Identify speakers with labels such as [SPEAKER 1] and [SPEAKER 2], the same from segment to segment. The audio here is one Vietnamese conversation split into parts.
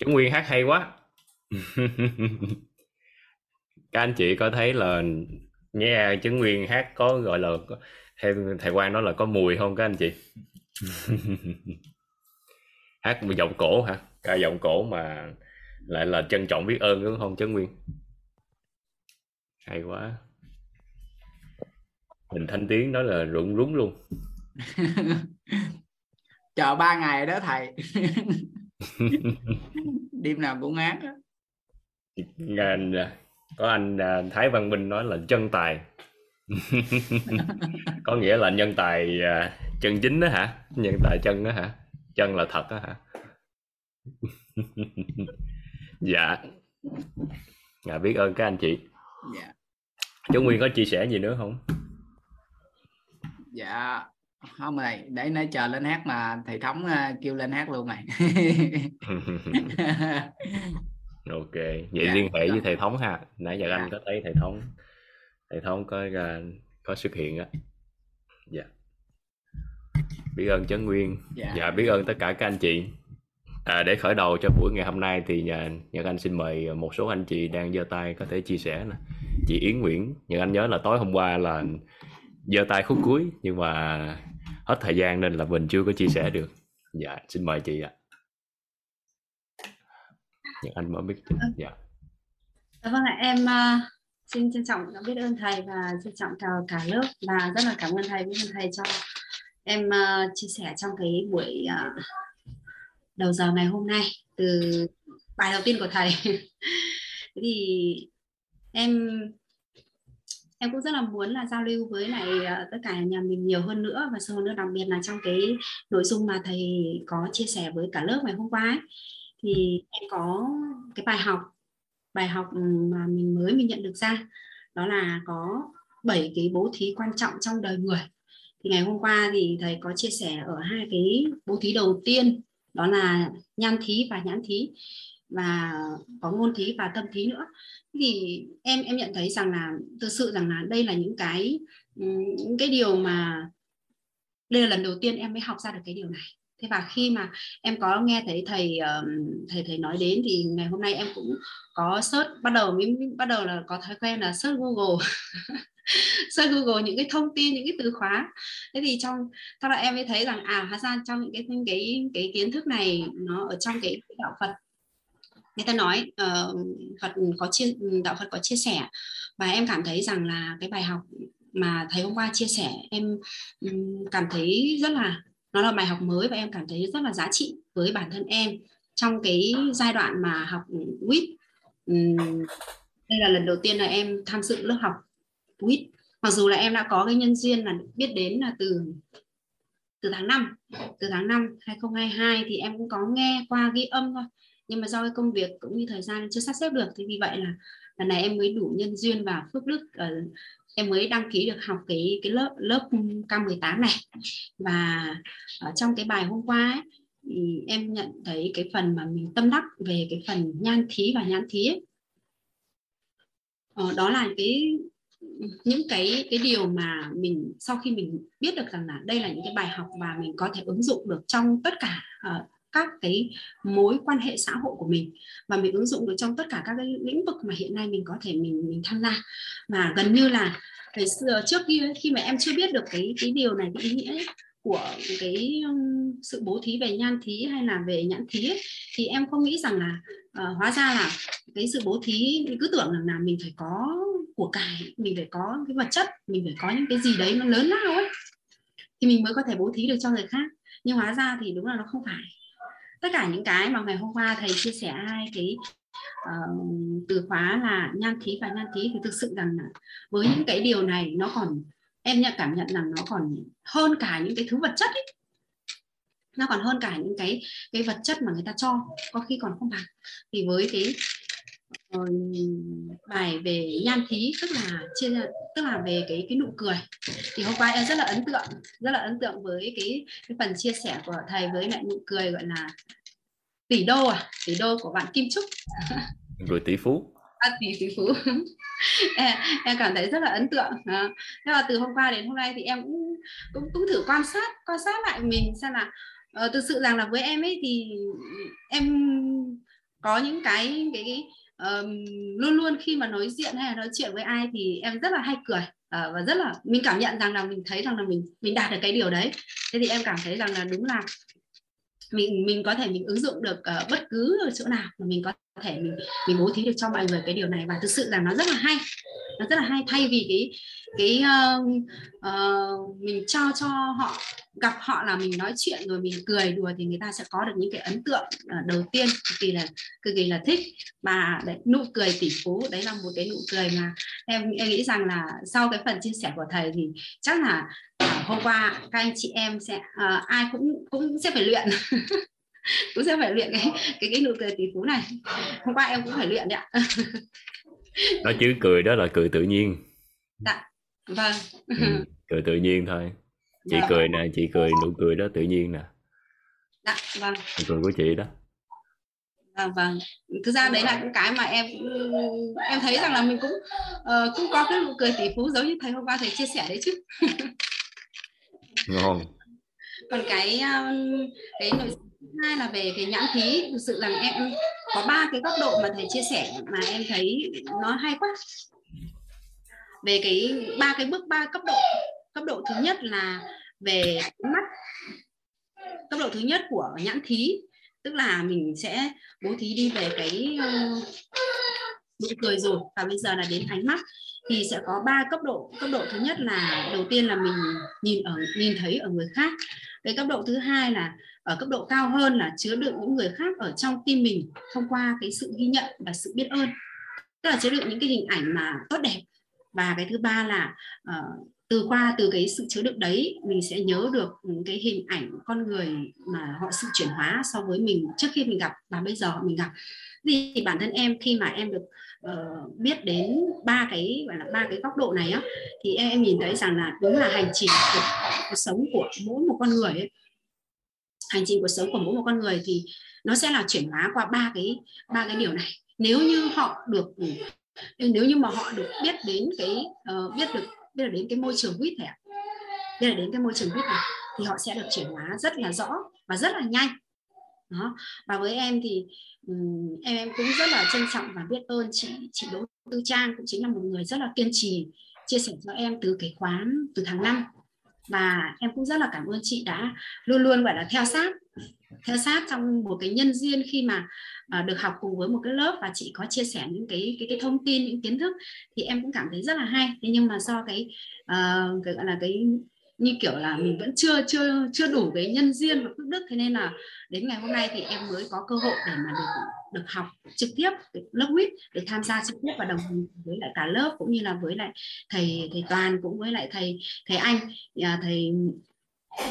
[SPEAKER 1] Trấn Nguyên hát hay quá. Các anh chị có thấy là nghe Trấn Nguyên hát có gọi là theo thầy Quang nói là có mùi không các anh chị? Hát một giọng cổ hả? Ca giọng cổ mà lại là trân trọng biết ơn đúng không Trấn Nguyên? Hay quá. Mình thanh tiếng đó là rụng rúng luôn.
[SPEAKER 2] Chờ ba ngày đó thầy đêm nào cũng hát đó.
[SPEAKER 1] anh có anh à, Thái Văn Minh nói là chân tài. Có nghĩa là nhân tài à, chân chính đó hả? Nhân tài chân đó hả? Chân là thật đó hả? Dạ. Dạ biết ơn các anh chị. Dạ. Chú Nguyên có chia sẻ gì nữa không?
[SPEAKER 2] Dạ không này để nãy chờ lên hát mà thầy thống uh, kêu lên hát luôn này.
[SPEAKER 1] Ok vậy dạ, liên hệ với thầy thống ha. Nãy giờ dạ. anh có thấy thầy thống thầy thống có uh, có xuất hiện á. Dạ. Biết ơn chấn nguyên. Dạ. dạ biết ơn tất cả các anh chị. À, để khởi đầu cho buổi ngày hôm nay thì nhà nhật anh xin mời một số anh chị đang giơ tay có thể chia sẻ nè. Chị yến nguyễn. Nhật anh nhớ là tối hôm qua là giơ tay khúc cuối nhưng mà hết thời gian nên là mình chưa có chia sẻ được. Dạ xin mời chị ạ. Nhật anh mở mic dạ.
[SPEAKER 3] Vâng ạ em uh, xin trân trọng biết ơn thầy và trân trọng chào cả lớp và rất là cảm ơn thầy biết ơn thầy cho em uh, chia sẻ trong cái buổi uh, đầu giờ ngày hôm nay từ bài đầu tiên của thầy. Thì em em cũng rất là muốn là giao lưu với lại uh, tất cả nhà mình nhiều hơn nữa và sâu hơn nữa đặc biệt là trong cái nội dung mà thầy có chia sẻ với cả lớp ngày hôm qua ấy, thì em có cái bài học bài học mà mình mới mình nhận được ra. Đó là có 7 cái bố thí quan trọng trong đời người. Thì ngày hôm qua thì thầy có chia sẻ ở hai cái bố thí đầu tiên đó là nhan thí và nhãn thí và có ngôn thí và tâm thí nữa. Thì em em nhận thấy rằng là thực sự rằng là đây là những cái ừ, những cái điều mà đây là lần đầu tiên em mới học ra được cái điều này. Thế và khi mà em có nghe thấy thầy thầy thầy nói đến thì ngày hôm nay em cũng có search, bắt đầu mới bắt đầu là có thói quen là search Google. Search Google những cái thông tin, những cái từ khóa. Thế thì trong, sau đó em mới thấy rằng à hóa ra trong những cái cái cái kiến thức này nó ở trong cái đạo Phật người ta nói uh, Phật có chia đạo Phật có chia sẻ. Và em cảm thấy rằng là cái bài học mà thầy hôm qua chia sẻ em um, cảm thấy rất là nó là bài học mới và em cảm thấy rất là giá trị với bản thân em trong cái giai đoạn mà học WIT um, đây là lần đầu tiên là em tham dự lớp học WIT mặc dù là em đã có cái nhân duyên là biết đến là từ từ tháng 5 từ tháng 5 2022 thì em cũng có nghe qua ghi âm thôi nhưng mà do cái công việc cũng như thời gian chưa sắp xếp được thì vì vậy là lần này em mới đủ nhân duyên và phước đức uh, em mới đăng ký được học cái cái lớp lớp K18 này và ở trong cái bài hôm qua ấy, thì em nhận thấy cái phần mà mình tâm đắc về cái phần nhan thí và nhãn thí ấy. Ờ, đó là cái những cái cái điều mà mình sau khi mình biết được rằng là đây là những cái bài học mà mình có thể ứng dụng được trong tất cả uh, các cái mối quan hệ xã hội của mình và mình ứng dụng được trong tất cả các cái lĩnh vực mà hiện nay mình có thể mình mình tham gia. Và gần như là ngày xưa trước kia khi mà em chưa biết được cái cái điều này cái ý nghĩa ấy, của cái um, sự bố thí về nhan thí hay là về nhãn thí ấy, thì em không nghĩ rằng là uh, hóa ra là cái sự bố thí cứ tưởng rằng là mình phải có của cải mình phải có cái vật chất mình phải có những cái gì đấy nó lớn lao ấy thì mình mới có thể bố thí được cho người khác. Nhưng hóa ra thì đúng là nó không phải tất cả những cái mà ngày hôm qua thầy chia sẻ hai cái uh, từ khóa là nhan thí và nhan thí thì thực sự rằng là với những cái điều này nó còn em nhận cảm nhận rằng nó còn hơn cả những cái thứ vật chất ấy. Nó còn hơn cả những cái cái vật chất mà người ta cho có khi còn không bằng. Thì với cái uh, bài về nhan thí tức là chia tức là về cái cái nụ cười. Thì hôm qua em rất là ấn tượng rất là ấn tượng với cái cái phần chia sẻ của thầy với lại nụ cười gọi là tỷ đô à tỷ đô của bạn Kim Trúc.
[SPEAKER 1] Rồi tỷ phú.
[SPEAKER 3] À, tỷ tỷ phú. Em, em cảm thấy rất là ấn tượng. À, thế là từ hôm qua đến hôm nay thì em cũng cũng, cũng thử quan sát quan sát lại mình xem là uh, thực sự rằng là với em ấy thì em có những cái cái, cái um, luôn luôn khi mà nói diện hay là nói chuyện với ai thì em rất là hay cười uh, và rất là mình cảm nhận rằng là mình thấy rằng là mình mình đạt được cái điều đấy. Thế thì em cảm thấy rằng là đúng là mình mình có thể mình ứng dụng được uh, bất cứ ở chỗ nào mà mình có thể mình mình bố thí được cho mọi người cái điều này. Và thực sự là nó rất là hay nó rất là hay thay vì cái cái uh, uh, mình cho cho họ gặp họ là mình nói chuyện rồi mình cười đùa thì người ta sẽ có được những cái ấn tượng uh, đầu tiên cực kỳ là cực kỳ là thích. Và đấy, nụ cười tỷ phú đấy là một cái nụ cười mà em em nghĩ rằng là sau cái phần chia sẻ của thầy thì chắc là uh, hôm qua các anh chị em sẽ uh, ai cũng cũng sẽ phải luyện. Cũng sẽ phải luyện cái cái cái nụ cười tỷ phú này. Hôm qua em cũng phải luyện đấy ạ.
[SPEAKER 1] Đó chứ cười đó là cười tự nhiên.
[SPEAKER 3] Dạ vâng.
[SPEAKER 1] Ừ, cười tự nhiên thôi. Chị
[SPEAKER 3] Vâng.
[SPEAKER 1] cười nè chị cười nụ cười đó tự nhiên nè.
[SPEAKER 3] Dạ vâng.
[SPEAKER 1] Nụ cười của chị đó.
[SPEAKER 3] Vâng vâng. Thực ra đấy là những cái mà em cũng- em thấy rằng là mình cũng ờ, cũng có cái nụ cười tỷ phú giống như thầy hôm qua thầy chia sẻ đấy chứ.
[SPEAKER 1] Ngon.
[SPEAKER 3] Còn cái um, cái nội dung thứ hai là về cái nhãn thí thực sự rằng em có ba cái góc độ mà thầy chia sẻ mà em thấy nó hay quá về cái ba cái bước ba cấp độ. Cấp độ thứ nhất là về mắt. Cấp độ thứ nhất của nhãn thí. Tức là mình sẽ bố thí đi về cái ờ, nụ cười rồi. Và bây giờ là đến ánh mắt. Thì sẽ có ba cấp độ. Cấp độ thứ nhất là đầu tiên là mình nhìn ở, nhìn thấy ở người khác. Cái cấp độ thứ hai là ở cấp độ cao hơn là chứa đựng những người khác ở trong tim mình thông qua cái sự ghi nhận và sự biết ơn. Tức là chứa đựng những cái hình ảnh mà tốt đẹp và cái thứ ba là uh, từ qua từ cái sự chứa đựng đấy mình sẽ nhớ được cái hình ảnh con người mà họ sự chuyển hóa so với mình trước khi mình gặp và bây giờ mình gặp. Thì bản thân em khi mà em được uh, biết đến ba cái gọi là ba cái góc độ này á thì em, em nhìn thấy rằng là đúng là hành trình của cuộc sống của mỗi một con người ấy, hành trình cuộc sống của mỗi một con người thì nó sẽ là chuyển hóa qua ba cái ba cái điều này. Nếu như họ được nếu như mà họ được biết đến cái uh, biết được biết được đến cái môi trường quýt này ạ biết được đến cái môi trường quýt này thì họ sẽ được chuyển hóa rất là rõ và rất là nhanh. Đó và với em thì um, em em cũng rất là trân trọng và biết ơn chị chị Đỗ Tư Trang cũng chính là một người rất là kiên trì chia sẻ cho em từ cái khóa từ tháng 5 và em cũng rất là cảm ơn chị đã luôn luôn gọi là theo sát theo sát trong một cái nhân duyên khi mà uh, được học cùng với một cái lớp và chị có chia sẻ những cái cái cái thông tin những kiến thức thì em cũng cảm thấy rất là hay. Thế nhưng mà do cái uh, cái gọi là cái như kiểu là mình vẫn chưa chưa chưa đủ cái nhân duyên và phước đức thế nên là đến ngày hôm nay thì em mới có cơ hội để mà được được học trực tiếp lớp quýt để tham gia trực tiếp và đồng hành với lại cả lớp cũng như là với lại thầy thầy toàn cũng với lại thầy thầy anh à, thầy,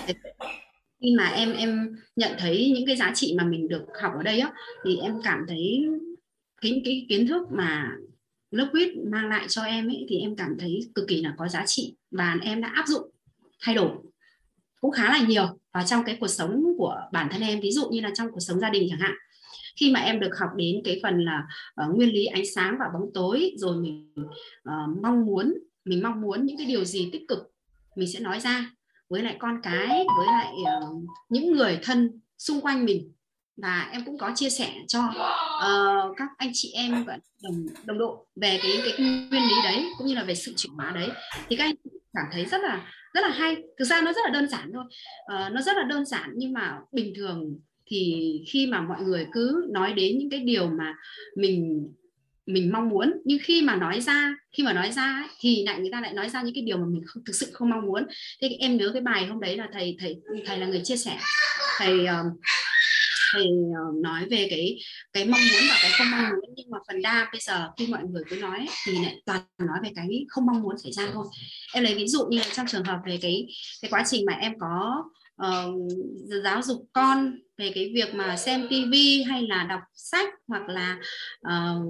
[SPEAKER 3] thầy khi mà em em nhận thấy những cái giá trị mà mình được học ở đây á thì em cảm thấy cái cái kiến thức mà lớp quýt mang lại cho em ấy thì em cảm thấy cực kỳ là có giá trị và em đã áp dụng thay đổi cũng khá là nhiều vào trong cái cuộc sống của bản thân em. Ví dụ như là trong cuộc sống gia đình chẳng hạn khi mà em được học đến cái phần là uh, nguyên lý ánh sáng và bóng tối rồi mình uh, mong muốn mình mong muốn những cái điều gì tích cực mình sẽ nói ra với lại con cái với lại uh, những người thân xung quanh mình. Và em cũng có chia sẻ cho uh, các anh chị em và đồng đồng đội về cái cái nguyên lý đấy cũng như là về sự chuyển hóa đấy. Thì các anh cảm thấy rất là rất là hay. Thực ra nó rất là đơn giản thôi. Uh, nó rất là đơn giản nhưng mà bình thường thì khi mà mọi người cứ nói đến những cái điều mà mình mình mong muốn. Nhưng khi mà nói ra khi mà nói ra thì lại người ta lại nói ra những cái điều mà mình không thực sự không mong muốn. Thế em nhớ cái bài hôm đấy là thầy thầy thầy là người chia sẻ. Thầy ờ, thầy ờ, nói về cái cái mong muốn và cái không mong muốn. Nhưng mà phần đa bây giờ khi mọi người cứ nói thì lại toàn nói về cái không mong muốn xảy ra thôi. Em lấy ví dụ như trong trường hợp về cái cái quá trình mà em có uh, giáo dục con về cái việc mà xem tivi hay là đọc sách hoặc là uh,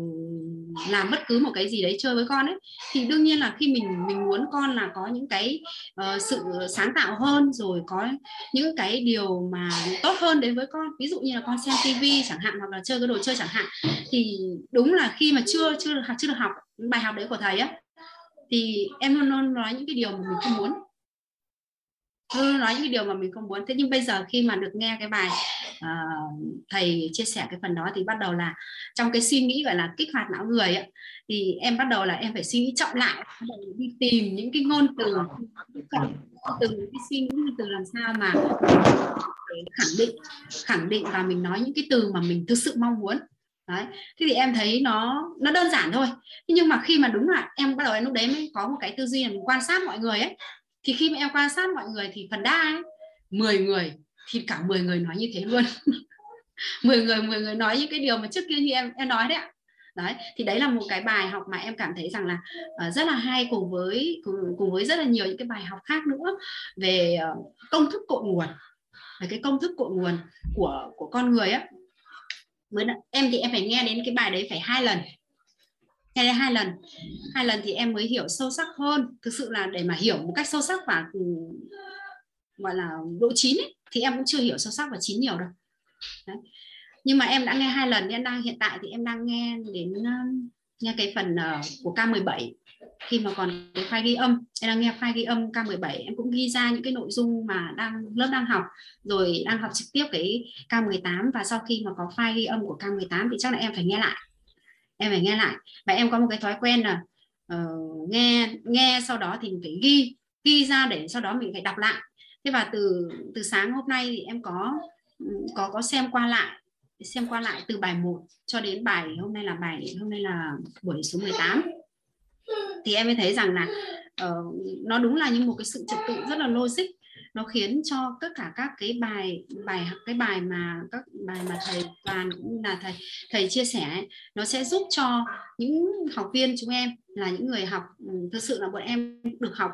[SPEAKER 3] làm bất cứ một cái gì đấy chơi với con ấy thì đương nhiên là khi mình mình muốn con là có những cái uh, sự sáng tạo hơn rồi có những cái điều mà tốt hơn đến với con. Ví dụ như là con xem tivi chẳng hạn hoặc là chơi cái đồ chơi chẳng hạn thì đúng là khi mà chưa chưa được chưa được học bài học đấy của thầy á thì em luôn luôn nói những cái điều mà mình không muốn. Luôn nói những cái điều mà mình không muốn. Thế nhưng bây giờ khi mà được nghe cái bài uh, thầy chia sẻ cái phần đó thì bắt đầu là trong cái suy nghĩ gọi là kích hoạt não người ấy, thì em bắt đầu là em phải suy nghĩ trọng lại đi tìm những cái ngôn từ từ cái suy nghĩ từ làm sao mà khẳng định khẳng định và mình nói những cái từ mà mình thực sự mong muốn. Đấy thế thì em thấy nó nó đơn giản thôi. Nhưng mà khi mà đúng là em bắt đầu em lúc đấy mới có một cái tư duy là mình quan sát mọi người ấy thì khi mà em quan sát mọi người thì phần đa ấy, 10 người thì cả 10 người nói như thế luôn. 10 người 10 người nói những cái điều mà trước kia như em em nói đấy ạ. Đấy thì đấy là một cái bài học mà em cảm thấy rằng là uh, rất là hay cùng với cùng, cùng với rất là nhiều những cái bài học khác nữa về uh, công thức cội nguồn. Về cái công thức cội nguồn của của con người á. Mới em thì em phải nghe đến cái bài đấy phải hai lần. Nghe đến hai lần. Hai lần thì em mới hiểu sâu sắc hơn. Thực sự là để mà hiểu một cách sâu sắc và ừ, gọi là độ chín ấy, thì em cũng chưa hiểu sâu sắc và chín nhiều đâu. Đấy. nhưng mà em đã nghe hai lần em đang hiện tại thì em đang nghe đến ờ, nghe cái phần uh, của K17 khi mà còn cái file ghi âm em đang nghe file ghi âm K17 em cũng ghi ra những cái nội dung mà đang lớp đang học rồi đang học trực tiếp cái K18 và sau khi mà có file ghi âm của K18 thì chắc là em phải nghe lại. Em phải nghe lại. Và em có một cái thói quen là uh, nghe nghe sau đó thì mình phải ghi ghi ra để sau đó mình phải đọc lại thế và từ từ sáng hôm nay thì em có có có xem qua lại xem qua lại từ bài 1 cho đến bài hôm nay là bài hôm nay là buổi số 18 thì em mới thấy rằng là uh, nó đúng là như một cái sự trật tự rất là logic. Nó khiến cho tất cả các cái bài bài cái bài mà các bài mà thầy toàn cũng là thầy thầy chia sẻ nó sẽ giúp cho những học viên chúng em là những người học ừ, thực sự là bọn em được học.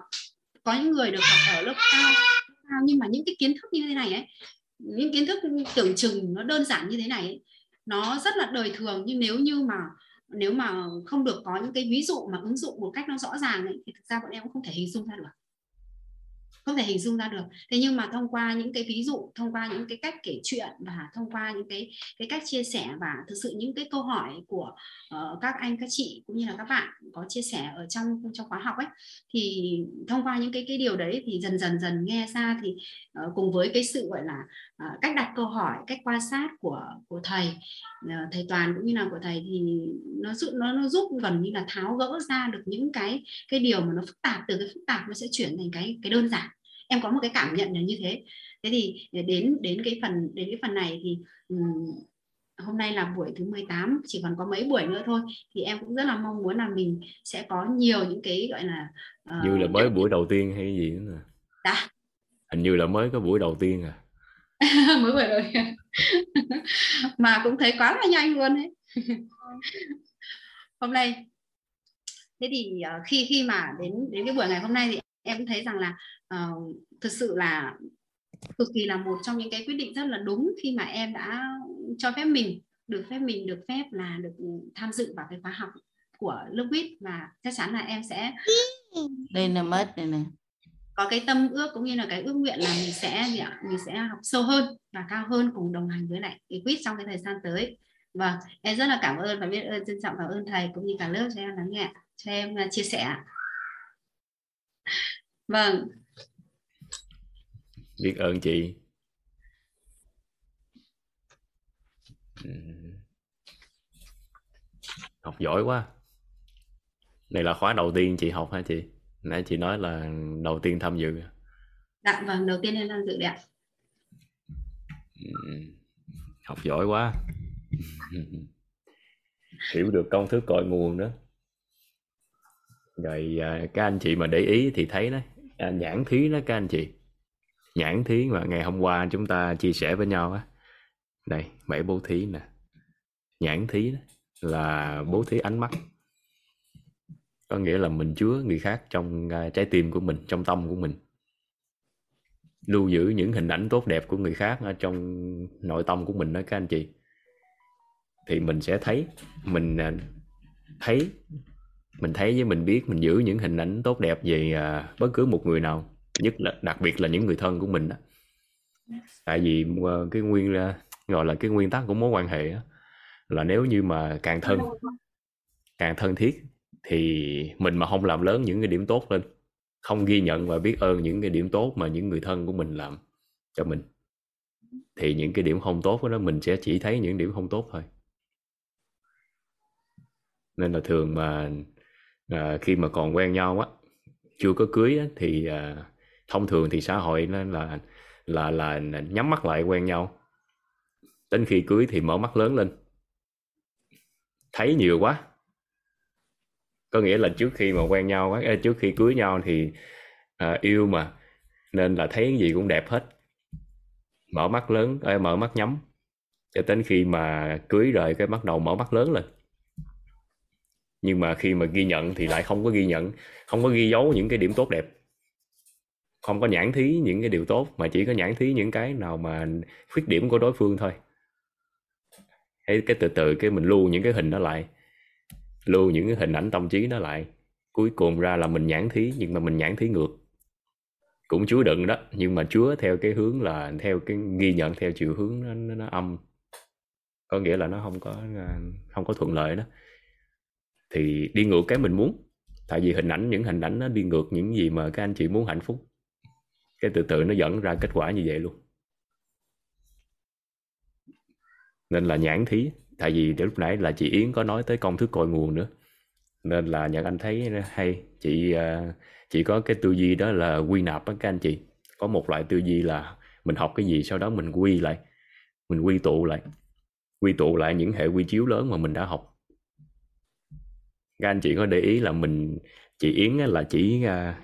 [SPEAKER 3] Có những người được học ở lớp cao nhưng mà những cái kiến thức như thế này ấy những kiến thức tưởng chừng nó đơn giản như thế này ấy, nó rất là đời thường. Nhưng nếu như mà nếu mà không được có những cái ví dụ mà ứng dụng một cách nó rõ ràng ấy, thì thực ra bọn em cũng không thể hình dung ra được không thể hình dung ra được. Thế nhưng mà thông qua những cái ví dụ thông qua những cái cách kể chuyện và thông qua những cái cái cách chia sẻ và thực sự những cái câu hỏi của uh, các anh các chị cũng như là các bạn có chia sẻ ở trong trong khóa học ấy thì thông qua những cái cái điều đấy thì dần dần dần nghe ra thì uh, cùng với cái sự gọi là uh, cách đặt câu hỏi cách quan sát của của thầy uh, thầy toàn cũng như là của thầy thì nó giúp nó nó giúp gần như là tháo gỡ ra được những cái cái điều mà nó phức tạp từ cái phức tạp nó sẽ chuyển thành cái cái đơn giản em có một cái cảm nhận là như thế. Thế thì đến đến cái phần đến cái phần này thì um, hôm nay là buổi thứ 18 chỉ còn có mấy buổi nữa thôi. Thì em cũng rất là mong muốn là mình sẽ có nhiều những cái gọi là
[SPEAKER 1] uh, như là mới buổi đầu tiên hay gì nữa
[SPEAKER 3] đã
[SPEAKER 1] hình như là mới có buổi đầu tiên à?
[SPEAKER 3] Mới buổi đầu tiên. Mà cũng thấy quá là nhanh luôn đấy hôm nay thế thì uh, khi khi mà đến đến cái buổi ngày hôm nay thì em thấy rằng là uh, thực sự là cực kỳ là một trong những cái quyết định rất là đúng khi mà em đã cho phép mình được phép mình được phép là được tham dự vào cái khóa học của lớp quýt và chắc chắn là em sẽ
[SPEAKER 4] đây là mất đây này.
[SPEAKER 3] có cái tâm ước cũng như là cái ước nguyện là mình sẽ mình sẽ học sâu hơn và cao hơn cùng đồng hành với lại cái quýt trong cái thời gian tới. Vâng em rất là cảm ơn và biết ơn trân trọng cảm ơn thầy cũng như cả lớp cho em lắng nghe cho em chia sẻ vâng.
[SPEAKER 1] Biết ơn chị. Học giỏi quá. Này là khóa đầu tiên chị học hả chị? Nãy chị nói là đầu tiên tham dự.
[SPEAKER 3] Dạ vâng đầu tiên em tham dự đấy ạ.
[SPEAKER 1] Học giỏi quá. Hiểu được công thức cội nguồn đó. Rồi à, các anh chị mà để ý thì thấy đó à, nhãn thí đó các anh chị. Nhãn thí mà ngày hôm qua chúng ta chia sẻ với nhau á. Đây bảy bố thí nè. Nhãn thí đó là bố thí ánh mắt. Có nghĩa là mình chứa người khác trong à, trái tim của mình trong tâm của mình. Lưu giữ những hình ảnh tốt đẹp của người khác ở trong nội tâm của mình đó các anh chị. Thì mình sẽ thấy mình à, thấy mình thấy với mình biết mình giữ những hình ảnh tốt đẹp về uh, bất cứ một người nào nhất là đặc biệt là những người thân của mình đó tại vì uh, cái nguyên uh, gọi là cái nguyên tắc của mối quan hệ đó, là nếu như mà càng thân càng thân thiết thì mình mà không làm lớn những cái điểm tốt lên không ghi nhận và biết ơn những cái điểm tốt mà những người thân của mình làm cho mình thì những cái điểm không tốt đó mình sẽ chỉ thấy những điểm không tốt thôi. Nên là thường mà à, khi mà còn quen nhau á chưa có cưới á, thì à, thông thường thì xã hội nó là là là nhắm mắt lại quen nhau. Đến khi cưới thì mở mắt lớn lên. Thấy nhiều quá. Có nghĩa là trước khi mà quen nhau á trước khi cưới nhau thì à, yêu mà nên là thấy cái gì cũng đẹp hết. Mở mắt lớn mở mắt nhắm. Cho đến khi mà cưới rồi cái bắt đầu mở mắt lớn lên nhưng mà khi mà ghi nhận thì lại không có ghi nhận không có ghi dấu những cái điểm tốt đẹp. Không có nhãn thí những cái điều tốt mà chỉ có nhãn thí những cái nào mà khuyết điểm của đối phương thôi. Cái cái từ từ cái mình lưu những cái hình đó lại. Lưu những cái hình ảnh tâm trí nó lại. Cuối cùng ra là mình nhãn thí nhưng mà mình nhãn thí ngược. Cũng chúa đựng đó nhưng mà chúa theo cái hướng là theo cái ghi nhận theo chiều hướng nó, nó, nó âm. Có nghĩa là nó không có à, không có thuận lợi đó thì đi ngược cái mình muốn. Tại vì hình ảnh, những hình ảnh nó đi ngược những gì mà các anh chị muốn hạnh phúc. Cái từ từ nó dẫn ra kết quả như vậy luôn. Nên là nhãn thí, tại vì lúc nãy là chị Yến có nói tới công thức cội nguồn nữa. Nên là nhận anh thấy hay. Chị à, chị có cái tư duy đó là quy nạp các anh chị. Có một loại tư duy là mình học cái gì sau đó mình quy lại, mình quy tụ lại. Quy tụ lại những hệ quy chiếu lớn mà mình đã học các anh chị có để ý là mình, chị Yến là chỉ à,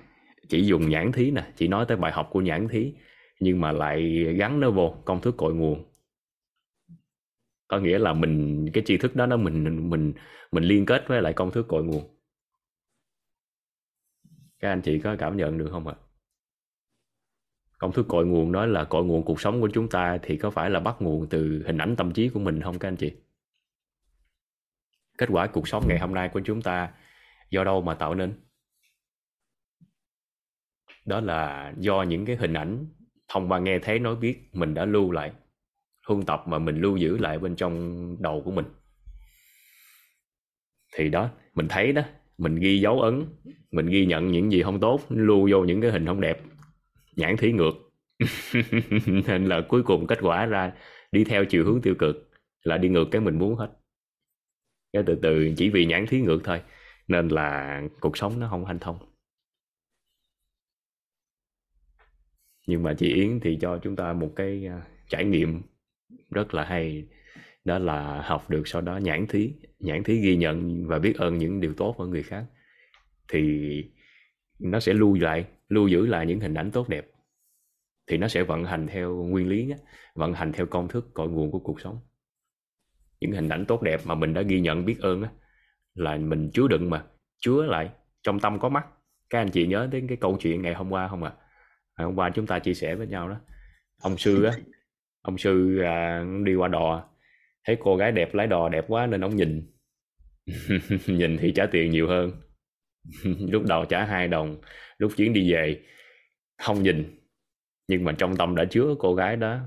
[SPEAKER 1] chỉ dùng nhãn thí nè, chỉ nói tới bài học của nhãn thí, nhưng mà lại gắn nó vô công thức cội nguồn. Có nghĩa là mình, cái tri thức đó nó mình mình mình liên kết với lại công thức cội nguồn. Các anh chị có cảm nhận được không ạ? Công thức cội nguồn đó là cội nguồn cuộc sống của chúng ta thì có phải là bắt nguồn từ hình ảnh tâm trí của mình không các anh chị? Kết quả cuộc sống ngày hôm nay của chúng ta do đâu mà tạo nên? Đó là do những cái hình ảnh thông qua nghe thấy nói biết mình đã lưu lại, huân tập mà mình lưu giữ lại bên trong đầu của mình. Thì đó, mình thấy đó, mình ghi dấu ấn, mình ghi nhận những gì không tốt, lưu vô những cái hình không đẹp, nhãn thí ngược. Nên là cuối cùng kết quả ra đi theo chiều hướng tiêu cực là đi ngược cái mình muốn hết cái từ từ, chỉ vì nhãn thí ngược thôi, nên là cuộc sống nó không hanh thông. Nhưng mà chị Yến thì cho chúng ta một cái à, trải nghiệm rất là hay, đó là học được sau đó nhãn thí nhãn thí ghi nhận và biết ơn những điều tốt ở người khác. Thì nó sẽ lưu lại, lưu giữ lại những hình ảnh tốt đẹp. Thì nó sẽ vận hành theo nguyên lý vận hành theo công thức, cội nguồn của cuộc sống những hình ảnh tốt đẹp mà mình đã ghi nhận biết ơn là mình chứa đựng mà chứa lại trong tâm có mắt. Các anh chị nhớ đến cái câu chuyện ngày hôm qua không ạ? À? hôm qua chúng ta chia sẻ với nhau đó. Ông sư á ông sư à, đi qua đò thấy cô gái đẹp lái đò đẹp quá nên ông nhìn. Nhìn thì trả tiền nhiều hơn. Lúc đầu trả hai đồng lúc chuyến đi về không nhìn. Nhưng mà trong tâm đã chứa cô gái đó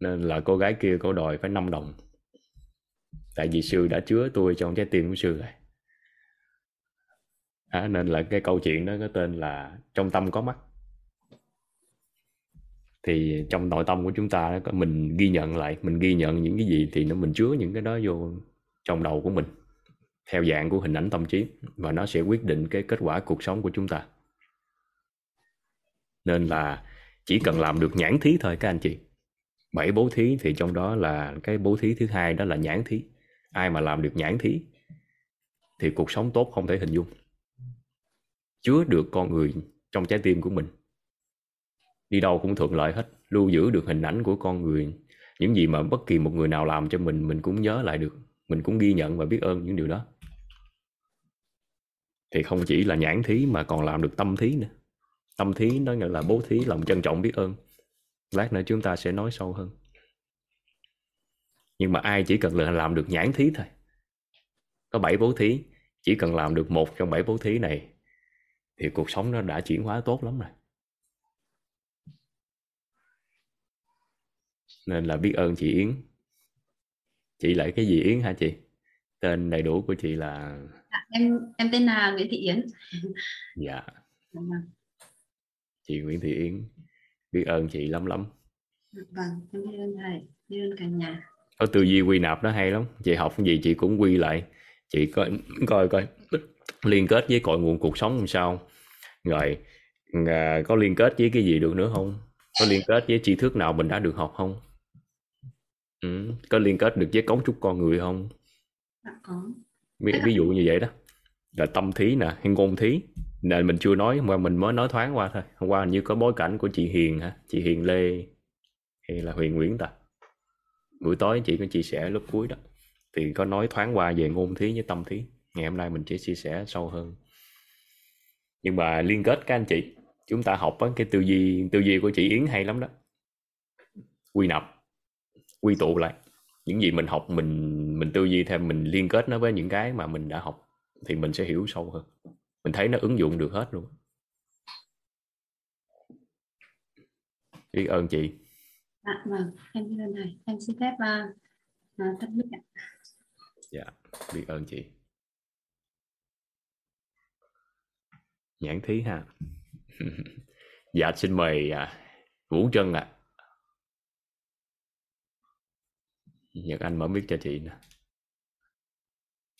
[SPEAKER 1] nên là cô gái kia cô đòi phải 5 đồng tại vì sư đã chứa tôi trong trái tim của sư rồi. À, nên là cái câu chuyện đó có tên là trong tâm có mắt. Thì trong nội tâm của chúng ta mình ghi nhận lại mình ghi nhận những cái gì thì nó mình chứa những cái đó vô trong đầu của mình theo dạng của hình ảnh tâm trí và nó sẽ quyết định cái kết quả cuộc sống của chúng ta. Nên là chỉ cần làm được nhãn thí thôi các anh chị. Bảy bố thí thì trong đó là cái bố thí thứ hai đó là nhãn thí ai mà làm được nhãn thí, thì cuộc sống tốt không thể hình dung. Chứa được con người trong trái tim của mình. Đi đâu cũng thuận lợi hết, lưu giữ được hình ảnh của con người. Những gì mà bất kỳ một người nào làm cho mình mình cũng nhớ lại được. Mình cũng ghi nhận và biết ơn những điều đó. Thì không chỉ là nhãn thí mà còn làm được tâm thí nữa. Tâm thí nó nghĩa là bố thí, lòng trân trọng, biết ơn. Lát nữa chúng ta sẽ nói sâu hơn nhưng mà ai chỉ cần là làm được nhãn thí thôi. Có bảy bố thí chỉ cần làm được một trong bảy bố thí này thì cuộc sống nó đã chuyển hóa tốt lắm rồi. Nên là biết ơn chị Yến. Chị lại cái gì Yến hả chị? Tên đầy đủ của chị là
[SPEAKER 3] à, em em tên là Nguyễn Thị Yến.
[SPEAKER 1] Dạ. Chị Nguyễn Thị Yến. Biết ơn chị lắm lắm.
[SPEAKER 3] Vâng em biết ơn thầy biết ơn cả nhà
[SPEAKER 1] có tư duy quy nạp nó hay lắm. Chị học cái gì chị cũng quy lại. Chị coi coi coi. Liên kết với cội nguồn cuộc sống làm sao. Rồi à, có liên kết với cái gì được nữa không? Có liên kết với tri thức nào mình đã được học không? Ừ. có liên kết được với cấu trúc con người không? Ví, ví dụ như vậy đó. Là tâm thí nè hay ngôn thí. Nên mình chưa nói mà mình mới nói thoáng qua thôi. Hôm qua hình như có bối cảnh của chị Hiền hả? Chị Hiền Lê hay là Huyền Nguyễn ta buổi tối chị có chia sẻ lúc cuối đó. Thì có nói thoáng qua về ngôn thí với tâm thí. Ngày hôm nay mình sẽ chia sẻ sâu hơn. Nhưng mà liên kết các anh chị, chúng ta học cái tư duy tư duy của chị Yến hay lắm đó. Quy nạp, quy tụ lại. Những gì mình học, mình mình tư duy thêm mình liên kết nó với những cái mà mình đã học, thì mình sẽ hiểu sâu hơn. Mình thấy nó ứng dụng được hết luôn. Biết ơn chị
[SPEAKER 3] à, vâng. Em biết ơn thầy em xin phép uh, uh, mic ạ.
[SPEAKER 1] Dạ biết ơn chị. Nhãn thí ha. Dạ xin mời à, vũ trân ạ. À. nhật anh mở mic cho chị nè.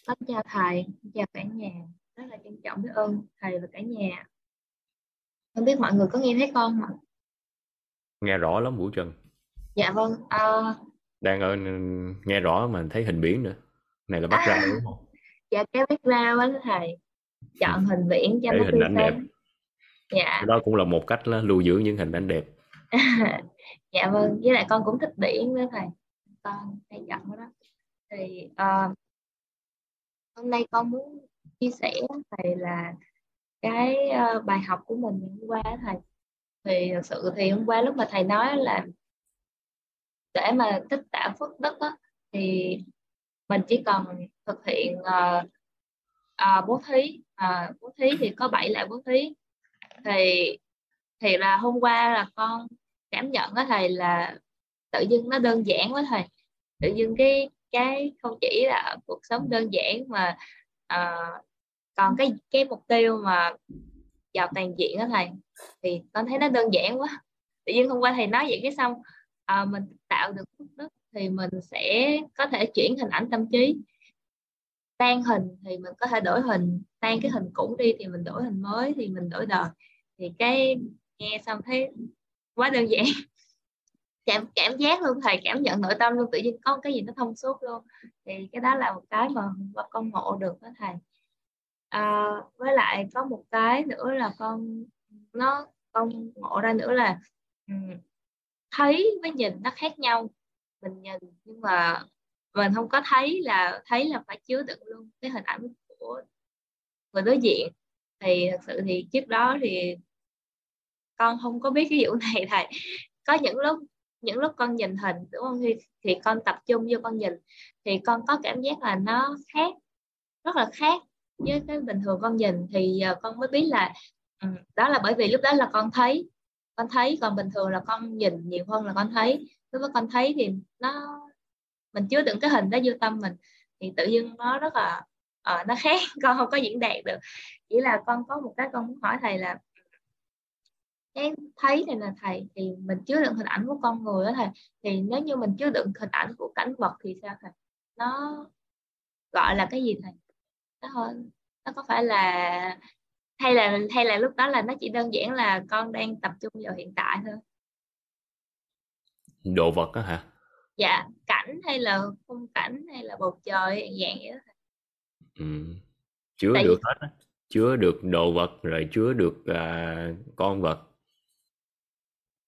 [SPEAKER 5] Xin chào thầy, chào cả nhà. Rất là trân trọng biết ơn thầy và cả nhà. Không biết mọi người có nghe thấy con không
[SPEAKER 1] nghe rõ lắm vũ trân
[SPEAKER 5] Dạ vâng. Uh,
[SPEAKER 1] đang ở nghe rõ mà thấy hình biển nữa này là bắt ra đúng không
[SPEAKER 5] dạ cái background á thầy. Chọn hình biển cho
[SPEAKER 1] Để
[SPEAKER 5] nó
[SPEAKER 1] hình ảnh đẹp.
[SPEAKER 5] Dạ.
[SPEAKER 1] đó cũng là một cách là lưu giữ những hình ảnh đẹp
[SPEAKER 5] dạ vâng. Với lại con cũng thích biển nữa thầy. Con hay chọn đó. Thì uh, hôm nay con muốn chia sẻ thầy là cái uh, bài học của mình hôm qua thầy thì thật sự thì hôm qua lúc mà thầy nói là để mà tích tả phước đức á, thì mình chỉ cần thực hiện uh, uh, bố thí. Uh, bố thí thì có bảy loại bố thí. Thì thì là hôm qua là con cảm nhận á thầy là tự dưng nó đơn giản quá thầy. Tự dưng cái cái không chỉ là cuộc sống đơn giản mà uh, còn cái cái mục tiêu mà giàu toàn diện đó thầy thì con thấy nó đơn giản quá. Tự nhiên hôm qua thầy nói vậy cái xong à, mình tạo được phước đức thì mình sẽ có thể chuyển hình ảnh tâm trí. Tan hình thì mình có thể đổi hình tan cái hình cũ đi thì mình đổi hình mới thì mình đổi đời. Thì cái nghe xong thấy quá đơn giản. Cảm cảm giác luôn thầy cảm nhận nội tâm luôn tự nhiên có cái gì nó thông suốt luôn. Thì cái đó là một cái mà con ngộ được đó thầy. À, với lại có một cái nữa là con nó con ngộ ra nữa là thấy với nhìn nó khác nhau mình nhìn nhưng mà mình không có thấy là thấy là phải chứa đựng luôn cái hình ảnh của người đối diện. Thì thật sự thì trước đó thì con không có biết cái vụ này thầy. Có những lúc những lúc con nhìn hình đúng không? Thì, thì con tập trung vô con nhìn thì con có cảm giác là nó khác rất là khác với cái bình thường con nhìn. Thì giờ con mới biết là ừ, đó là bởi vì lúc đó là con thấy con thấy còn bình thường là con nhìn nhiều hơn là con thấy. Lúc đó con thấy thì nó mình chứa đựng cái hình đó vô tâm mình thì tự nhiên nó rất là uh, nó khác con không có diễn đạt được. Chỉ là con có một cái con muốn hỏi thầy là cái thấy này là thầy thì mình chứa đựng hình ảnh của con người đó thầy thì nếu như mình chứa đựng hình ảnh của cảnh vật thì sao thầy? Nó gọi là cái gì thầy? Nó hơn nó có phải là hay là hay là lúc đó là nó chỉ đơn giản là con đang tập trung vào hiện tại thôi
[SPEAKER 1] đồ vật đó hả
[SPEAKER 5] dạ cảnh hay là khung cảnh hay là bầu trời dạng vậy đó
[SPEAKER 1] ừ. chứa
[SPEAKER 5] Tại
[SPEAKER 1] được
[SPEAKER 5] vì-
[SPEAKER 1] hết á. chứa được đồ vật rồi chứa được à, con vật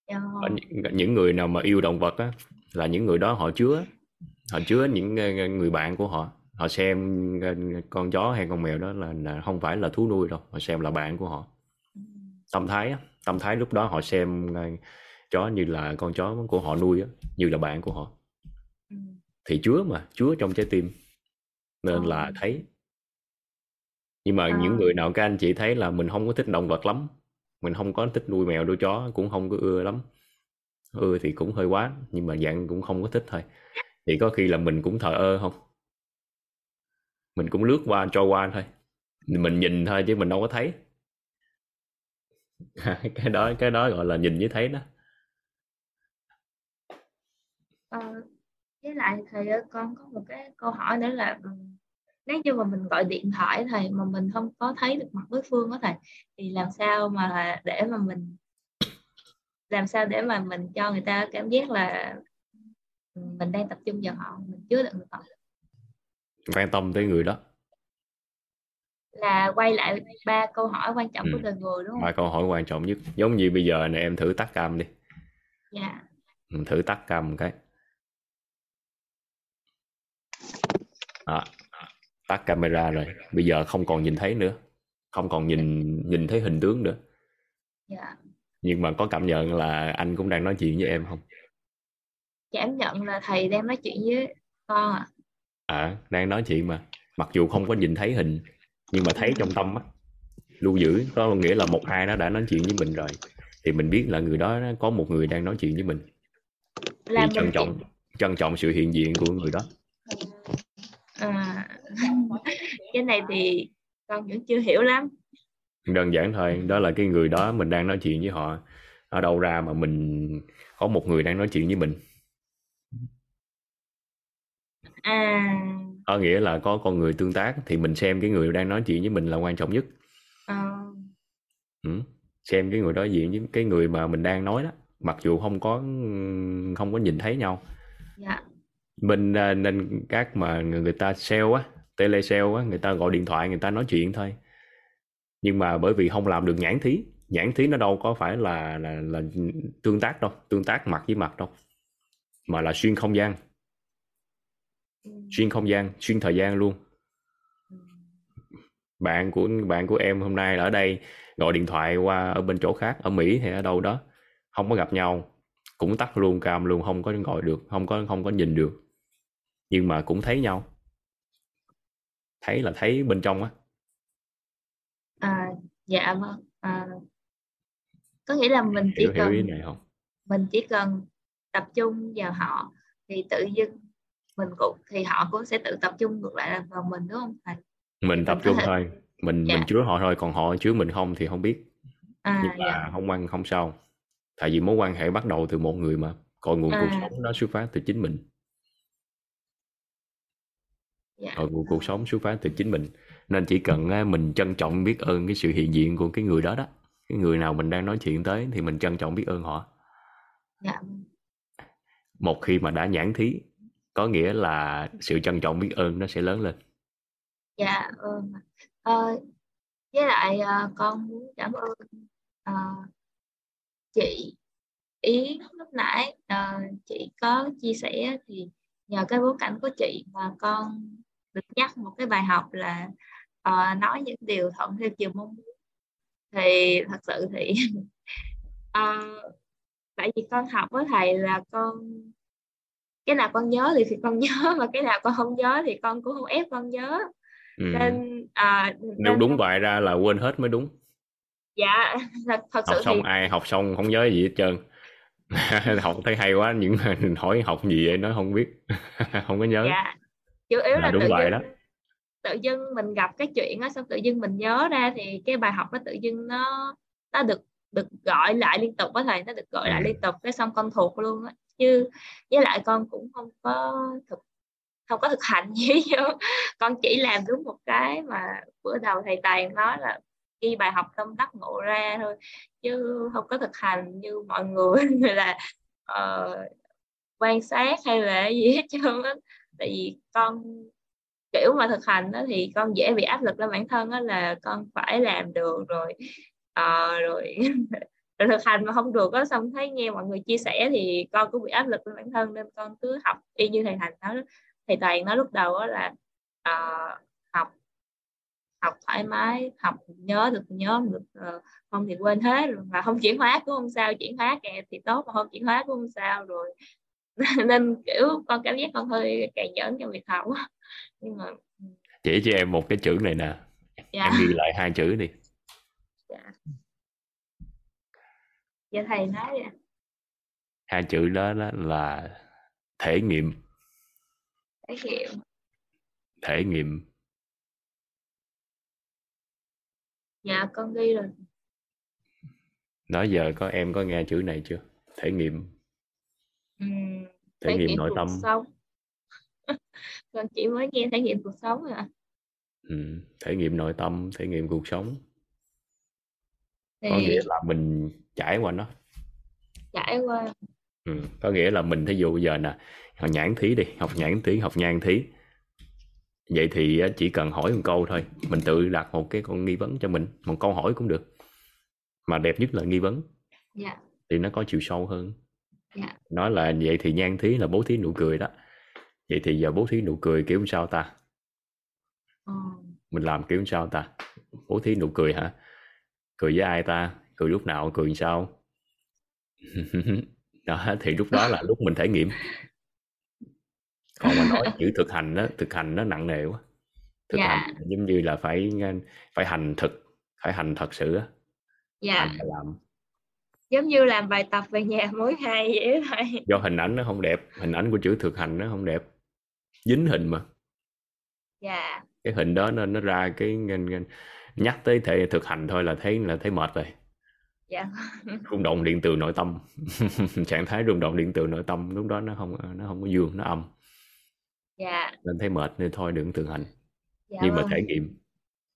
[SPEAKER 5] Dạ.
[SPEAKER 1] Những, những người nào mà yêu động vật á là những người đó họ chứa họ chứa những ờ, người bạn của họ họ xem ờ, con chó hay con mèo đó là, là không phải là thú nuôi đâu họ xem là bạn của họ. Tâm thái á, tâm thái lúc đó họ xem ờ, chó như là con chó của họ nuôi á, như là bạn của họ.
[SPEAKER 5] Ừ.
[SPEAKER 1] thì chứa mà chứa trong trái tim. Nên
[SPEAKER 5] Ờ.
[SPEAKER 1] là thấy. Nhưng mà
[SPEAKER 5] Ờ.
[SPEAKER 1] những người nào các anh chị thấy là mình không có thích động vật lắm mình không có thích nuôi mèo nuôi chó cũng không có ưa lắm. Ưa thì cũng hơi quá nhưng mà dạng cũng không có thích thôi. Thì có khi là mình cũng thờ ơ không mình cũng lướt qua cho qua thôi. Mình nhìn thôi chứ mình đâu có thấy. Cái đó cái đó gọi là nhìn với thấy đó.
[SPEAKER 5] À, với lại thầy ơi, ờ, con có một cái câu hỏi nữa là ừ, nếu như mà mình gọi điện thoại thầy mà mình không có thấy được mặt đối phương đó thầy thì làm sao mà để mà mình làm sao để mà mình cho người ta cảm giác là ừ, mình đang tập trung vào họ mình chứa đựng được họ?
[SPEAKER 1] Quan tâm tới người đó
[SPEAKER 5] là quay lại ba câu hỏi quan trọng của
[SPEAKER 1] Ừ.
[SPEAKER 5] đời người đúng không?
[SPEAKER 1] ba câu hỏi quan trọng nhất giống như bây giờ này em thử tắt cam đi
[SPEAKER 5] Dạ.
[SPEAKER 1] Ừ, thử tắt cam một cái à, tắt camera rồi bây giờ không còn nhìn thấy nữa không còn nhìn nhìn thấy hình tướng nữa
[SPEAKER 5] Dạ.
[SPEAKER 1] nhưng mà có cảm nhận là anh cũng đang nói chuyện với em không
[SPEAKER 5] Cảm nhận là thầy đang nói chuyện với con à.
[SPEAKER 1] À đang nói chuyện mà. Mặc dù không có nhìn thấy hình nhưng mà thấy trong tâm á. Lưu giữ có nghĩa là một ai nó đã nói chuyện với mình rồi. Thì mình biết là người đó có một người đang nói chuyện với mình.
[SPEAKER 5] Là
[SPEAKER 1] thì trân trọng trân trọng sự hiện diện của người đó.
[SPEAKER 5] À, cái này thì con vẫn chưa hiểu lắm.
[SPEAKER 1] đơn giản thôi đó là cái người đó mình đang nói chuyện với họ. Ở đâu ra mà mình có một người đang nói chuyện với mình
[SPEAKER 5] À,
[SPEAKER 1] có nghĩa là có con người tương tác thì mình xem cái người đang nói chuyện với mình là quan trọng nhất.
[SPEAKER 5] Ờ,
[SPEAKER 1] ừ. xem cái người đối diện với cái người mà mình đang nói đó mặc dù không có không có nhìn thấy nhau.
[SPEAKER 5] Dạ,
[SPEAKER 1] mình à, nên các mà người ta sale á tele sale á người ta gọi điện thoại người ta nói chuyện thôi. Nhưng mà bởi vì không làm được nhãn thí nhãn thí nó đâu có phải là là là tương tác đâu tương tác mặt với mặt đâu mà là xuyên không gian xuyên không gian xuyên thời gian luôn.
[SPEAKER 5] Ừ,
[SPEAKER 1] bạn của bạn của em hôm nay là ở đây gọi điện thoại qua ở bên chỗ khác ở Mỹ hay ở đâu đó. Không có gặp nhau cũng tắt luôn cam luôn không có gọi được không có không có nhìn được. Nhưng mà cũng thấy nhau. Thấy là thấy bên trong á.
[SPEAKER 5] À, dạ vâng. À, có nghĩa là mình chỉ
[SPEAKER 1] hiểu hiểu
[SPEAKER 5] cần
[SPEAKER 1] ý này không?
[SPEAKER 5] mình chỉ cần tập trung vào họ thì tự dưng mình cũng thì họ cũng sẽ tự tập trung ngược lại vào mình đúng không thầy?
[SPEAKER 1] mình tập trung thôi. Mình
[SPEAKER 5] Dạ.
[SPEAKER 1] mình chứa họ thôi còn họ chứa mình không thì không biết.
[SPEAKER 5] À,
[SPEAKER 1] nhưng mà
[SPEAKER 5] dạ,
[SPEAKER 1] không quan không sao. Tại vì mối quan hệ bắt đầu từ một người mà còn nguồn cuộc
[SPEAKER 5] À.
[SPEAKER 1] sống nó xuất phát từ chính mình.
[SPEAKER 5] Dạ,
[SPEAKER 1] ở của cuộc sống xuất phát từ chính mình. Nên chỉ cần mình trân trọng biết ơn cái sự hiện diện của cái người đó đó cái người nào mình đang nói chuyện tới thì mình trân trọng biết ơn họ.
[SPEAKER 5] Dạ,
[SPEAKER 1] một khi mà đã nhãn thí có nghĩa là sự trân trọng biết ơn nó sẽ lớn lên.
[SPEAKER 5] Dạ, vâng. Ờ, với lại à, con muốn cảm ơn à, chị Yến lúc nãy. À, chị có chia sẻ thì nhờ cái bối cảnh của chị mà con được nhắc một cái bài học là à, nói những điều thuận theo chiều mong muốn. Thì thật sự thì à, tại vì con học với thầy là con cái nào con nhớ thì, thì con nhớ mà cái nào con không nhớ thì con cũng không ép con nhớ.
[SPEAKER 1] Ừ.
[SPEAKER 5] nên à,
[SPEAKER 1] nếu
[SPEAKER 5] nên
[SPEAKER 1] đúng bài ra là quên hết mới đúng.
[SPEAKER 5] Dạ thật, thật sự
[SPEAKER 1] học xong
[SPEAKER 5] thì
[SPEAKER 1] ai học xong không nhớ gì hết trơn. Học thấy hay quá những hỏi học gì vậy nó không biết. Không có nhớ.
[SPEAKER 5] Dạ chủ yếu
[SPEAKER 1] là
[SPEAKER 5] là
[SPEAKER 1] đúng
[SPEAKER 5] tự
[SPEAKER 1] bài
[SPEAKER 5] dưng
[SPEAKER 1] đó.
[SPEAKER 5] tự dưng mình gặp cái chuyện á xong tự dưng mình nhớ ra thì cái bài học nó tự dưng nó nó được được gọi lại liên tục á thầy nó được gọi lại
[SPEAKER 1] Ừ.
[SPEAKER 5] liên tục cái xong con thuộc luôn á chứ với lại con cũng không có thực không có thực hành gì vô con chỉ làm đúng một cái mà bữa đầu thầy Tài nói là ghi bài học tâm đắc ngộ ra thôi chứ không có thực hành như mọi người là uh, quan sát hay là gì hết trơn á. Tại vì con kiểu mà thực hành đó thì con dễ bị áp lực lên bản thân đó là con phải làm được rồi uh, rồi rồi thực hành mà không được á xong thấy nghe mọi người chia sẻ thì con cũng bị áp lực lên bản thân nên con cứ học y như thầy thành nói thầy toàn nói lúc đầu á là ờ, học học thoải mái học nhớ được nhớ được ờ, không thì quên hết rồi mà không chuyển hóa cũng không sao chuyển hóa kìa thì tốt mà không chuyển hóa cũng không sao rồi. Nên kiểu con cảm giác con hơi cày nhẫn trong việc học nhưng mà
[SPEAKER 1] chỉ cho em một cái chữ này nè
[SPEAKER 5] dạ.
[SPEAKER 1] em ghi lại hai chữ đi
[SPEAKER 5] dạ dạ thầy nói vậy
[SPEAKER 1] hai chữ đó, đó là thể nghiệm.
[SPEAKER 5] Trải nghiệm.
[SPEAKER 1] Thể nghiệm.
[SPEAKER 5] Dạ con ghi rồi.
[SPEAKER 1] Đó giờ có em có nghe chữ này chưa? Thể nghiệm.
[SPEAKER 5] Ừm,
[SPEAKER 1] thể
[SPEAKER 5] trải
[SPEAKER 1] nghiệm
[SPEAKER 5] nghiệm
[SPEAKER 1] nội tâm.
[SPEAKER 5] sống. Con chỉ mới nghe trải nghiệm cuộc sống à.
[SPEAKER 1] Ừ. thể nghiệm nội tâm thể nghiệm cuộc sống
[SPEAKER 5] thì
[SPEAKER 1] có nghĩa là mình trải qua nó.
[SPEAKER 5] Trải qua.
[SPEAKER 1] Ừ. có nghĩa là mình thí dụ bây giờ nè học nhãn thí đi học nhãn thí học nhan thí. Vậy thì chỉ cần hỏi một câu thôi mình tự đặt một cái con nghi vấn cho mình một câu hỏi cũng được. Mà đẹp nhất là nghi vấn.
[SPEAKER 5] Dạ.
[SPEAKER 1] Thì nó có chiều sâu hơn.
[SPEAKER 5] Dạ.
[SPEAKER 1] Nói là vậy thì nhan thí là bố thí nụ cười đó. Vậy thì giờ bố thí nụ cười kiểu sao ta?
[SPEAKER 5] Ờ,
[SPEAKER 1] mình làm kiểu sao ta? Bố thí nụ cười hả cười với ai ta? Cười lúc nào cười sao? Đó thì lúc đó là lúc mình thể nghiệm. Còn mà nói chữ thực hành đó thực hành nó nặng nề quá. Thực
[SPEAKER 5] Dạ.
[SPEAKER 1] hành giống như là phải phải hành thực phải hành thật sự á.
[SPEAKER 5] Dạ.
[SPEAKER 1] Hành và làm.
[SPEAKER 5] Giống như làm bài tập về nhà mỗi ngày vậy thôi
[SPEAKER 1] do hình ảnh nó không đẹp hình ảnh của chữ thực hành nó không đẹp. Dính hình mà.
[SPEAKER 5] Dạ.
[SPEAKER 1] Cái hình đó nó nó ra cái nhắc tới thể thực hành thôi là thấy là thấy mệt rồi.
[SPEAKER 5] Dạ.
[SPEAKER 1] Rung động điện từ nội tâm. Trạng thái rung động điện từ nội tâm lúc đó nó không nó không có dương nó âm.
[SPEAKER 5] Dạ.
[SPEAKER 1] Nên thấy mệt nên thôi đừng thực hành.
[SPEAKER 5] Dạ
[SPEAKER 1] nhưng mà
[SPEAKER 5] vâng,
[SPEAKER 1] thể nghiệm.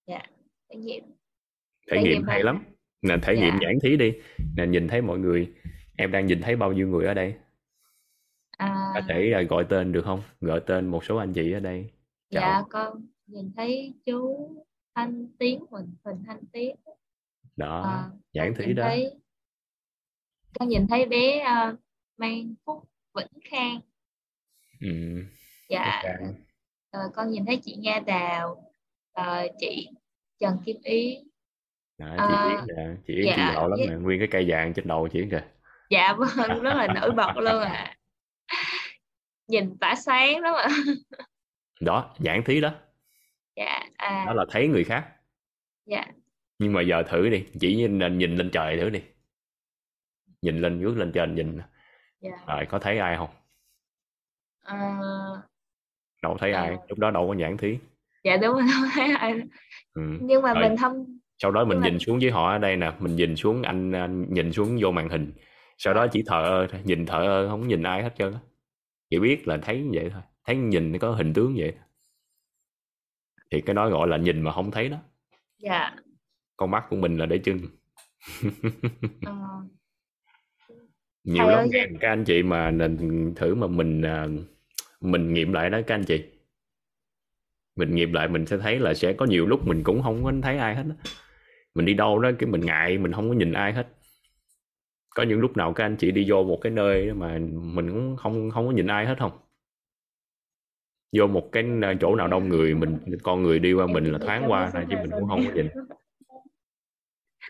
[SPEAKER 5] Trải nghiệm.
[SPEAKER 1] Thể
[SPEAKER 5] Trải
[SPEAKER 1] nghiệm
[SPEAKER 5] nghiệm
[SPEAKER 1] hay lắm. Nè thể nghiệm
[SPEAKER 5] Dạ.
[SPEAKER 1] giảng thí đi. Nè nhìn thấy mọi người em đang nhìn thấy bao nhiêu người ở đây?
[SPEAKER 5] À,
[SPEAKER 1] có thể là gọi tên được không? Gọi tên một số anh chị ở đây.
[SPEAKER 5] Dạ
[SPEAKER 1] chào.
[SPEAKER 5] con nhìn thấy chú Thanh Tiến mình Huỳnh Thanh Tiến
[SPEAKER 1] đó
[SPEAKER 5] à,
[SPEAKER 1] giảng
[SPEAKER 5] nhìn
[SPEAKER 1] đó.
[SPEAKER 5] thấy con nhìn thấy bé ờ, Mang Phúc Vĩnh Khang.
[SPEAKER 1] Ừ.
[SPEAKER 5] dạ. Ờ, con nhìn thấy chị Nga Đào ờ, chị Trần Kim Ý.
[SPEAKER 1] Đó,
[SPEAKER 5] À,
[SPEAKER 1] chị Yến nè chị Yến chị
[SPEAKER 5] dạ,
[SPEAKER 1] giàu lắm
[SPEAKER 5] với-
[SPEAKER 1] nè nguyên cái cây vàng trên đầu chị Yến kìa.
[SPEAKER 5] Dạ vâng rất là nổi bật luôn ạ. Nhìn tỏa sáng lắm ạ.
[SPEAKER 1] Đó giảng thí đó
[SPEAKER 5] dạ à,
[SPEAKER 1] đó là thấy người khác.
[SPEAKER 5] Dạ.
[SPEAKER 1] Nhưng mà giờ thử đi chỉ nhìn nhìn lên trời thử đi. Nhìn lên ngước lên trên nhìn.
[SPEAKER 5] Dạ.
[SPEAKER 1] Rồi có thấy ai không?
[SPEAKER 5] Ờ,
[SPEAKER 1] đâu thấy ai
[SPEAKER 5] Ờ.
[SPEAKER 1] lúc đó đâu có nhãn thí.
[SPEAKER 5] Dạ đúng rồi không thấy ai.
[SPEAKER 1] Ừ.
[SPEAKER 5] nhưng mà
[SPEAKER 1] Rồi.
[SPEAKER 5] mình không
[SPEAKER 1] sau đó mình
[SPEAKER 5] mà-
[SPEAKER 1] nhìn xuống với họ ở đây nè mình nhìn xuống anh, anh nhìn xuống vô màn hình. Sau đó chỉ thờ ơ thôi nhìn thờ ơ không nhìn ai hết trơn á. Chỉ biết là thấy như vậy thôi thấy nhìn có hình tướng vậy thì cái đó gọi là nhìn mà không thấy đó.
[SPEAKER 5] Dạ.
[SPEAKER 1] Con mắt của mình là để chưng
[SPEAKER 5] ờ,
[SPEAKER 1] nhiều
[SPEAKER 5] Thầy
[SPEAKER 1] lắm.
[SPEAKER 5] ơi,
[SPEAKER 1] các anh chị mà nên thử mà mình à, mình nghiệm lại đó các anh chị. Mình nghiệm lại mình sẽ thấy là sẽ có nhiều lúc mình cũng không có thấy ai hết á. mình đi đâu đó cái mình ngại mình không có nhìn ai hết. Có những lúc nào các anh chị đi vô một cái nơi mà mình cũng không không có nhìn ai hết không vô một cái à, chỗ nào đông người mình con người đi qua mình là thoáng qua này, chứ mình cũng không có nhìn.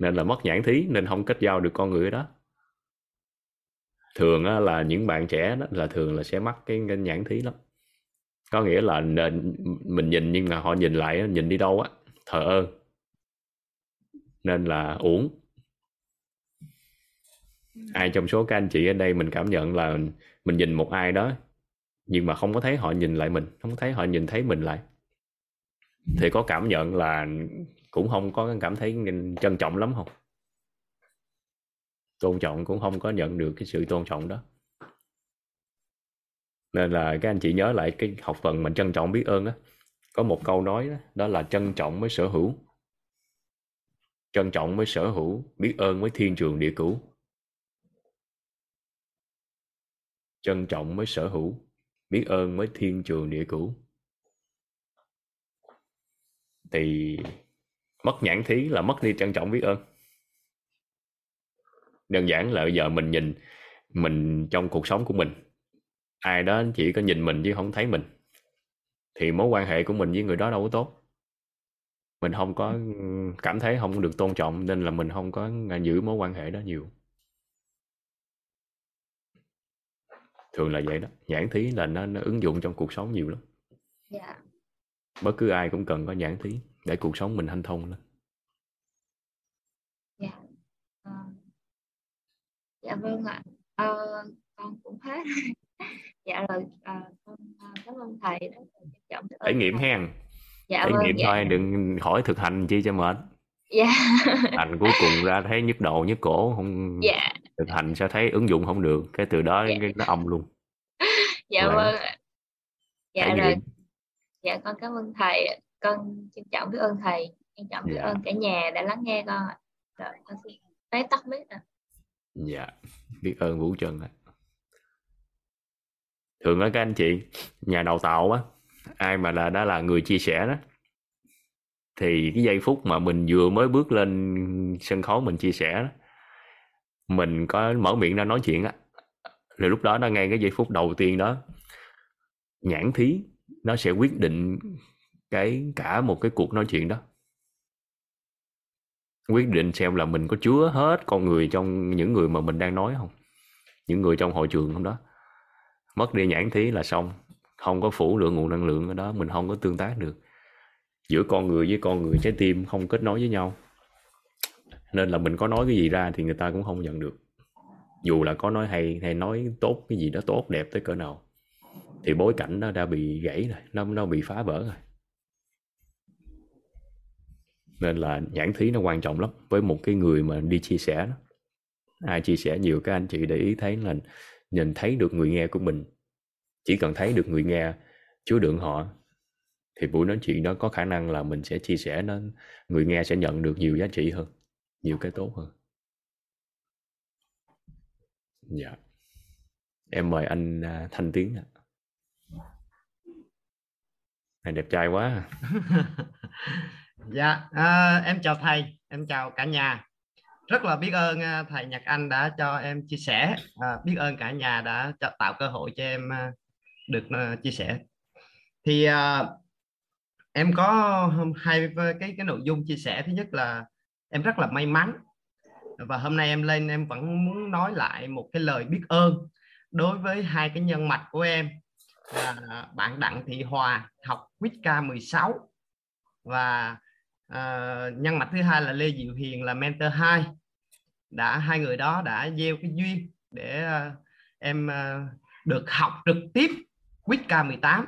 [SPEAKER 1] Nên là mất nhãn thí nên không kết giao được con người đó. Thường á, là những bạn trẻ đó là thường là sẽ mắc cái, cái nhãn thí lắm. Có nghĩa là nên mình nhìn nhưng mà họ nhìn lại nhìn đi đâu á thờ ơ. Nên là uổng. Ai trong số các anh chị ở đây mình cảm nhận là mình nhìn một ai đó nhưng mà không có thấy họ nhìn lại mình không có thấy họ nhìn thấy mình lại. Thì có cảm nhận là cũng không có cảm thấy trân trọng lắm không? Tôn trọng cũng không có nhận được cái sự tôn trọng đó. Nên là các anh chị nhớ lại cái học phần mình trân trọng biết ơn á. Có một câu nói đó, đó là trân trọng mới sở hữu. Trân trọng mới sở hữu biết ơn mới thiên trường địa cửu. Trân trọng mới sở hữu biết ơn mới thiên trường địa cửu. Thì mất nhãn thí là mất đi trân trọng biết ơn. Đơn giản là bây giờ mình nhìn mình trong cuộc sống của mình. Ai đó chỉ có nhìn mình chứ không thấy mình. Thì mối quan hệ của mình với người đó đâu có tốt. Mình không có cảm thấy không được tôn trọng nên là mình không có giữ mối quan hệ đó nhiều. Thường là vậy đó nhãn thí là nó, nó ứng dụng trong cuộc sống nhiều lắm.
[SPEAKER 5] Dạ.
[SPEAKER 1] Bất cứ ai cũng cần có nhãn thí để cuộc sống mình hanh thông lên.
[SPEAKER 5] Dạ Ờ, dạ vâng ạ. Ờ, con cũng hết. Dạ rồi ờ, con cảm ơn thầy trân trọng
[SPEAKER 1] trải nghiệm hen
[SPEAKER 5] dạ
[SPEAKER 1] trải
[SPEAKER 5] vâng
[SPEAKER 1] nghiệm
[SPEAKER 5] dạ,
[SPEAKER 1] thôi đừng hỏi thực hành chi cho mệt
[SPEAKER 5] dạ
[SPEAKER 1] thành cuối cùng ra thấy nhức đầu nhức cổ không
[SPEAKER 5] dạ
[SPEAKER 1] thực hành sao thấy ứng dụng không được cái từ đó
[SPEAKER 5] Dạ.
[SPEAKER 1] cái nó âm luôn.
[SPEAKER 5] Dạ vâng dạ rồi.
[SPEAKER 1] nghiệm
[SPEAKER 5] dạ con cảm ơn thầy con trân trọng biết ơn thầy trân trọng biết
[SPEAKER 1] Dạ.
[SPEAKER 5] ơn cả nhà đã lắng nghe con ạ. Rồi con xin phép tắt mic ạ.
[SPEAKER 1] Dạ biết ơn vũ trần ạ. Thường á các anh chị nhà đào tạo á ai mà là đã là người chia sẻ đó thì cái giây phút mà mình vừa mới bước lên sân khấu mình chia sẻ đó, mình có mở miệng ra nói chuyện á rồi lúc đó nó ngay cái giây phút đầu tiên đó nhãn thí nó sẽ quyết định cái cả một cái cuộc nói chuyện đó. Quyết định xem là mình có chứa hết con người trong những người mà mình đang nói không những người trong hội trường không đó. Mất đi nhãn thí là xong không có phủ lượng nguồn năng lượng ở đó mình không có tương tác được giữa con người với con người trái tim, không kết nối với nhau. Nên là mình có nói cái gì ra thì người ta cũng không nhận được. Dù là có nói hay hay nói tốt cái gì đó tốt, đẹp tới cỡ nào, thì bối cảnh nó đã bị gãy rồi, nó nó bị phá vỡ rồi. Nên là nhãn thí nó quan trọng lắm. Với một cái người mà đi chia sẻ đó, ai chia sẻ nhiều, các anh chị để ý thấy là nhìn thấy được người nghe của mình. Chỉ cần thấy được người nghe, chứa đựng họ thì buổi nói chuyện đó có khả năng là mình sẽ chia sẻ nó người nghe sẽ nhận được nhiều giá trị hơn nhiều cái tốt hơn. Dạ. Em mời anh à, thanh tiến ạ. Này đẹp trai quá à.
[SPEAKER 6] dạ à, em chào thầy em chào cả nhà. Rất là biết ơn à, thầy Nhật Anh đã cho em chia sẻ à, biết ơn cả nhà đã cho, tạo cơ hội cho em được chia sẻ. Thì uh, em có hai cái cái nội dung chia sẻ. Thứ nhất là em rất là may mắn và hôm nay em lên em vẫn muốn nói lại một cái lời biết ơn đối với hai cái nhân mạch của em. Là bạn Đặng Thị Hòa học quýt K16 và uh, nhân mạch thứ hai là Lê Diệu Hiền là mentor 2 đã hai người đó đã gieo cái duyên để uh, em uh, được học trực tiếp quýt K18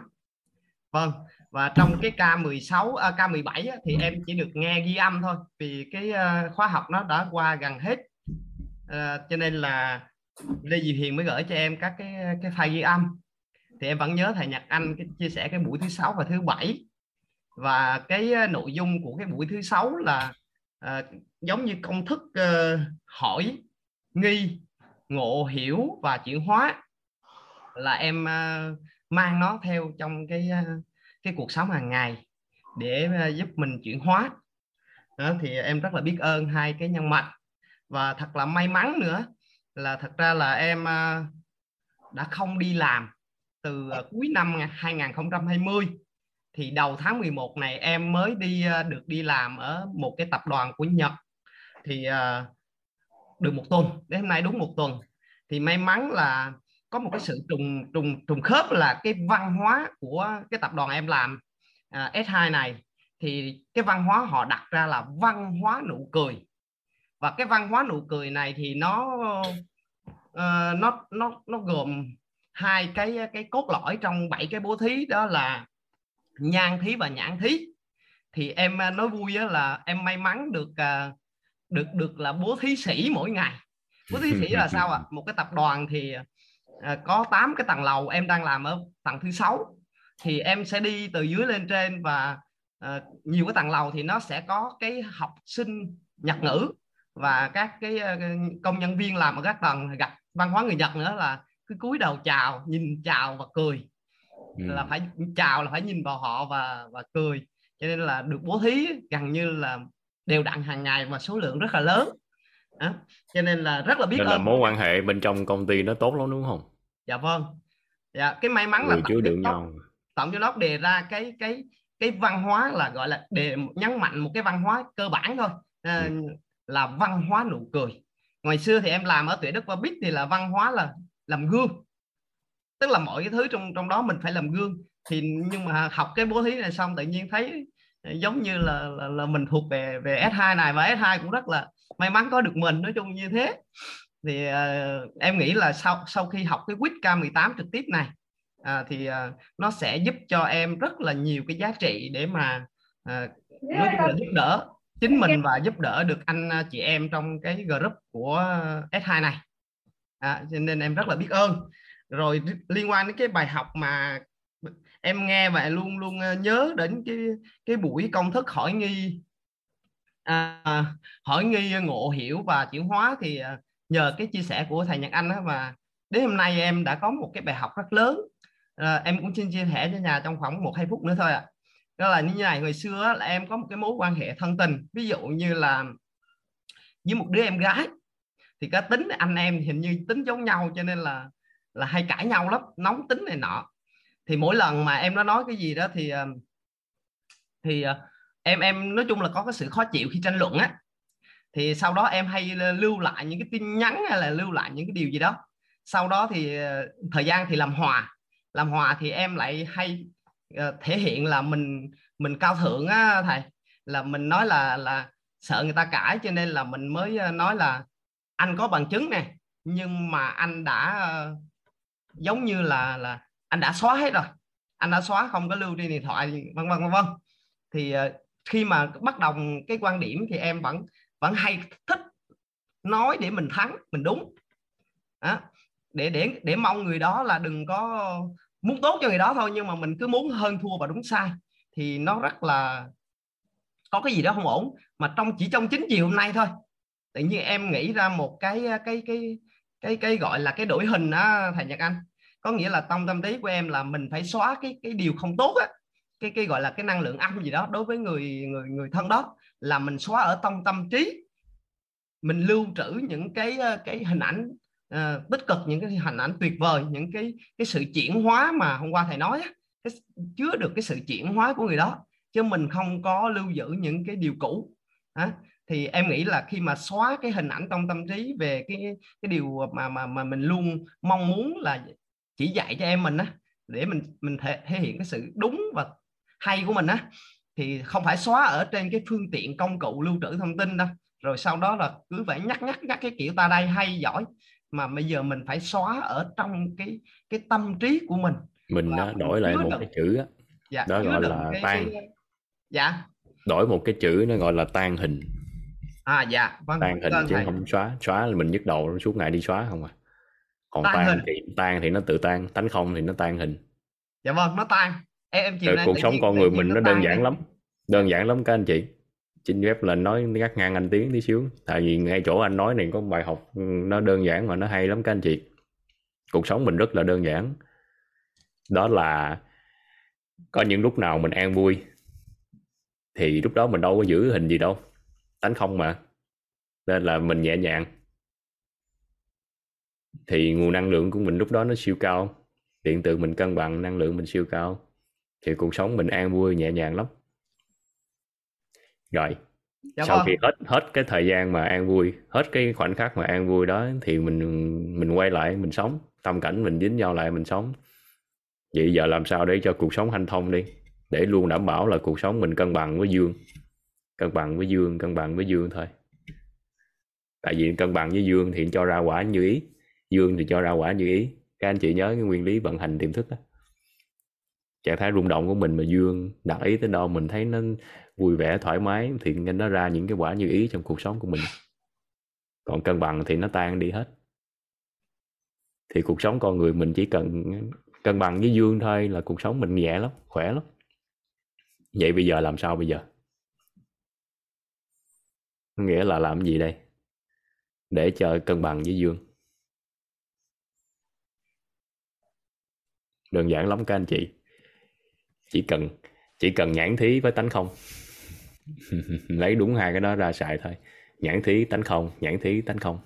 [SPEAKER 6] vâng và trong cái K16 à, K17 á, thì em chỉ được nghe ghi âm thôi vì cái ờ, khóa học nó đã qua gần hết. À, cho nên là Lê Diệu Hiền mới gửi cho em các cái cái file ghi âm. Thì em vẫn nhớ thầy Nhật Anh cái chia sẻ cái buổi thứ sáu và thứ bảy. Và cái uh, nội dung của cái buổi thứ sáu là uh, giống như công thức uh, hỏi nghi ngộ hiểu và chuyển hóa là em uh, mang nó theo trong cái uh, cái cuộc sống hàng ngày để ờ, giúp mình chuyển hóa. Đó, thì em rất là biết ơn hai cái nhân mạch. Và thật là may mắn nữa là thật ra là em ờ, đã không đi làm từ ờ, cuối năm 2020 thì đầu tháng 11 này em mới đi được đi làm ở một cái tập đoàn của Nhật. Thì được một tuần, đến hôm nay đúng một tuần. Thì may mắn là có một cái sự trùng trùng trùng khớp là cái văn hóa của cái tập đoàn em làm uh, S2 này. Thì cái văn hóa họ đặt ra là văn hóa nụ cười. Và cái văn hóa nụ cười này thì nó uh, nó nó nó gồm hai cái cái cốt lõi trong bảy cái bố thí đó là nhan thí và nhãn thí. Thì em nói vui là em may mắn được uh, được được là bố thí sĩ mỗi ngày. Bố thí sĩ là sao ạ? À? một cái tập đoàn thì uh, có 8 cái tầng lầu em đang làm ở tầng thứ sáu. Thì em sẽ đi từ dưới lên trên và uh, nhiều cái tầng lầu thì nó sẽ có cái học sinh nhật ngữ và các cái uh, công nhân viên làm ở các tầng gặp văn hóa người Nhật nữa là cứ cúi đầu chào nhìn chào và cười. Ừ. là phải chào là phải nhìn vào họ và và cười. Cho nên là được bố thí gần như là đều đặn hàng ngày và số lượng rất là lớn đó. cho nên là rất là biết
[SPEAKER 1] nên
[SPEAKER 6] ơn.
[SPEAKER 1] là mối quan hệ bên trong công ty nó tốt lắm đúng không?
[SPEAKER 6] Dạ vâng. Dạ cái may mắn
[SPEAKER 1] Người
[SPEAKER 6] là
[SPEAKER 1] chứa đựng nhau.
[SPEAKER 6] tổng giám đốc đề ra cái cái cái văn hóa là gọi là đề nhấn mạnh một cái văn hóa cơ bản thôi. À, ừ. là văn hóa nụ cười. Ngày xưa thì em làm ở tuệ đức và bít thì là văn hóa là làm gương. Tức là mọi cái thứ trong trong đó mình phải làm gương. Thì nhưng mà học cái bố thí này xong tự nhiên thấy Ờ, giống như là là, là mình thuộc về về S2 này và S2 cũng rất là may mắn có được mình nói chung như thế. Thì uh, em nghĩ là sau sau khi học cái quiz K18 trực tiếp này uh, thì uh, nó sẽ giúp cho em rất là nhiều cái giá trị để mà uh, nói chung là giúp đỡ chính mình và giúp đỡ được anh chị em trong cái group của S2 này. À, cho nên em rất là biết ơn. Rồi liên quan đến cái bài học mà em nghe và luôn luôn ờ, nhớ đến cái cái buổi công thức hỏi nghi. À, hỏi nghi ờ, ngộ hiểu và chuyển hóa thì ờ, nhờ cái chia sẻ của thầy Nhật Anh đó mà đến hôm nay em đã có một cái bài học rất lớn. À, em cũng xin chia sẻ cho nhà trong khoảng một hai phút nữa thôi ạ. À. đó là như này hồi xưa là em có một cái mối quan hệ thân tình. Ví dụ như là với một đứa em gái thì cá tính anh em hình như tính giống nhau cho nên là là hay cãi nhau lắm nóng tính này nọ thì mỗi lần mà em nó nói cái gì đó thì ờ, thì ờ, em em nói chung là có cái sự khó chịu khi tranh luận á. Thì sau đó em hay ờ, lưu lại những cái tin nhắn hay là lưu lại những cái điều gì đó. Sau đó thì thời gian thì làm hòa. Làm hòa thì em lại hay thể hiện là mình mình cao thượng á thầy. Là mình nói là là sợ người ta cãi cho nên là mình mới nói là anh có bằng chứng nè. Nhưng mà anh đã giống như là là anh đã xóa hết rồi. Anh đã xóa không có lưu trên điện thoại vân vân vân vân. Thì uh, khi mà bắt đầu cái quan điểm thì em vẫn vẫn hay thích nói để mình thắng mình đúng. Đó. để để để mong người đó là đừng có muốn tốt cho người đó thôi nhưng mà mình cứ muốn hơn thua và đúng sai. Thì nó rất là có cái gì đó không ổn mà trong chỉ trong chính chiều hôm nay thôi. Tự nhiên em nghĩ ra một cái cái cái cái cái gọi là cái đổi hình đó thầy Nhật Anh có nghĩa là trong tâm trí của em là mình phải xóa cái cái điều không tốt á cái cái gọi là cái năng lượng âm gì đó đối với người người người thân đó là mình xóa ở trong tâm trí. Mình lưu trữ những cái ờ, cái hình ảnh uh, tích cực những cái hình ảnh tuyệt vời những cái cái sự chuyển hóa mà hôm qua thầy nói á, cái, chứa được cái sự chuyển hóa của người đó chứ mình không có lưu giữ những cái điều cũ. À, thì em nghĩ là khi mà xóa cái hình ảnh trong tâm trí về cái cái điều mà mà mà mình luôn mong muốn là chỉ dạy cho em mình á để mình mình thể, thể hiện cái sự đúng và hay của mình á thì không phải xóa ở trên cái phương tiện công cụ lưu trữ thông tin đâu. Rồi sau đó là cứ phải nhắc nhắc nhắc cái kiểu ta đây hay giỏi. Mà bây giờ mình phải xóa ở trong cái cái tâm trí của mình.
[SPEAKER 1] Mình đã đổi lại một cái chữ á. Dạ, đó gọi là cái, tan. cái...
[SPEAKER 6] dạ.
[SPEAKER 1] Đổi một cái chữ nó gọi là tan hình.
[SPEAKER 6] À dạ
[SPEAKER 1] vâng tan hình chứ thầy. không xóa. Xóa là mình nhức đầu suốt ngày đi xóa không à còn tan, tan thì tan thì nó tự tan tánh không thì nó tan hình.
[SPEAKER 6] Dạ vâng nó tan. Em, em
[SPEAKER 1] chịu cuộc sống con người mình nó, đơn giản lắm đơn giản lắm các anh chị. Xin phép là nói ngắt ngang anh tiếng tí xíu. Tại vì ngay chỗ anh nói này có bài học ừ, nó đơn giản mà nó hay lắm các anh chị. Cuộc sống mình rất là đơn giản. Đó là có những lúc nào mình an vui thì lúc đó mình đâu có giữ hình gì đâu. Tánh không mà. Nên là mình nhẹ nhàng thì nguồn năng lượng của mình lúc đó nó siêu cao. Điện từ mình cân bằng năng lượng mình siêu cao. Thì cuộc sống mình an vui nhẹ nhàng lắm. Rồi dạ sau vâng. khi hết hết cái thời gian mà an vui hết cái khoảnh khắc mà an vui đó thì mình mình quay lại mình sống. Tâm cảnh mình dính nhau lại mình sống. Vậy giờ làm sao để cho cuộc sống hanh thông đi? Để luôn đảm bảo là cuộc sống mình cân bằng với dương. Cân bằng với dương cân bằng với dương thôi. Tại vì cân bằng với dương thì cho ra quả như ý dương thì cho ra quả như ý. Các anh chị nhớ cái nguyên lý vận hành tiềm thức đó trạng thái rung động của mình mà dương đặt ý tới đâu mình thấy nó vui vẻ, thoải mái thì nên nó ra những cái quả như ý trong cuộc sống của mình. Còn cân bằng thì nó tan đi hết. Thì cuộc sống con người mình chỉ cần cân bằng với dương thôi là cuộc sống mình nhẹ lắm, khỏe lắm. Vậy bây giờ làm sao bây giờ? Nghĩa là làm gì đây? Để cho cân bằng với dương. Đơn giản lắm các anh chị. Chỉ cần chỉ cần nhãn thí với tánh không. Lấy đúng hai cái đó ra xài thôi. Nhãn thí, tánh không. Nhãn thí, tánh không.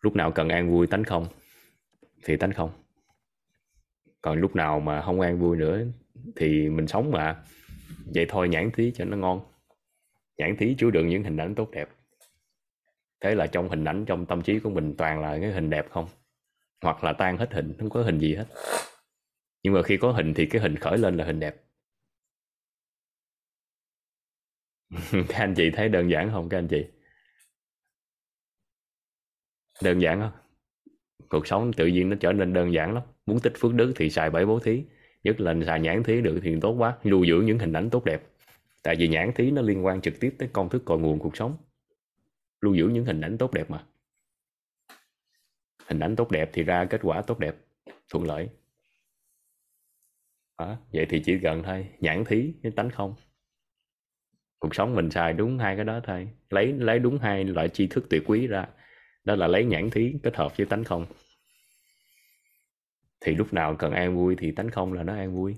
[SPEAKER 1] Lúc nào cần an vui, tánh không, thì tánh không. Còn lúc nào mà không an vui nữa, thì mình sống mà. Vậy thôi, nhãn thí cho nó ngon. Nhãn thí chứa đựng những hình ảnh tốt đẹp. Thế là trong hình ảnh, trong tâm trí của mình toàn là cái hình đẹp không? Hoặc là tan hết hình, không có hình gì hết. Nhưng mà khi có hình thì cái hình khởi lên là hình đẹp. Các anh chị thấy đơn giản không, các anh chị? Đơn giản không cuộc sống tự nhiên nó trở nên đơn giản lắm. Muốn tích phước đức thì xài bảy bố thí. Nhất là xài nhãn thí được thì tốt quá. Lưu giữ những hình ảnh tốt đẹp. Tại vì nhãn thí nó liên quan trực tiếp tới công thức cội nguồn cuộc sống. Lưu giữ những hình ảnh tốt đẹp mà hình ảnh tốt đẹp thì ra kết quả tốt đẹp, thuận lợi. Đó. vậy thì chỉ gần thôi, nhãn thí với tánh không. Cuộc sống mình xài đúng hai cái đó thôi, lấy lấy đúng hai loại tri thức tuyệt quý ra, đó là lấy nhãn thí kết hợp với tánh không. Thì lúc nào cần an vui thì tánh không là nó an vui.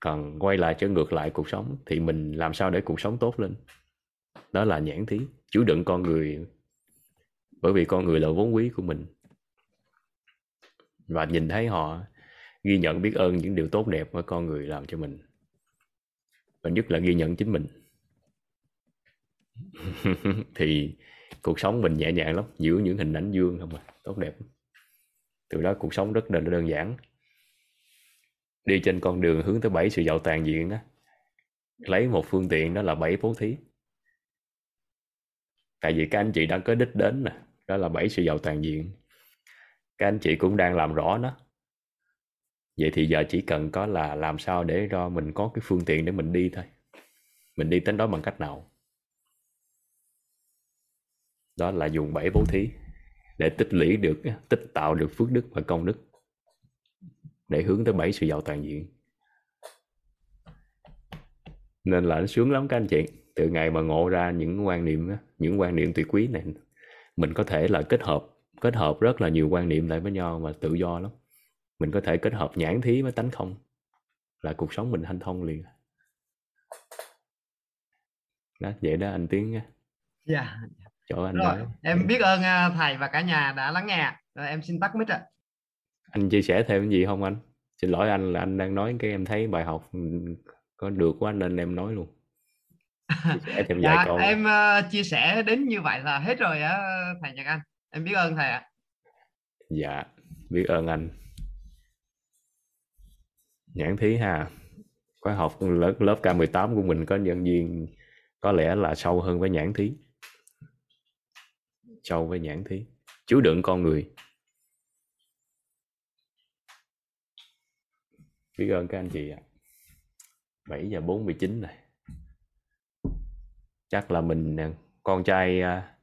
[SPEAKER 1] Còn quay lại cho ngược lại cuộc sống thì mình làm sao để cuộc sống tốt lên? Đó là nhãn thí, chứa đựng con người bởi vì con người là vốn quý của mình. Và nhìn thấy họ, ghi nhận biết ơn những điều tốt đẹp mà con người làm cho mình. Và nhất là ghi nhận chính mình. Thì cuộc sống mình nhẹ nhàng lắm giữ những hình ảnh dương không à tốt đẹp. Từ đó cuộc sống rất là đơn giản. Đi trên con đường hướng tới bảy sự giàu toàn diện đó lấy một phương tiện đó là bảy bố thí. Tại vì các anh chị đang có đích đến nè đó là bảy sự giàu toàn diện. Các anh chị cũng đang làm rõ nó. vậy thì giờ chỉ cần có là làm sao để cho mình có cái phương tiện để mình đi thôi. Mình đi đến đó bằng cách nào? Đó là dùng bảy bố thí để tích lũy được, tích tạo được phước đức và công đức để hướng tới bảy sự giàu toàn diện. Nên là nó sướng lắm các anh chị. Từ ngày mà ngộ ra những quan niệm những quan niệm tuyệt quý này mình có thể là kết hợp kết hợp rất là nhiều quan niệm lại với nhau mà tự do lắm. Mình có thể kết hợp nhãn thí với tánh không là cuộc sống mình hanh thông liền. Đó vậy đó anh tiến nha
[SPEAKER 6] dạ.
[SPEAKER 1] Chỗ anh
[SPEAKER 6] rồi
[SPEAKER 1] nói.
[SPEAKER 6] em biết ơn à, thầy và cả nhà đã lắng nghe. Rồi em xin tắt mic ạ.
[SPEAKER 1] Anh chia sẻ thêm cái gì không anh? Xin lỗi anh là anh đang nói cái em thấy bài học ừ, có được quá nên em nói luôn sẻ thêm vài
[SPEAKER 6] dạ
[SPEAKER 1] câu
[SPEAKER 6] em à, chia sẻ đến như vậy là hết rồi á thầy Nhật Anh. Em biết ơn thầy ạ.
[SPEAKER 1] Dạ biết ơn anh. Nhãn thí ha. Khóa học lớp lớp K18 của mình có nhân viên có lẽ là sâu hơn với nhãn thí. Sâu với nhãn thí. Chứa đựng con người. Biết ơn các anh chị ạ. 7 giờ 49 này chắc là mình à, con trai à,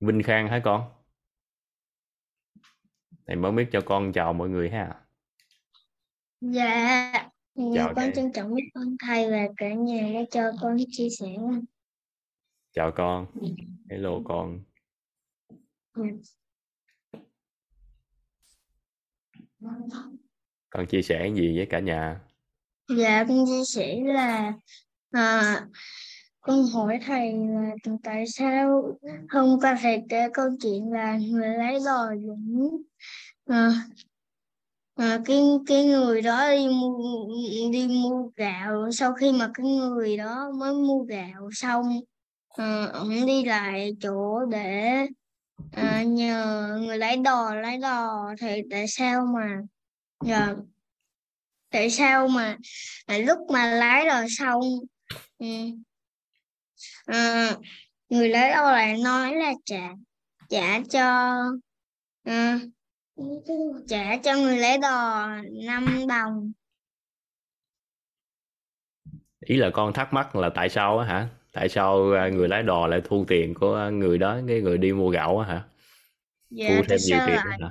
[SPEAKER 1] Vinh Khang hả con? Thầy mới biết cho con chào mọi người ha.
[SPEAKER 7] Dạ,
[SPEAKER 1] Chào
[SPEAKER 7] con
[SPEAKER 1] thầy.
[SPEAKER 7] trân trọng biết ơn thầy và cả nhà đã cho con chia sẻ.
[SPEAKER 1] chào con. Hello con. Con chia sẻ gì với cả nhà?
[SPEAKER 7] Dạ, con chia sẻ là à, con hỏi thầy là tại sao hôm qua thầy kể câu chuyện là người lấy đò Dũng à, à, cái cái người đó đi mua đi mua gạo. Sau khi mà cái người đó mới mua gạo xong ờ, à, ông đi lại chỗ để à, nhờ người lấy đò lấy đò thì tại sao mà nhờ tại sao mà à, lúc mà lái rồi xong ừ, à, người lấy đò lại nói là trả trả cho à, trả cho người lấy đò 5 đồng.
[SPEAKER 1] Ý là con thắc mắc là tại sao á hả? Tại sao à, người lái đò lại thu tiền của người đó cái người đi mua gạo á hả?
[SPEAKER 7] Dạ
[SPEAKER 1] thu thêm nhiều tiền
[SPEAKER 7] lại
[SPEAKER 1] hả?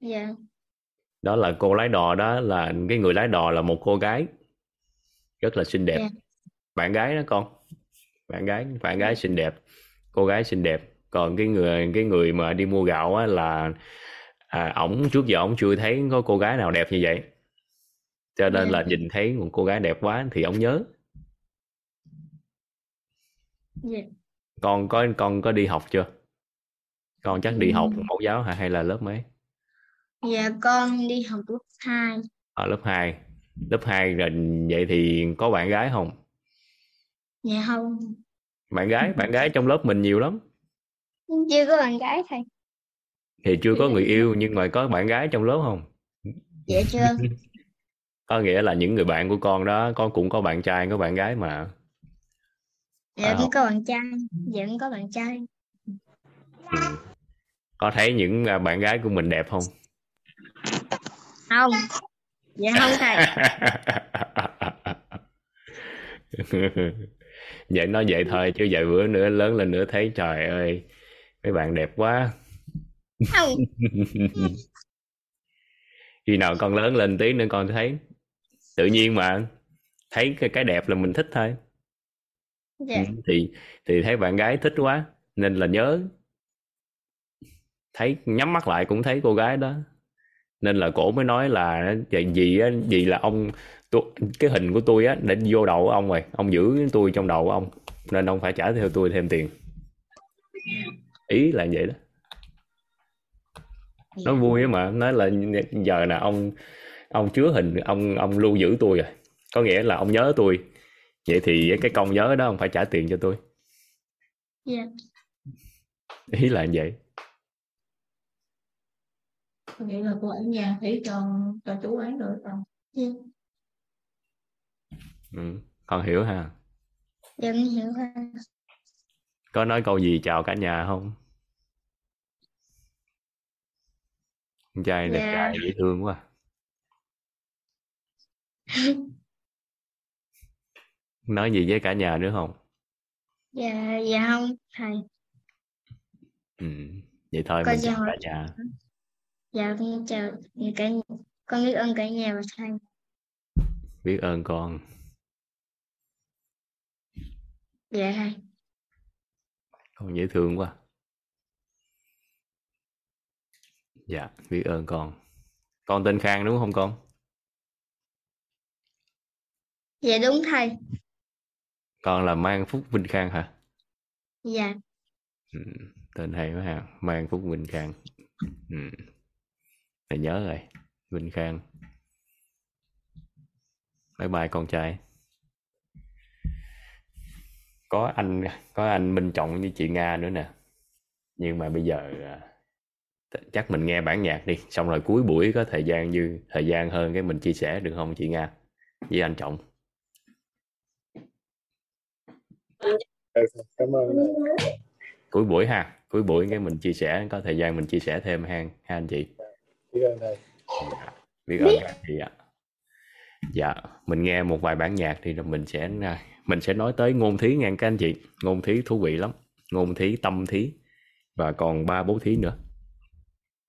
[SPEAKER 7] Dạ.
[SPEAKER 1] Đó là cô lái đò đó là cái người lái đò là một cô gái rất là xinh đẹp.
[SPEAKER 7] Dạ.
[SPEAKER 1] bạn gái đó con bạn gái bạn gái xinh đẹp cô gái xinh đẹp. Còn cái người cái người mà đi mua gạo á là à, ổng trước giờ ổng chưa thấy có cô gái nào đẹp như vậy. Cho nên là nhìn thấy một cô gái đẹp quá thì ổng nhớ.
[SPEAKER 7] Dạ.
[SPEAKER 1] Con có con có đi học chưa? Con chắc đi học mẫu giáo hả hay là lớp mấy?
[SPEAKER 7] Dạ con đi học lớp 2
[SPEAKER 1] ở lớp 2 lớp 2 rồi vậy thì có bạn gái không
[SPEAKER 7] dạ không.
[SPEAKER 1] Bạn gái bạn gái trong lớp mình nhiều lắm.
[SPEAKER 7] Chưa có bạn gái thầy.
[SPEAKER 1] Thì chưa có người yêu nhưng mà có bạn gái trong lớp không?
[SPEAKER 7] Dạ chưa.
[SPEAKER 1] Có nghĩa là những người bạn của con đó con cũng có bạn trai có bạn gái mà.
[SPEAKER 7] Dạ cũng có bạn trai dạ cũng có bạn trai.
[SPEAKER 1] Ừ. có thấy những à, bạn gái của mình đẹp không?
[SPEAKER 7] Không. Dạ không thầy
[SPEAKER 1] vậy nói vậy thôi chứ vài bữa nữa lớn lên nữa thấy trời ơi mấy bạn đẹp quá. Khi nào con lớn lên tí nữa con thấy tự nhiên mà thấy cái cái đẹp là mình thích thôi.
[SPEAKER 7] Dạ.
[SPEAKER 1] Ừ, thì thì thấy bạn gái thích quá nên là nhớ. Thấy nhắm mắt lại cũng thấy cô gái đó. Nên là cổ mới nói là gì á gì là ông tôi, cái hình của tôi á để vô đầu của ông rồi. Ông giữ tôi trong đầu của ông nên ông phải trả theo tôi thêm tiền. Ý là vậy đó. Nó vui á mà nói là giờ là ông ông chứa hình ông ông lưu giữ tôi rồi. Có nghĩa là ông nhớ tôi. Vậy thì cái công nhớ đó ông phải trả tiền cho tôi.
[SPEAKER 7] Dạ.
[SPEAKER 1] Ý là vậy.
[SPEAKER 4] Nghĩa là cô ở nhà thấy cho cho chú ấy rồi còn.
[SPEAKER 7] Dạ
[SPEAKER 1] ừ. con hiểu ha.
[SPEAKER 7] Dạ em hiểu ha.
[SPEAKER 1] Có nói câu gì chào cả nhà không? Con trai đẹp
[SPEAKER 7] Dạ.
[SPEAKER 1] trai dễ thương quá. Nói gì với cả nhà nữa không?
[SPEAKER 7] Dạ dạ không thầy.
[SPEAKER 1] Ừ. vậy thôi
[SPEAKER 7] Con
[SPEAKER 1] mình chào cả nhà.
[SPEAKER 7] Dạ con chào cả con biết ơn cả nhà và thầy.
[SPEAKER 1] Biết ơn con
[SPEAKER 7] dạ thầy
[SPEAKER 1] con dễ thương quá. Dạ biết ơn con. Con tên khang đúng không con?
[SPEAKER 7] Dạ đúng thầy.
[SPEAKER 1] Con là mang phúc vinh khang hả?
[SPEAKER 7] Dạ.
[SPEAKER 1] Ừ. tên hay quá ha. Mang phúc vinh khang. Ừ. nhớ rồi vinh khang. Bye bye con trai có anh có anh minh trọng với chị nga nữa nè. Nhưng mà bây giờ à, chắc mình nghe bản nhạc đi. Xong rồi cuối buổi có thời gian dư thời gian hơn cái mình chia sẻ được không chị nga? Với anh trọng.
[SPEAKER 8] Cảm ơn.
[SPEAKER 1] Cuối buổi ha. Cuối buổi cái mình chia sẻ có thời gian mình chia sẻ thêm ha ha anh chị.
[SPEAKER 8] Biết ơn thầy.
[SPEAKER 1] Dạ, biết ơn chị ạ. Dạ mình nghe một vài bản nhạc thì rồi mình sẽ à, mình sẽ nói tới ngôn thí ngàn các anh chị. Ngôn thí thú vị lắm. Ngôn thí tâm thí. Và còn ba bố thí nữa.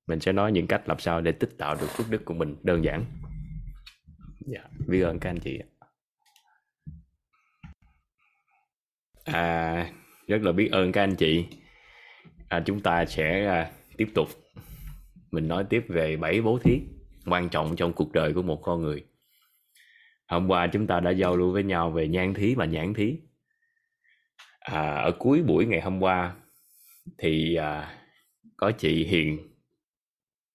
[SPEAKER 1] Mình sẽ nói những cách làm sao để tích tạo được phước đức của mình đơn giản. Dạ biết ơn các anh chị à rất là biết ơn các anh chị. À, chúng ta sẽ à, tiếp tục. Mình nói tiếp về bảy bố thí quan trọng trong cuộc đời của một con người hôm qua chúng ta đã giao lưu với nhau về nhan thí và nhãn thí. À, ở cuối buổi ngày hôm qua thì à, có chị Hiền.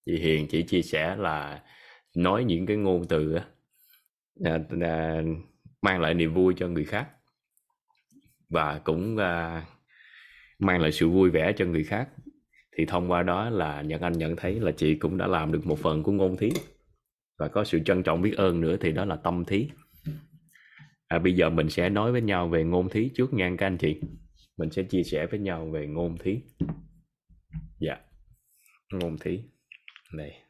[SPEAKER 1] Chị Hiền chỉ chia sẻ là nói những cái ngôn từ à, à, mang lại niềm vui cho người khác và cũng à, mang lại sự vui vẻ cho người khác. Thì thông qua đó là Nhật Anh nhận thấy là chị cũng đã làm được một phần của ngôn thí và có sự trân trọng biết ơn nữa thì đó là tâm thí. À, bây giờ mình sẽ nói với nhau về ngôn thí trước nha các anh chị. Mình sẽ chia sẻ với nhau về ngôn thí. Dạ ngôn thí. Này.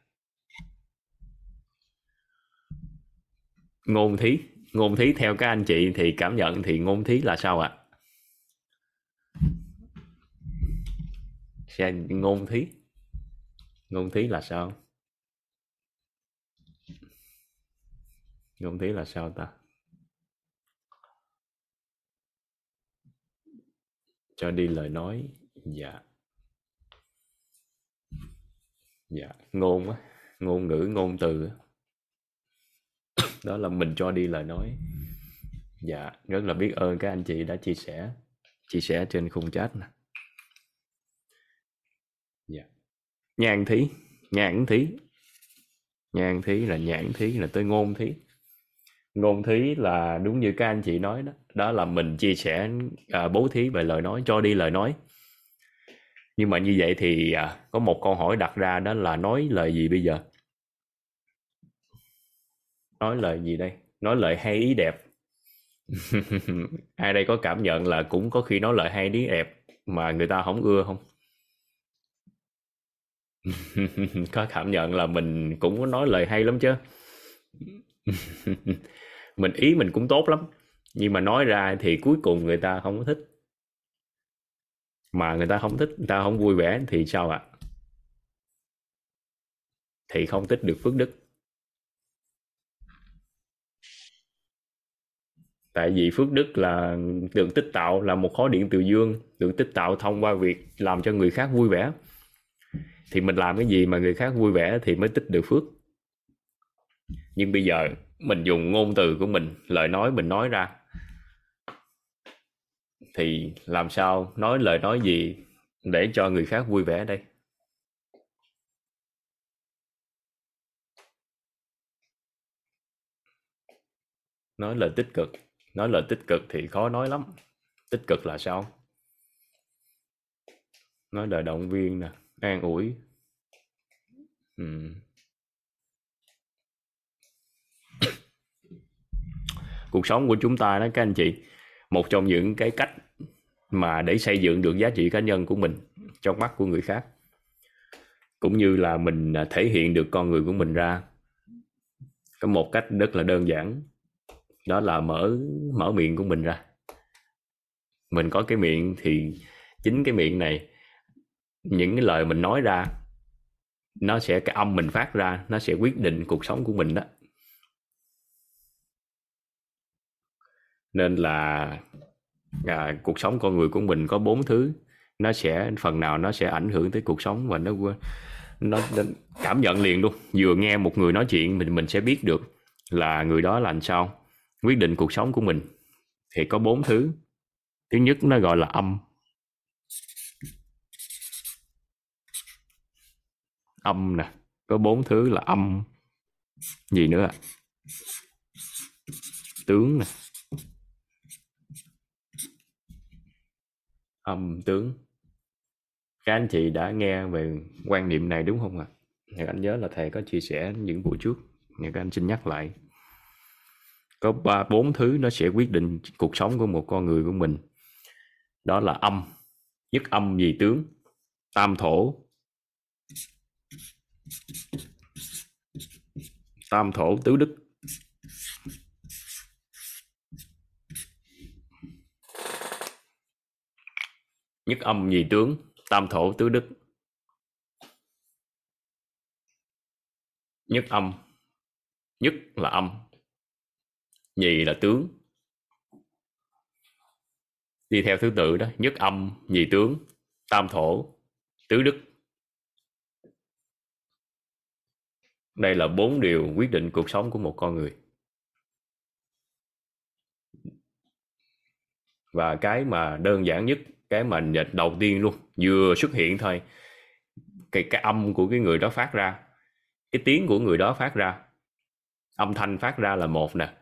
[SPEAKER 1] Ngôn thí. Ngôn thí theo các anh chị thì cảm nhận thì ngôn thí là sao ạ? Xem ngôn thí. Ngôn thí là sao? Dũng thí là sao ta? Cho đi lời nói. Dạ. Dạ ngôn á ngôn ngữ, ngôn từ. Đó là mình cho đi lời nói. Dạ rất là biết ơn các anh chị đã chia sẻ chia sẻ trên khung chat nè. Dạ. Nhàn thí nhãn thí. Nhàn thí là nhãn thí là tới ngôn thí ngôn thí là đúng như các anh chị nói đó đó là mình chia sẻ à, bố thí về lời nói cho đi lời nói. Nhưng mà như vậy thì à, có một câu hỏi đặt ra đó là nói lời gì bây giờ? Nói lời gì đây? Nói lời hay ý đẹp. Ai đây có cảm nhận là cũng có khi nói lời hay ý đẹp mà người ta không ưa không? Có cảm nhận là mình cũng có nói lời hay lắm chứ. mình ý mình cũng tốt lắm, nhưng mà nói ra thì cuối cùng người ta không có thích. Mà người ta không thích, người ta không vui vẻ thì sao ạ? Thì không tích được phước đức. Tại vì phước đức là được tích tạo, là một khối điện từ dương. Được tích tạo thông qua việc làm cho người khác vui vẻ. Thì mình làm cái gì mà người khác vui vẻ thì mới tích được phước. Nhưng bây giờ mình dùng ngôn từ của mình, lời nói mình nói ra. Thì làm sao nói lời nói gì để cho người khác vui vẻ đây? Nói lời tích cực, nói lời tích cực thì khó nói lắm. Tích cực là sao? Nói lời động viên nè, an ủi. Ừ. cuộc sống của chúng ta đó, các anh chị, một trong những cái cách mà để xây dựng được giá trị cá nhân của mình trong mắt của người khác, cũng như là mình à, thể hiện được con người của mình ra. Có một cách rất là đơn giản, đó là mở mở miệng của mình ra. Mình có cái miệng thì chính cái miệng này, những cái lời mình nói ra, nó sẽ, cái âm mình phát ra, nó sẽ quyết định cuộc sống của mình đó. Nên là à, cuộc sống con người của mình có bốn thứ. Nó sẽ phần nào nó sẽ ảnh hưởng tới cuộc sống và nó nó, nó cảm nhận liền luôn. Vừa nghe một người nói chuyện mình mình sẽ biết được là người đó là làm sao. Quyết định cuộc sống của mình thì có bốn thứ. Thứ nhất nó gọi là âm. Âm nè có bốn thứ là âm. Gì nữa à? tướng nè. Âm tướng. Các anh chị đã nghe về quan niệm này đúng không ạ? À? anh nhớ là thầy có chia sẻ những buổi trước các anh xin nhắc lại. Có ba, bốn thứ nó sẽ quyết định cuộc sống của một con người của mình. Đó là âm, nhất âm gì tướng, tam thổ. Tam thổ, tứ đức. Nhất âm nhì tướng, tam thổ tứ đức. Nhất âm, nhất là âm nhì là tướng. Đi theo thứ tự đó, nhất âm nhì tướng, tam thổ, tứ đức. Đây là bốn điều quyết định cuộc sống của một con người. Và cái mà đơn giản nhất cái mà đầu tiên luôn, vừa xuất hiện thôi. Cái cái âm của cái người đó phát ra, cái tiếng của người đó phát ra, âm thanh phát ra là một nè.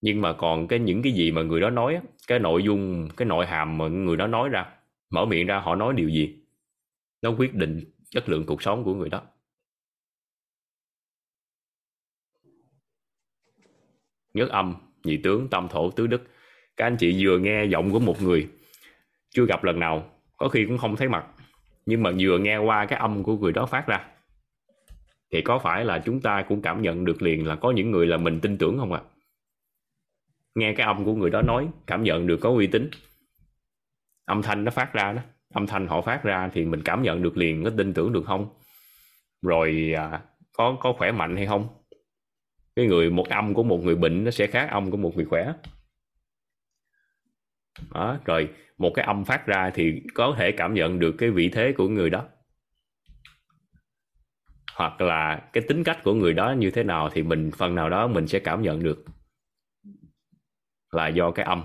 [SPEAKER 1] Nhưng mà còn cái những cái gì mà người đó nói cái nội dung, cái nội hàm mà người đó nói ra, mở miệng ra họ nói điều gì, nó quyết định chất lượng cuộc sống của người đó. Nhất âm, nhị tướng tâm thổ, tứ đức. Các anh chị vừa nghe giọng của một người chưa gặp lần nào có khi cũng không thấy mặt. Nhưng mà vừa nghe qua cái âm của người đó phát ra thì có phải là chúng ta cũng cảm nhận được liền là có những người là mình tin tưởng không ạ? À? nghe cái âm của người đó nói cảm nhận được có uy tín. Âm thanh nó phát ra đó âm thanh họ phát ra thì mình cảm nhận được liền có tin tưởng được không? Rồi à, có có khỏe mạnh hay không? Cái người một âm của một người bệnh nó sẽ khác âm của một người khỏe đó rồi một cái âm phát ra thì có thể cảm nhận được cái vị thế của người đó. Hoặc là cái tính cách của người đó như thế nào thì mình phần nào đó mình sẽ cảm nhận được là do cái âm.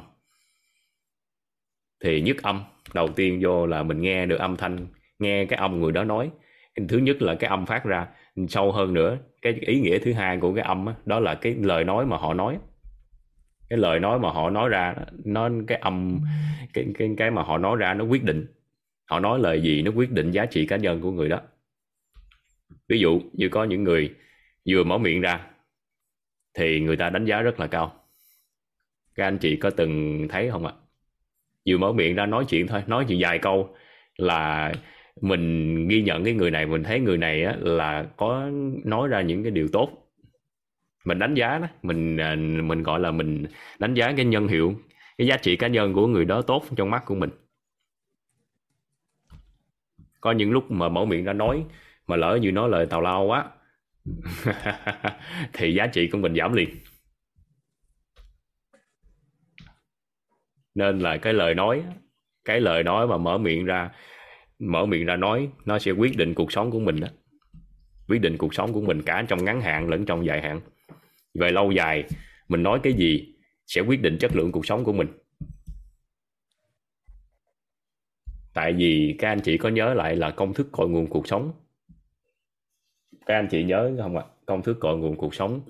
[SPEAKER 1] Thì nhất âm đầu tiên vô là mình nghe được âm thanh nghe cái âm người đó nói. Thứ nhất là cái âm phát ra. Sâu hơn nữa cái ý nghĩa thứ hai của cái âm đó, đó là cái lời nói mà họ nói cái lời nói mà họ nói ra nó cái âm cái cái cái mà họ nói ra nó quyết định. Họ nói lời gì nó quyết định giá trị cá nhân của người đó. Ví dụ như có những người vừa mở miệng ra thì người ta đánh giá rất là cao. Các anh chị có từng thấy không ạ? Vừa mở miệng ra nói chuyện thôi nói chuyện vài câu là mình ghi nhận cái người này mình thấy người này á, là có nói ra những cái điều tốt mình đánh giá đó, mình à, mình gọi là mình đánh giá cái nhân hiệu, cái giá trị cá nhân của người đó tốt trong mắt của mình. Có những lúc mà mở miệng ra nói mà lỡ như nói lời tào lao quá, thì giá trị của mình giảm liền. Nên là cái lời nói, cái lời nói mà mở miệng ra, mở miệng ra nói, nó sẽ quyết định cuộc sống của mình đó. Quyết định cuộc sống của mình cả trong ngắn hạn lẫn trong dài hạn về lâu dài, mình nói cái gì sẽ quyết định chất lượng cuộc sống của mình. Tại vì các anh chị có nhớ lại là công thức cội nguồn cuộc sống? Các anh chị nhớ không ạ? Công thức cội nguồn cuộc sống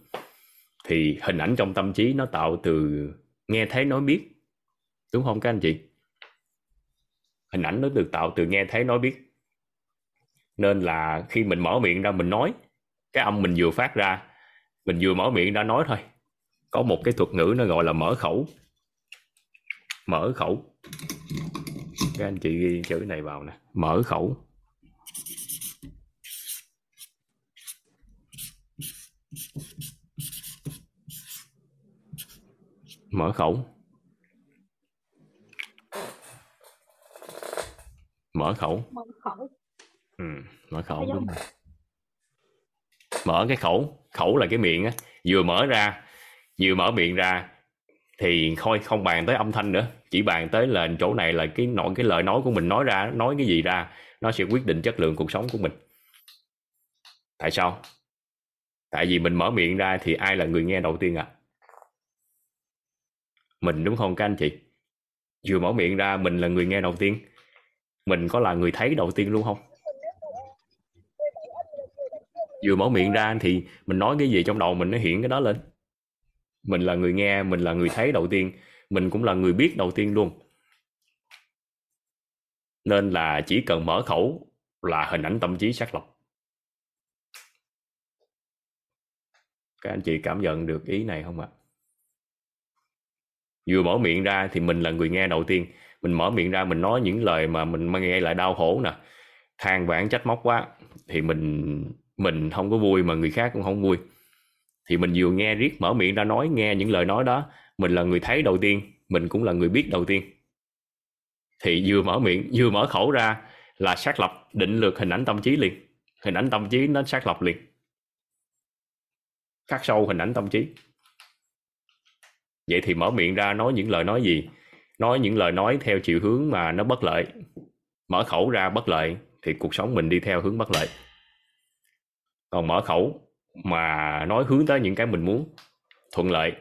[SPEAKER 1] thì hình ảnh trong tâm trí nó tạo từ nghe thấy nói biết, đúng không các anh chị? Hình ảnh nó được tạo từ nghe thấy nói biết. Nên là khi mình mở miệng ra mình nói, cái âm mình vừa phát ra mình vừa mở miệng ra nói thôi. Có một cái thuật ngữ nó gọi là mở khẩu. Mở khẩu. Các anh chị ghi chữ này vào nè. Mở khẩu. Mở khẩu. Mở khẩu.
[SPEAKER 5] Mở khẩu.
[SPEAKER 1] Ừ, mở khẩu đúng rồi. Mở cái khẩu khẩu là cái miệng á, vừa mở ra, vừa mở miệng ra thì thôi, không bàn tới âm thanh nữa, chỉ bàn tới là chỗ này là cái nội, cái lời nói của mình nói ra, nói cái gì ra, nó sẽ quyết định chất lượng cuộc sống của mình. Tại sao? Tại vì mình mở miệng ra thì ai là người nghe đầu tiên à mình, đúng không các anh chị? Vừa mở miệng ra mình là người nghe đầu tiên. Mình có là người thấy đầu tiên luôn không? Vừa mở miệng ra thì mình nói cái gì trong đầu mình nó hiện cái đó lên. Mình là người nghe, mình là người thấy đầu tiên, mình cũng là người biết đầu tiên luôn. Nên là chỉ cần mở khẩu là hình ảnh tâm trí xác lập. Các anh chị cảm nhận được ý này không ạ? Vừa mở miệng ra thì mình là người nghe đầu tiên. Mình mở miệng ra mình nói những lời mà mình nghe lại đau khổ nè. Than vãn trách móc quá, thì mình mình không có vui mà người khác cũng không vui. Thì mình vừa nghe riết mở miệng ra nói, nghe những lời nói đó, mình là người thấy đầu tiên, mình cũng là người biết đầu tiên. Thì vừa mở miệng, vừa mở khẩu ra là xác lập định lược hình ảnh tâm trí liền. Hình ảnh tâm trí nó xác lập liền. Khắc sâu hình ảnh tâm trí. Vậy thì mở miệng ra nói những lời nói gì? Nói những lời nói theo chiều hướng mà nó bất lợi. Mở khẩu ra bất lợi thì cuộc sống mình đi theo hướng bất lợi còn mở khẩu mà nói hướng tới những cái mình muốn thuận lợi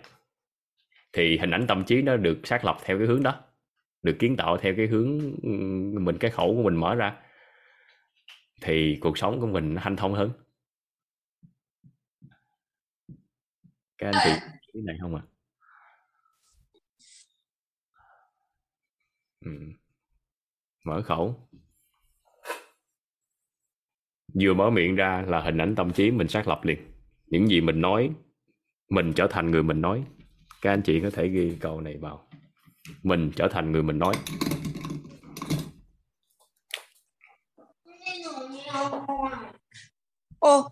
[SPEAKER 1] thì hình ảnh tâm trí nó được xác lập theo cái hướng đó được kiến tạo theo cái hướng mình cái khẩu của mình mở ra thì cuộc sống của mình hanh thông hơn các anh chị cái này không ạ à? ừ. mở khẩu vừa mở miệng ra là hình ảnh tâm trí mình xác lập liền. Những gì mình nói mình trở thành người mình nói. Các anh chị có thể ghi câu này vào. Mình trở thành người mình nói.
[SPEAKER 8] Ô.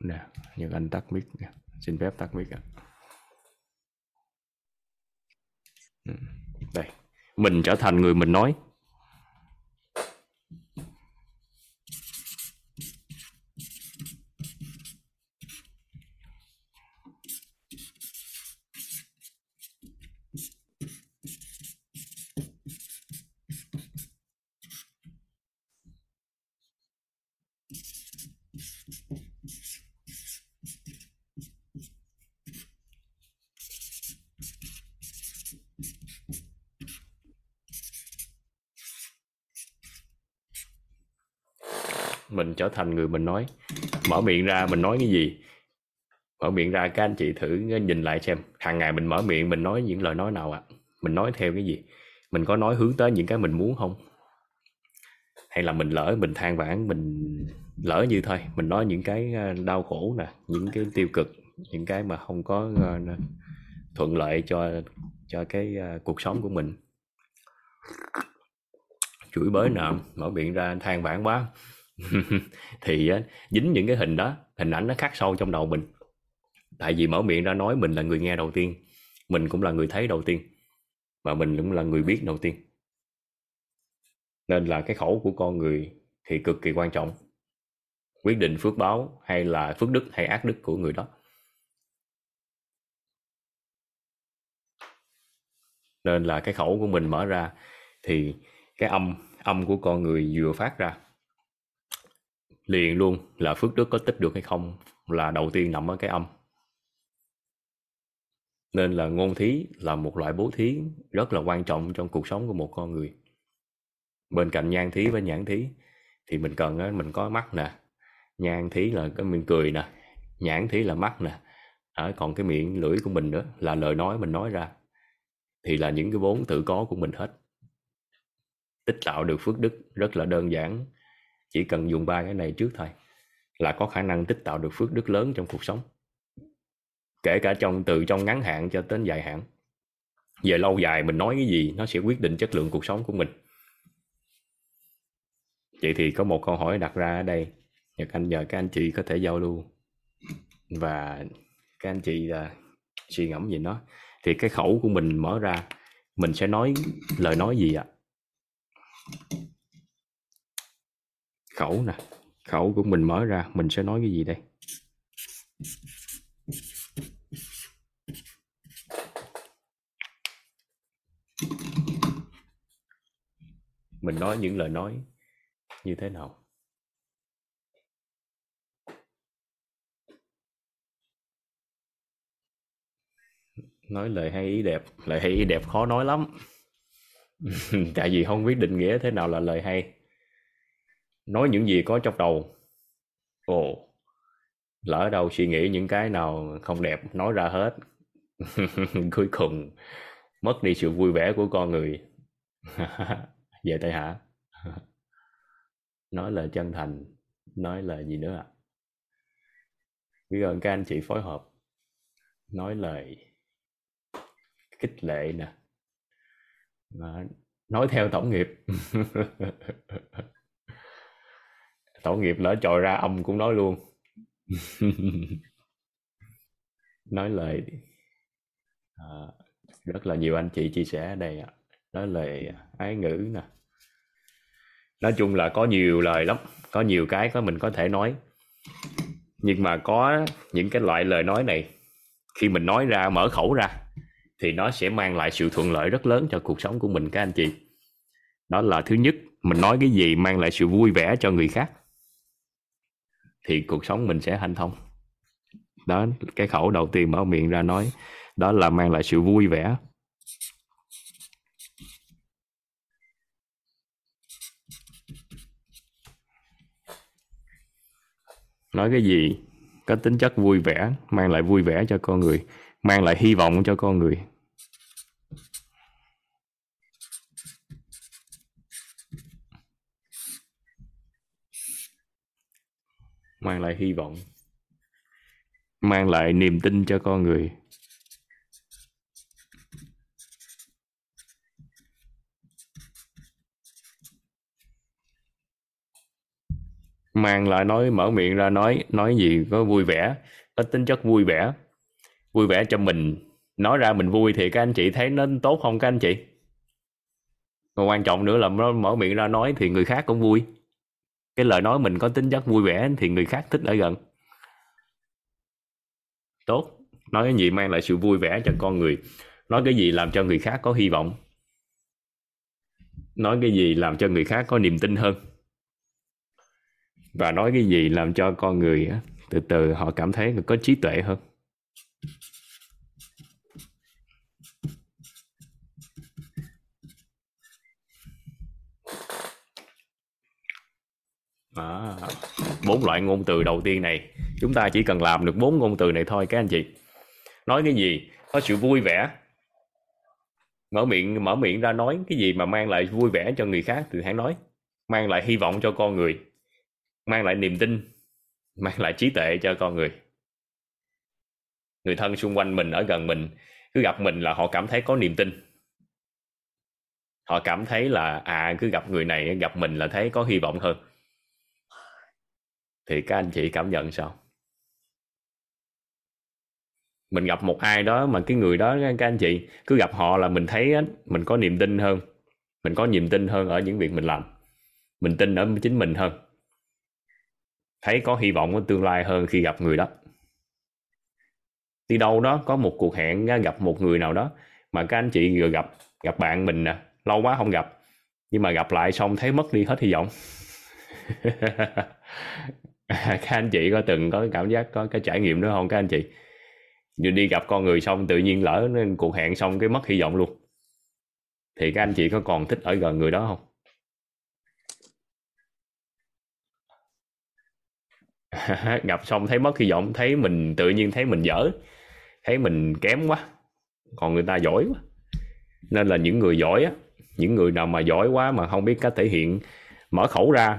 [SPEAKER 1] Nè nhưng anh tắt mic nè xin phép tắt mic ạ. Ừ, đây mình trở thành người mình nói mình trở thành người mình nói. Mở miệng ra mình nói cái gì? Mở miệng ra các anh chị thử nhìn lại xem. Hàng ngày mình mở miệng, mình nói những lời nói nào ạ? À? mình nói theo cái gì? Mình có nói hướng tới những cái mình muốn không? Hay là mình lỡ mình than vãn, mình lỡ như thôi. Mình nói những cái ờ, đau khổ nè, những cái tiêu cực, những cái mà không có ờ, thuận lợi cho cho cái ờ, cuộc sống của mình. Chửi bới nợ mở miệng ra than vãn quá. thì á, dính những cái hình đó hình ảnh nó khắc sâu trong đầu mình. Tại vì mở miệng ra nói mình là người nghe đầu tiên mình cũng là người thấy đầu tiên và mình cũng là người biết đầu tiên. Nên là cái khẩu của con người thì cực kỳ quan trọng. Quyết định phước báo hay là phước đức hay ác đức của người đó. Nên là cái khẩu của mình mở ra thì cái âm âm của con người vừa phát ra liền luôn là phước đức có tích được hay không là đầu tiên nằm ở cái âm. Nên là ngôn thí là một loại bố thí rất là quan trọng trong cuộc sống của một con người. Bên cạnh nhan thí với nhãn thí thì mình cần á, mình có mắt nè nhan thí là cái mình cười nè nhãn thí là mắt nè. À, còn cái miệng lưỡi của mình nữa là lời nói mình nói ra thì là những cái vốn tự có của mình hết. Tích tạo được phước đức rất là đơn giản chỉ cần dùng ba cái này trước thôi là có khả năng tích tạo được phước đức lớn trong cuộc sống. Kể cả trong, từ trong ngắn hạn cho đến dài hạn. Về lâu dài mình nói cái gì, nó sẽ quyết định chất lượng cuộc sống của mình. Vậy thì có một câu hỏi đặt ra ở đây. Nhật anh, nhờ các anh chị có thể giao lưu. Và các anh chị là suy ngẫm gì nó. Thì cái khẩu của mình mở ra, mình sẽ nói lời nói gì ạ? Khẩu nè. Khẩu của mình mở ra, mình sẽ nói cái gì đây? Mình nói những lời nói như thế nào? Nói lời hay, ý đẹp. Lời hay, ý đẹp khó nói lắm. Tại vì không biết định nghĩa thế nào là lời hay nói những gì có trong đầu. Ồ, lỡ đâu suy nghĩ những cái nào không đẹp, nói ra hết. Cuối cùng, mất đi sự vui vẻ của con người. Về tay hả? Nói lời chân thành, nói lời gì nữa ạ? À? biết ơn các anh chị phối hợp, nói lời khích lệ nè. Nói theo tổng nghiệp tổ nghiệp lỡ trồi ra âm cũng nói luôn. Nói lời à, rất là nhiều anh chị chia sẻ ở đây nói lời ái ngữ nè. Nói chung là có nhiều lời lắm có nhiều cái có mình có thể nói. Nhưng mà có những cái loại lời nói này khi mình nói ra mở khẩu ra thì nó sẽ mang lại sự thuận lợi rất lớn cho cuộc sống của mình các anh chị. Đó là thứ nhất mình nói cái gì mang lại sự vui vẻ cho người khác thì cuộc sống mình sẽ hanh thông. Đó, cái khẩu đầu tiên mở miệng ra nói, đó là mang lại sự vui vẻ. Nói cái gì? Có tính chất vui vẻ, mang lại vui vẻ cho con người, mang lại hy vọng cho con người. Mang lại hy vọng, mang lại niềm tin cho con người. Mang lại nói, mở miệng ra nói nói gì có vui vẻ, có tính chất vui vẻ vui vẻ cho mình. Nói ra mình vui thì các anh chị thấy nó tốt không các anh chị? Còn quan trọng nữa là nó mở miệng ra nói thì người khác cũng vui cái lời nói mình có tính chất vui vẻ thì người khác thích ở gần. Tốt. Nói cái gì mang lại sự vui vẻ cho con người. Nói cái gì làm cho người khác có hy vọng. Nói cái gì làm cho người khác có niềm tin hơn. Và nói cái gì làm cho con người từ từ họ cảm thấy có trí tuệ hơn. À, bốn loại ngôn từ đầu tiên này chúng ta chỉ cần làm được bốn ngôn từ này thôi các anh chị. Nói cái gì? Có sự vui vẻ. Mở miệng mở miệng ra nói cái gì mà mang lại vui vẻ cho người khác thì hãy nói. Mang lại hy vọng cho con người. Mang lại niềm tin. Mang lại trí tuệ cho con người. Người thân xung quanh mình ở gần mình cứ gặp mình là họ cảm thấy có niềm tin. Họ cảm thấy là à cứ gặp người này gặp mình là thấy có hy vọng hơn thì các anh chị cảm nhận sao? Mình gặp một ai đó mà cái người đó, các anh chị, cứ gặp họ là mình thấy mình có niềm tin hơn. Mình có niềm tin hơn ở những việc mình làm. Mình tin ở chính mình hơn. Thấy có hy vọng ở tương lai hơn khi gặp người đó. Đi đâu đó, có một cuộc hẹn gặp một người nào đó mà các anh chị vừa gặp gặp bạn mình nè, lâu quá không gặp, nhưng mà gặp lại xong thấy mất đi hết hy vọng. các anh chị có từng có cảm giác, có cái trải nghiệm đó không các anh chị? Như đi gặp con người xong tự nhiên lỡ nên cuộc hẹn xong cái mất hy vọng luôn. Thì các anh chị có còn thích ở gần người đó không? Gặp xong thấy mất hy vọng, thấy mình, tự nhiên thấy mình dở, thấy mình kém quá, còn người ta giỏi quá. Nên là những người giỏi á, những người nào mà giỏi quá mà không biết cách thể hiện, mở khẩu ra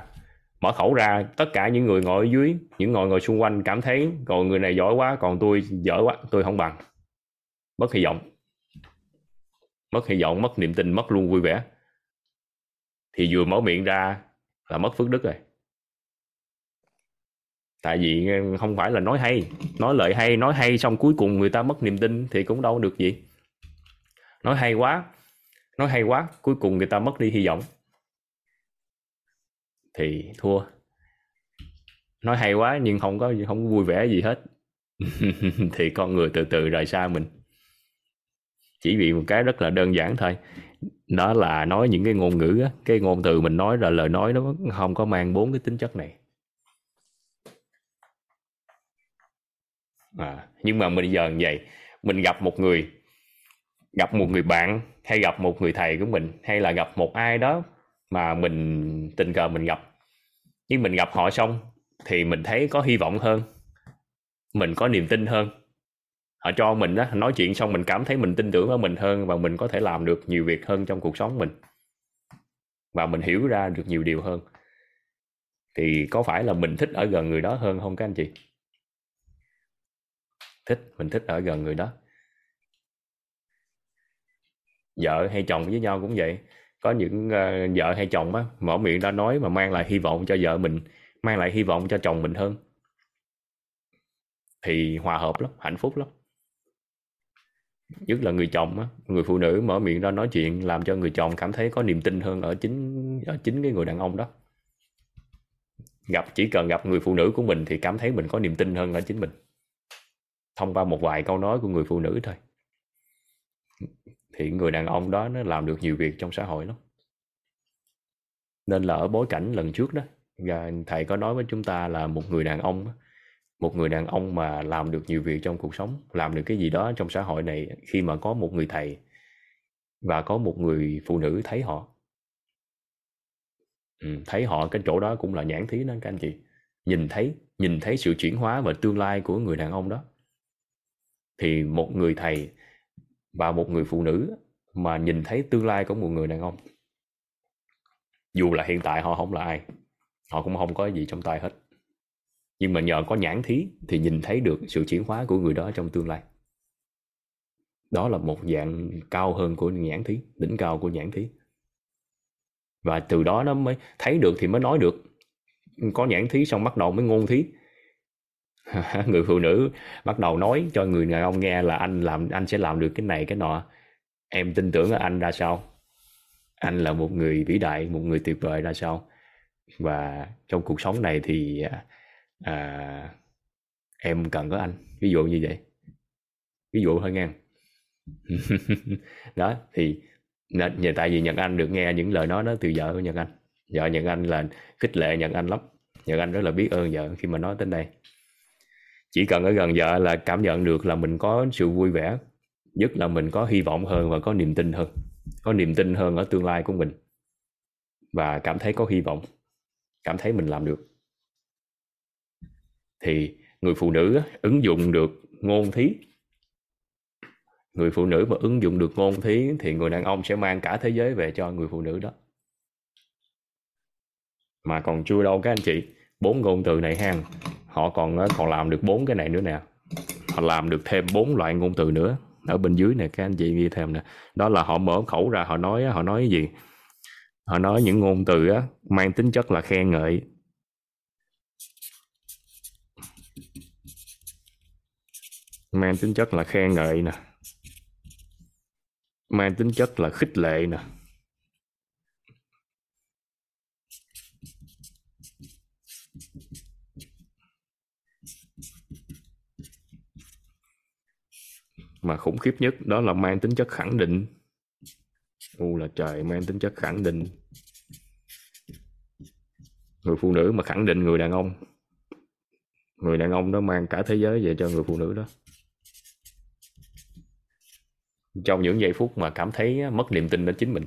[SPEAKER 1] mở khẩu ra, tất cả những người ngồi ở dưới, những ngồi ngồi xung quanh cảm thấy còn người này giỏi quá, còn tôi dở quá, tôi không bằng. Mất hy vọng. Mất hy vọng, mất niềm tin, mất luôn vui vẻ. Thì vừa mở miệng ra là mất phước đức rồi. Tại vì ờ, không phải là nói hay, nói lợi hay, nói hay xong cuối cùng người ta mất niềm tin thì cũng đâu được gì. Nói hay quá, nói hay quá, cuối cùng người ta mất đi hy vọng thì thua. Nói hay quá nhưng không có không vui vẻ gì hết. Thì con người từ từ rời xa mình. Chỉ vì một cái rất là đơn giản thôi. Đó là nói những cái ngôn ngữ á, cái ngôn từ mình nói là lời nói nó không có mang bốn cái tính chất này. À, nhưng mà mình giờ như vậy mình gặp một người gặp một người bạn hay gặp một người thầy của mình hay là gặp một ai đó mà mình tình cờ mình gặp. Nhưng mình gặp họ xong thì mình thấy có hy vọng hơn mình có niềm tin hơn. Họ cho mình đó, nói chuyện xong mình cảm thấy mình tin tưởng ở mình hơn và mình có thể làm được nhiều việc hơn trong cuộc sống mình. Và mình hiểu ra được nhiều điều hơn. Thì có phải là mình thích ở gần người đó hơn không các anh chị? Thích mình thích ở gần người đó. Vợ hay chồng với nhau cũng vậy có những uh, vợ hay chồng á mở miệng ra nói mà mang lại hy vọng cho vợ mình mang lại hy vọng cho chồng mình hơn. Thì hòa hợp lắm hạnh phúc lắm. Nhất là người chồng á người phụ nữ mở miệng ra nói chuyện làm cho người chồng cảm thấy có niềm tin hơn ở chính ở chính cái người đàn ông đó. Gặp chỉ cần gặp người phụ nữ của mình thì cảm thấy mình có niềm tin hơn ở chính mình. Thông qua một vài câu nói của người phụ nữ thôi thì người đàn ông đó nó làm được nhiều việc trong xã hội lắm. Nên là ở bối cảnh lần trước đó thầy có nói với chúng ta là một người đàn ông một người đàn ông mà làm được nhiều việc trong cuộc sống làm được cái gì đó trong xã hội này khi mà có một người thầy và có một người phụ nữ thấy họ. Ừ, thấy họ cái chỗ đó cũng là nhãn thí đó các anh chị. Nhìn thấy nhìn thấy sự chuyển hóa và tương lai của người đàn ông đó. Thì một người thầy và một người phụ nữ mà nhìn thấy tương lai của một người đàn ông. Dù là hiện tại họ không là ai, họ cũng không có gì trong tay hết. Nhưng mà nhờ có nhãn thí thì nhìn thấy được sự chuyển hóa của người đó trong tương lai. Đó là một dạng cao hơn của nhãn thí, đỉnh cao của nhãn thí. Và từ đó nó mới thấy được thì mới nói được. Có nhãn thí xong bắt đầu mới ngôn thí. người phụ nữ bắt đầu nói cho người đàn ông nghe là anh làm anh sẽ làm được cái này cái nọ. Em tin tưởng ở anh ra sao? Anh là một người vĩ đại một người tuyệt vời ra sao? Và trong cuộc sống này thì à, à em cần có anh. Ví dụ như vậy. Ví dụ thôi nghe đó thì nhờ tại vì nhận anh được nghe những lời nói đó từ vợ của nhận anh. Vợ nhận anh là khích lệ nhận anh lắm. Nhận anh rất là biết ơn vợ khi mà nói đến đây chỉ cần ở gần vợ là cảm nhận được là mình có sự vui vẻ, nhất là mình có hy vọng hơn và có niềm tin hơn, có niềm tin hơn ở tương lai của mình. Và cảm thấy có hy vọng, cảm thấy mình làm được. Thì người phụ nữ ứng dụng được ngôn thí. Người phụ nữ mà ứng dụng được ngôn thí thì người đàn ông sẽ mang cả thế giới về cho người phụ nữ đó. Mà còn chưa đâu các anh chị, bốn ngôn từ này hang họ còn ờ, còn làm được bốn cái này nữa nè. Họ làm được thêm bốn loại ngôn từ nữa. Ở bên dưới này các anh chị ghi thêm nè. Đó là họ mở khẩu ra họ nói họ nói gì? Họ nói những ngôn từ á, mang tính chất là khen ngợi. Mang tính chất là khen ngợi nè. Mang tính chất là khích lệ nè. Mà khủng khiếp nhất, đó là mang tính chất khẳng định. U là trời, mang tính chất khẳng định. Người phụ nữ mà khẳng định người đàn ông. Người đàn ông đó mang cả thế giới về cho người phụ nữ đó. Trong những giây phút mà cảm thấy mất niềm tin đến chính mình,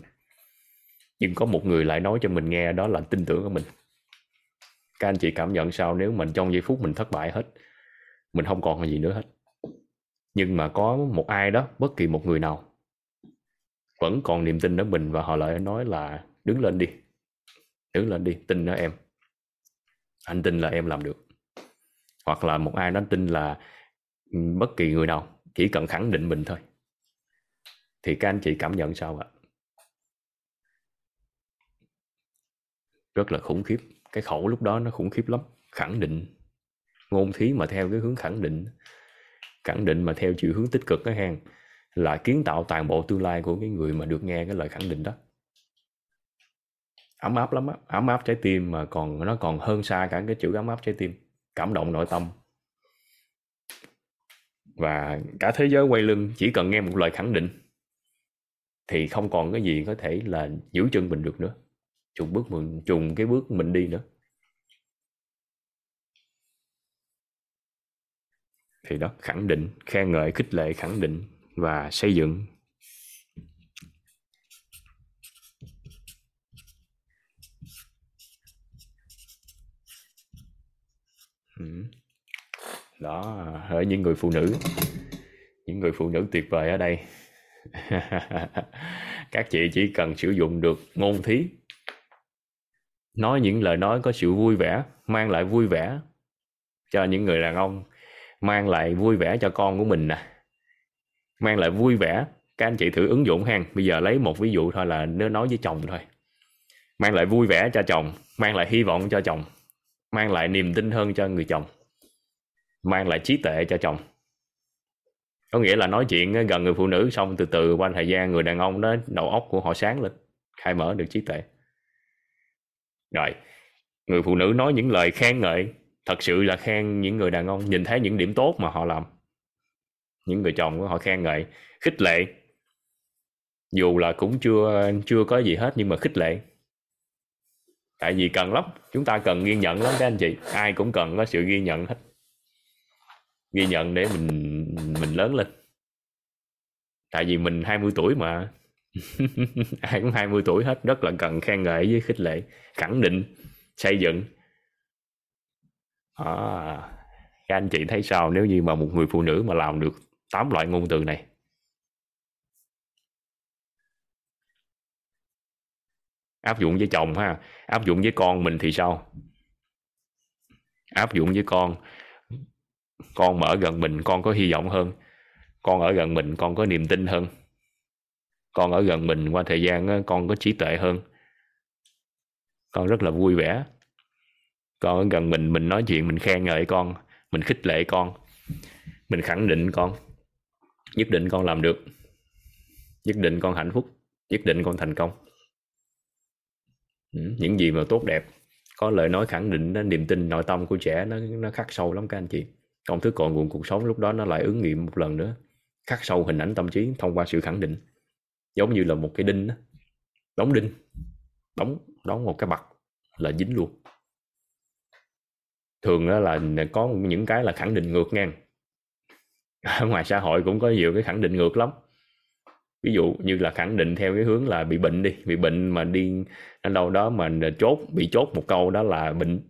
[SPEAKER 1] nhưng có một người lại nói cho mình nghe, đó là tin tưởng của mình. Các anh chị cảm nhận sao nếu mình trong giây phút mình thất bại hết, mình không còn gì nữa hết? Nhưng mà có một ai đó, bất kỳ một người nào, vẫn còn niềm tin ở mình và họ lại nói là, đứng lên đi, đứng lên đi, tin ở em. Anh tin là em làm được. Hoặc là một ai đó tin là ừ, bất kỳ người nào, chỉ cần khẳng định mình thôi. Thì các anh chị cảm nhận sao ạ? Rất là khủng khiếp. Cái khẩu lúc đó nó khủng khiếp lắm. Khẳng định. Ngôn thí mà theo cái hướng khẳng định khẳng định mà theo chiều hướng tích cực đó hàng là kiến tạo toàn bộ tương lai của cái người mà được nghe cái lời khẳng định đó. Ấm áp lắm á, ấm áp trái tim mà còn, nó còn hơn xa cả cái chữ ấm áp trái tim, cảm động nội tâm. Và cả thế giới quay lưng, chỉ cần nghe một lời khẳng định, thì không còn cái gì có thể là giữ chân mình được nữa. Trùng bước mình, trùng cái bước mình đi nữa. Thì đó, khẳng định, khen ngợi, khích lệ, khẳng định và xây dựng. Ừ. Đó ở những người phụ nữ. Những người phụ nữ tuyệt vời ở đây. Các chị chỉ cần sử dụng được ngôn thí. Nói những lời nói có sự vui vẻ, mang lại vui vẻ cho những người đàn ông mang lại vui vẻ cho con của mình nè. Mang lại vui vẻ, các anh chị thử ứng dụng ha. Bây giờ lấy một ví dụ thôi là nếu nói với chồng thôi. Mang lại vui vẻ cho chồng, mang lại hy vọng cho chồng, mang lại niềm tin hơn cho người chồng, mang lại trí tuệ cho chồng. Có nghĩa là nói chuyện gần người phụ nữ xong từ từ qua thời gian người đàn ông đó, đầu óc của họ sáng lên, khai mở được trí tuệ. Rồi, người phụ nữ nói những lời khen ngợi thật sự là khen những người đàn ông, nhìn thấy những điểm tốt mà họ làm. Những người chồng của họ khen ngợi, khích lệ. Dù là cũng chưa chưa có gì hết nhưng mà khích lệ. Tại vì cần lắm, chúng ta cần ghi nhận lắm các anh chị. Ai cũng cần có sự ghi nhận hết. Ghi nhận để mình mình lớn lên. Tại vì mình 20 tuổi mà. Ai cũng 20 tuổi hết, rất là cần khen ngợi với khích lệ, khẳng định, xây dựng à, các anh chị thấy sao? Nếu như mà một người phụ nữ mà làm được tám loại ngôn từ này. Áp dụng với chồng ha. Áp dụng với con mình thì sao? Áp dụng với con. Con mở gần mình con có hy vọng hơn. Con ở gần mình con có niềm tin hơn. Con ở gần mình qua thời gian con có trí tuệ hơn. Con rất là vui vẻ con ở gần mình mình nói chuyện mình khen ngợi con mình khích lệ con. Mình khẳng định con. Nhất định con làm được. Nhất định con hạnh phúc. Nhất định con thành công. Ừ, những gì mà tốt đẹp. Có lời nói khẳng định đó, niềm tin nội tâm của trẻ nó nó khắc sâu lắm các anh chị. Công thức cội nguồn cuộc sống lúc đó nó lại ứng nghiệm một lần nữa. Khắc sâu hình ảnh tâm trí thông qua sự khẳng định. Giống như là một cái đinh đó. đóng đinh. Đóng đóng một cái bậc là dính luôn thường đó là có những cái là khẳng định ngược ngang. Ở ngoài xã hội cũng có nhiều cái khẳng định ngược lắm. Ví dụ như là khẳng định theo cái hướng là bị bệnh đi bị bệnh mà đi đến đâu đó mà chốt bị chốt một câu đó là bệnh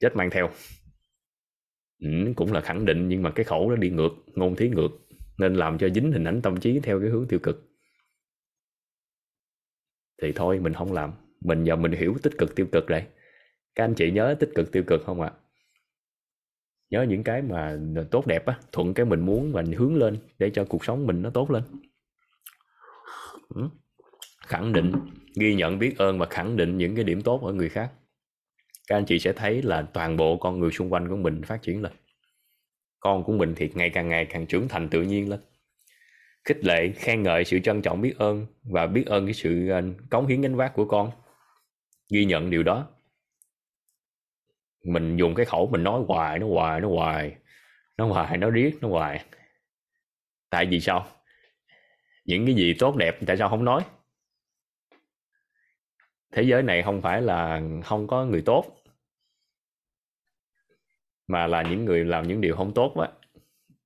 [SPEAKER 1] chết mang theo. Ừ, cũng là khẳng định nhưng mà cái khẩu nó đi ngược ngôn thí ngược nên làm cho dính hình ảnh tâm trí theo cái hướng tiêu cực. Thì thôi mình không làm. Mình giờ mình hiểu tích cực tiêu cực đây. Các anh chị nhớ tích cực tiêu cực không ạ? Nhớ những cái mà tốt đẹp á, thuận cái mình muốn và hướng lên để cho cuộc sống mình nó tốt lên. Khẳng định, ghi nhận, biết ơn và khẳng định những cái điểm tốt ở người khác. Các anh chị sẽ thấy là toàn bộ con người xung quanh của mình phát triển lên. Con của mình thì ngày càng ngày càng trưởng thành tự nhiên lên. Khích lệ, khen ngợi sự trân trọng, biết ơn và biết ơn cái sự à, cống hiến gánh vác của con. Ghi nhận điều đó mình dùng cái khẩu mình nói hoài nó hoài nó hoài nó hoài nó riết nó hoài. Tại vì sao? Những cái gì tốt đẹp tại sao không nói? Thế giới này không phải là không có người tốt, mà là những người làm những điều không tốt quá.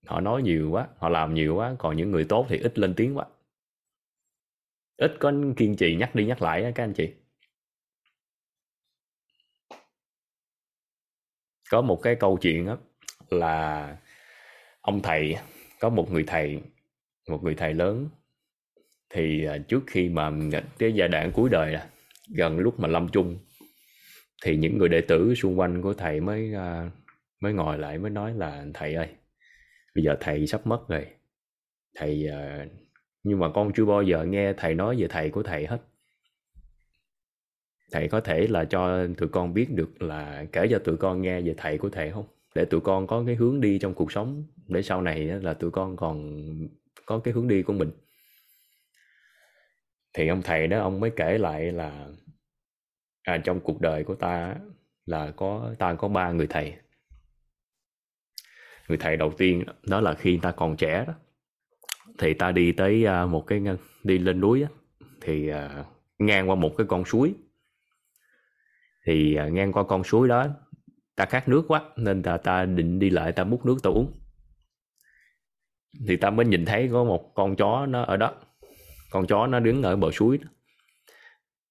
[SPEAKER 1] Họ nói nhiều quá, họ làm nhiều quá, còn những người tốt thì ít lên tiếng quá. Ít có kiên trì nhắc đi nhắc lại các anh chị. Có một cái câu chuyện đó là ông thầy có một người thầy, một người thầy lớn. Thì à, trước khi mà cái giai đoạn cuối đời gần lúc mà lâm chung, thì những người đệ tử xung quanh của thầy mới à, mới ngồi lại mới nói là, thầy ơi, bây giờ thầy sắp mất rồi. Thầy à, nhưng mà con chưa bao giờ nghe thầy nói về thầy của thầy hết thầy có thể là cho tụi con biết được là kể cho tụi con nghe về thầy của thầy không? Để tụi con có cái hướng đi trong cuộc sống để sau này là tụi con còn có cái hướng đi của mình. Thì ông thầy đó ông mới kể lại là à, trong cuộc đời của ta là có ta có ba người thầy. Người thầy đầu tiên đó là khi ta còn trẻ đó thì ta đi tới à, một cái đi lên núi đó, thì à, ngang qua một cái con suối thì à, ngang qua con suối đó, ta khát nước quá, nên ta ta định đi lại, ta múc nước, ta uống. Thì ta mới nhìn thấy có một con chó nó ở đó. Con chó nó đứng ở bờ suối đó.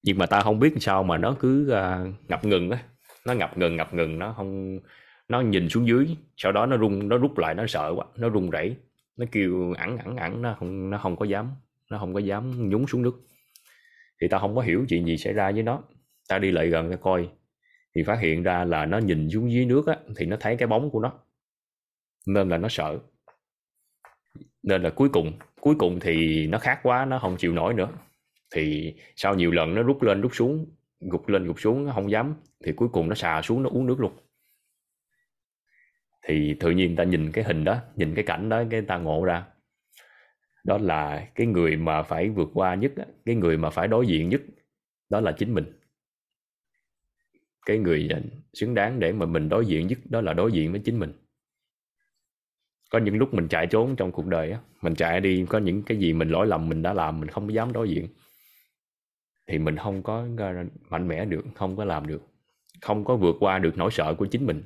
[SPEAKER 1] nhưng mà ta không biết sao mà nó cứ à, ngập ngừng á. Nó ngập ngừng ngập ngừng, nó không, nó nhìn xuống dưới, sau đó nó rung, nó rút lại, nó sợ quá, nó rung rẩy. Nó kêu ẳng ẳng ẳng nó không nó không có dám, nó không có dám nhúng xuống nước. Thì ta không có hiểu chuyện gì xảy ra với nó ta đi lại gần ta coi. Thì phát hiện ra là nó nhìn xuống dưới nước á, thì nó thấy cái bóng của nó. Nên là nó sợ. Nên là cuối cùng cuối cùng thì nó khát quá nó không chịu nổi nữa. Thì sau nhiều lần nó rút lên rút xuống gục lên gục xuống nó không dám thì cuối cùng nó xà xuống nó uống nước luôn. Thì tự nhiên ta nhìn cái hình đó nhìn cái cảnh đó cái ta ngộ ra. Đó là cái người mà phải vượt qua nhất cái người mà phải đối diện nhất đó là chính mình cái người xứng đáng để mà mình đối diện nhất, đó là đối diện với chính mình. Có những lúc mình chạy trốn trong cuộc đời á, mình chạy đi, có những cái gì mình lỗi lầm mình đã làm, mình không dám đối diện, thì mình không có mạnh mẽ được, không có làm được, không có vượt qua được nỗi sợ của chính mình.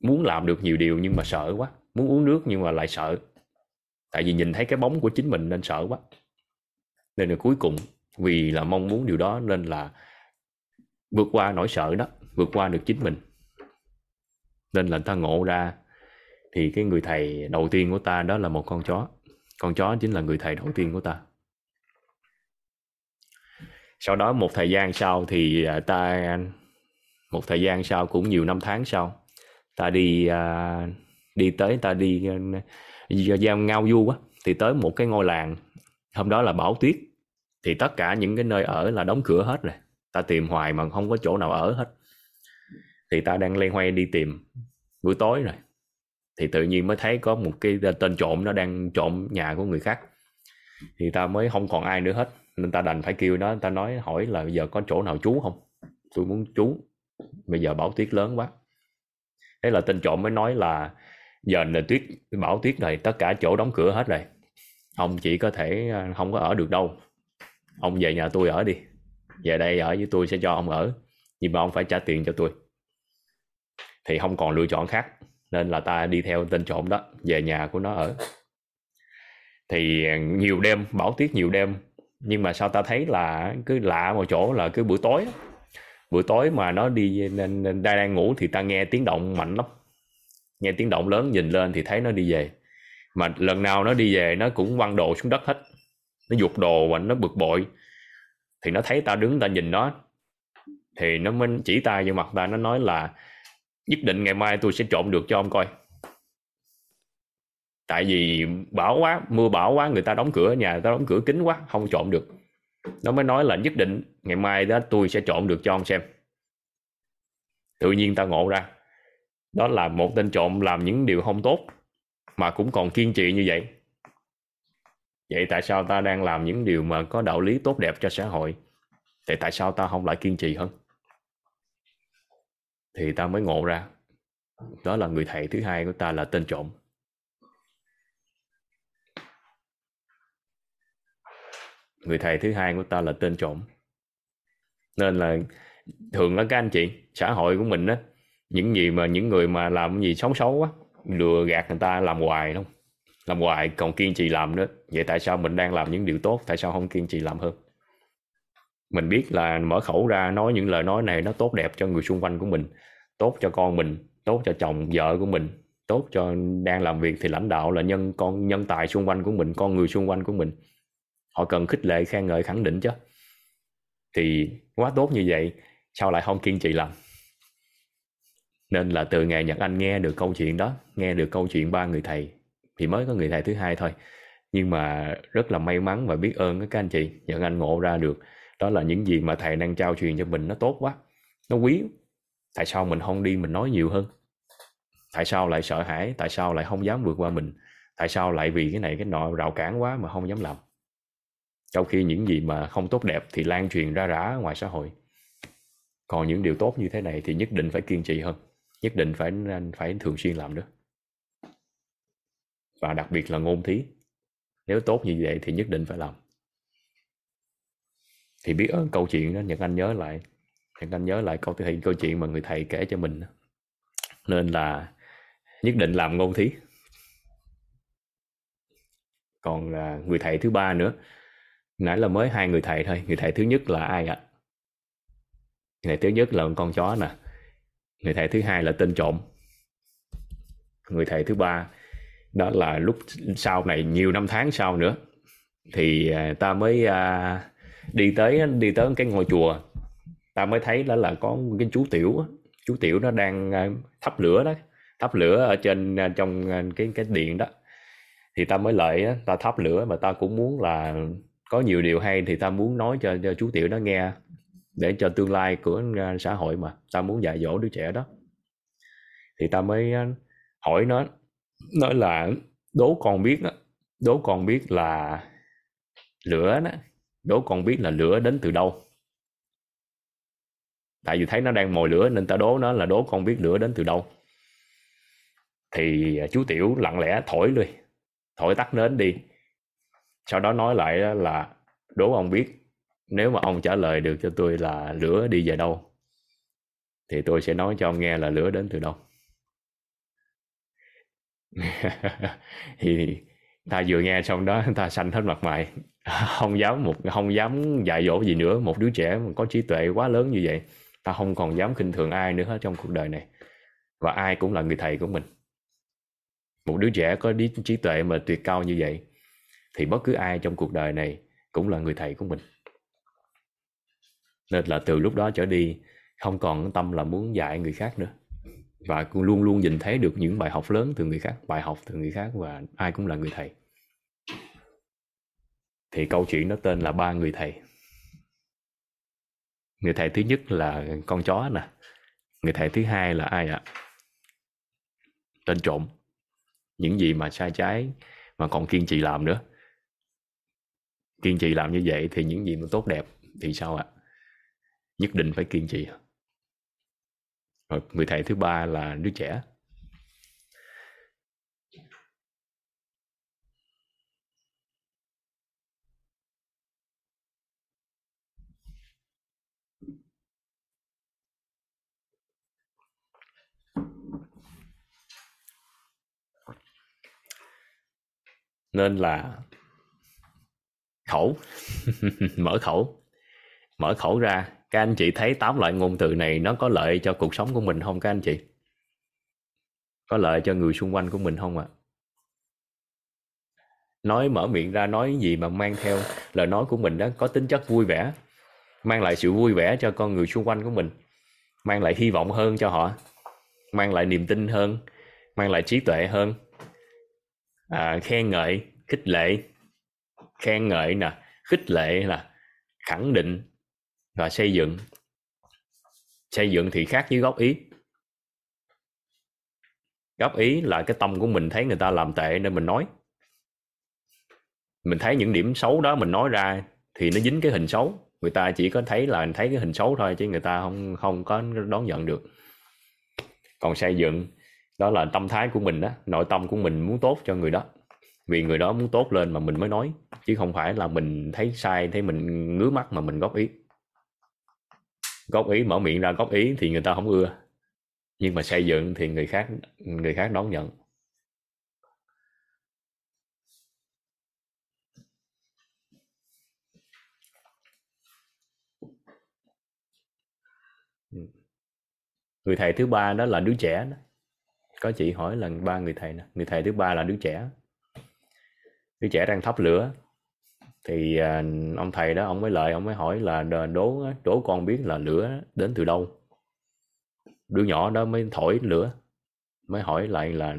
[SPEAKER 1] Muốn làm được nhiều điều nhưng mà sợ quá, muốn uống nước nhưng mà lại sợ, tại vì nhìn thấy cái bóng của chính mình nên sợ quá. Nên là cuối cùng, vì là mong muốn điều đó nên là vượt qua nỗi sợ đó, vượt qua được chính mình. Nên là ta ngộ ra thì cái người thầy đầu tiên của ta đó là một con chó. Con chó chính là người thầy đầu tiên của ta. Sau đó một thời gian sau thì à, ta, một thời gian sau cũng nhiều năm tháng sau, ta đi à, đi tới, ta đi à, giao ngao du á, thì tới một cái ngôi làng. Hôm đó là bão tuyết. Thì tất cả những cái nơi ở là đóng cửa hết rồi ta tìm hoài mà không có chỗ nào ở hết. Thì ta đang loay hoay đi tìm. Buổi tối rồi. Thì tự nhiên mới thấy có một cái tên trộm nó đang trộm nhà của người khác. Thì ta mới không còn ai nữa hết. Nên ta đành phải kêu nó. Ta nói, hỏi là bây giờ có chỗ nào trú không? Tôi muốn trú. Bây giờ bão tuyết lớn quá. Thế là tên trộm mới nói là, giờ là tuyết, bão tuyết này tất cả chỗ đóng cửa hết rồi. Ông chỉ có thể à, không có ở được đâu. Ông về nhà tôi ở đi về đây ở với tôi sẽ cho ông ở nhưng mà ông phải trả tiền cho tôi. Thì không còn lựa chọn khác nên là ta đi theo tên trộm đó về nhà của nó ở. Thì nhiều đêm bảo tiết nhiều đêm nhưng mà sao ta thấy là cứ lạ một chỗ là cứ buổi tối buổi tối mà nó đi nên, nên đang ngủ thì ta nghe tiếng động mạnh lắm. Nghe tiếng động lớn nhìn lên thì thấy nó đi về. Mà lần nào nó đi về nó cũng quăng đồ xuống đất hết. Nó dục đồ và nó bực bội thì nó thấy ta đứng ta nhìn nó. Thì nó mới chỉ tay vô mặt ta nó nói là, nhất định ngày mai tôi sẽ trộn được cho ông coi. Tại vì bão quá, mưa bão quá, người ta đóng cửa, nhà ta đóng cửa kín quá, không trộn được. Nó mới nói là nhất định ngày mai đó tôi sẽ trộn được cho ông xem. Tự nhiên ta ngộ ra, đó là một tên trộm làm những điều không tốt mà cũng còn kiên trì như vậy vậy tại sao ta đang làm những điều mà có đạo lý tốt đẹp cho xã hội? Thì tại sao ta không lại kiên trì hơn? Thì ta mới ngộ ra. Đó là người thầy thứ hai của ta là tên trộm. Người thầy thứ hai của ta là tên trộm. Nên là thường là các anh chị, xã hội của mình á, những gì mà những người mà làm gì xấu xấu á, lừa gạt người ta làm hoài đúng không làm hoài, còn kiên trì làm nữa. Vậy tại sao mình đang làm những điều tốt, tại sao không kiên trì làm hơn? Mình biết là mở khẩu ra nói những lời nói này nó tốt đẹp cho người xung quanh của mình, tốt cho con mình, tốt cho chồng, vợ của mình, tốt cho đang làm việc thì lãnh đạo là nhân con, nhân tài xung quanh của mình, con người xung quanh của mình. Họ cần khích lệ, khen ngợi, khẳng định chứ. Thì quá tốt như vậy, sao lại không kiên trì làm? Nên là từ ngày Nhật Anh nghe được câu chuyện đó, nghe được câu chuyện ba người thầy thì mới có người thầy thứ hai thôi. Nhưng mà rất là may mắn và biết ơn các anh chị những Anh ngộ ra được. Đó là những gì mà thầy đang trao truyền cho mình, nó tốt quá. Nó quý. Tại sao mình không đi mình nói nhiều hơn? Tại sao lại sợ hãi? Tại sao lại không dám vượt qua mình? Tại sao lại vì cái này cái nọ rào cản quá mà không dám làm? Trong khi những gì mà không tốt đẹp thì lan truyền ra rã ngoài xã hội. Còn những điều tốt như thế này thì nhất định phải kiên trì hơn. Nhất định phải phải thường xuyên làm nữa và đặc biệt là ngôn thí. Nếu tốt như vậy thì nhất định phải làm. Thì biết ơn câu chuyện đó nhật anh nhớ lại nhật anh nhớ lại câu thầy câu chuyện mà người thầy kể cho mình nên là nhất định làm ngôn thí. Còn à, người thầy thứ ba nữa. Nãy là mới hai người thầy thôi người thầy thứ nhất là ai ạ? Người thầy thứ nhất là con chó nè người thầy thứ hai là tên trộm. Người thầy thứ ba đó là lúc sau này nhiều năm tháng sau nữa thì à, ta mới à, đi tới đi tới cái ngôi chùa. Ta mới thấy đó là có cái chú tiểu chú tiểu nó đang à, thắp lửa đó thắp lửa ở trên à, trong cái cái điện đó. Thì ta mới lợi ta thắp lửa mà ta cũng muốn là có nhiều điều hay thì ta muốn nói cho, cho chú tiểu nó nghe để cho tương lai của xã hội mà ta muốn dạy dỗ đứa trẻ đó. Thì ta mới hỏi nó nói là đố con biết đó đố con biết là lửa đó, đố con biết là lửa đến từ đâu. Tại vì thấy nó đang mồi lửa nên ta đố nó là đố con biết lửa đến từ đâu. Thì à, chú tiểu lặng lẽ thổi luôn thổi tắt nến đi. Sau đó nói lại là, đố ông biết, nếu mà ông trả lời được cho tôi là lửa đi về đâu, thì tôi sẽ nói cho ông nghe là lửa đến từ đâu. thì ta vừa nghe xong đó, ta xanh hết mặt mày. Không dám một, không dám dạy dỗ gì nữa. Một đứa trẻ mà có trí tuệ quá lớn như vậy, ta không còn dám khinh thường ai nữa hết trong cuộc đời này. Và ai cũng là người thầy của mình. Một đứa trẻ có trí tuệ mà tuyệt cao như vậy, thì bất cứ ai trong cuộc đời này cũng là người thầy của mình. Nên là từ lúc đó trở đi, không còn tâm là muốn dạy người khác nữa và luôn luôn nhìn thấy được những bài học lớn từ người khác, bài học từ người khác và ai cũng là người thầy. Thì câu chuyện nó tên là ba người thầy. Người thầy thứ nhất là con chó nè. Người thầy thứ hai là ai ạ? Tên trộm. Những gì mà sai trái mà còn kiên trì làm nữa. Kiên trì làm như vậy thì những gì mà tốt đẹp thì sao ạ? Nhất định phải kiên trì và người thầy thứ ba là đứa trẻ. Nên là khẩu. Mở khẩu. Mở khẩu ra các anh chị thấy tám loại ngôn từ này nó có lợi cho cuộc sống của mình không các anh chị? Có lợi cho người xung quanh của mình không ạ? À? nói mở miệng ra nói gì mà mang theo lời nói của mình đó có tính chất vui vẻ mang lại sự vui vẻ cho con người xung quanh của mình mang lại hy vọng hơn cho họ mang lại niềm tin hơn mang lại trí tuệ hơn. À, khen ngợi khích lệ. Khen ngợi nè khích lệ là khẳng định và xây dựng. Xây dựng thì khác với góp ý. Góp ý là cái tâm của mình thấy người ta làm tệ nên mình nói. Mình thấy những điểm xấu đó mình nói ra thì nó dính cái hình xấu. Người ta chỉ có thấy là thấy cái hình xấu thôi chứ người ta không không có đón nhận được. Còn xây dựng, đó là tâm thái của mình đó nội tâm của mình muốn tốt cho người đó. Vì người đó muốn tốt lên mà mình mới nói, chứ không phải là mình thấy sai, thấy mình ngứa mắt mà mình góp ý góp ý, mở miệng ra góp ý thì người ta không ưa. Nhưng mà xây dựng thì người khác người khác đón nhận. Ừ. Người thầy thứ ba đó là đứa trẻ đó. Có chị hỏi lần ba người thầy nè, người thầy thứ ba là đứa trẻ. Đứa trẻ đang thắp lửa thì à, ông thầy đó, ông mới lại ông mới hỏi là đố đố con biết là lửa đến từ đâu? Đứa nhỏ đó mới thổi lửa, mới hỏi lại là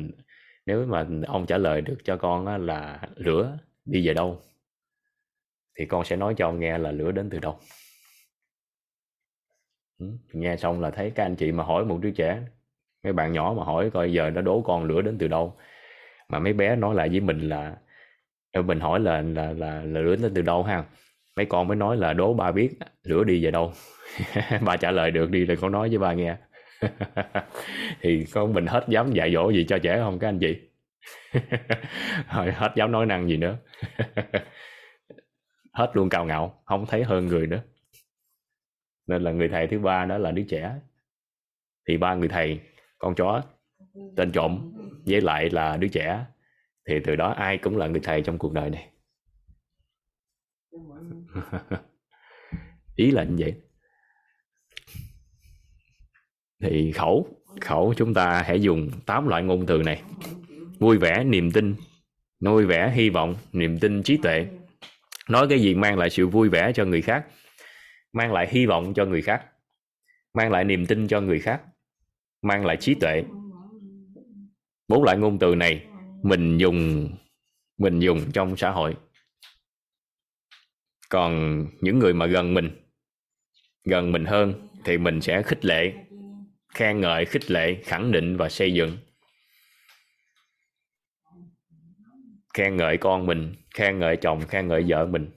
[SPEAKER 1] nếu mà ông trả lời được cho con là lửa đi về đâu? Thì con sẽ nói cho ông nghe là lửa đến từ đâu. Nghe xong là thấy các anh chị mà hỏi một đứa trẻ, mấy bạn nhỏ mà hỏi coi giờ nó đố con lửa đến từ đâu? Mà mấy bé nói lại với mình là mình hỏi là là là, là lửa đến từ đâu ha? Mấy con mới nói là đố ba biết lửa đi về đâu? Ba trả lời được đi rồi con nói với ba nghe. Thì con mình hết dám dạy dỗ gì cho trẻ không các anh chị? Rồi hết dám nói năng gì nữa? Hết luôn cao ngạo không thấy hơn người nữa. Nên là người thầy thứ ba đó là đứa trẻ. Thì ba người thầy con chó tên trộm với lại là đứa trẻ thì từ đó ai cũng là người thầy trong cuộc đời này. Ý là như vậy. Thì khẩu khẩu chúng ta hãy dùng tám loại ngôn từ này. Vui vẻ niềm tin vui vẻ hy vọng niềm tin trí tuệ. Nói cái gì mang lại sự vui vẻ cho người khác mang lại hy vọng cho người khác mang lại niềm tin cho người khác mang lại trí tuệ. Bốn loại ngôn từ này mình dùng mình dùng trong xã hội. Còn những người mà gần mình gần mình hơn thì mình sẽ khích lệ, khen ngợi, khích lệ, khẳng định và xây dựng. Khen ngợi con mình, khen ngợi chồng, khen ngợi vợ mình.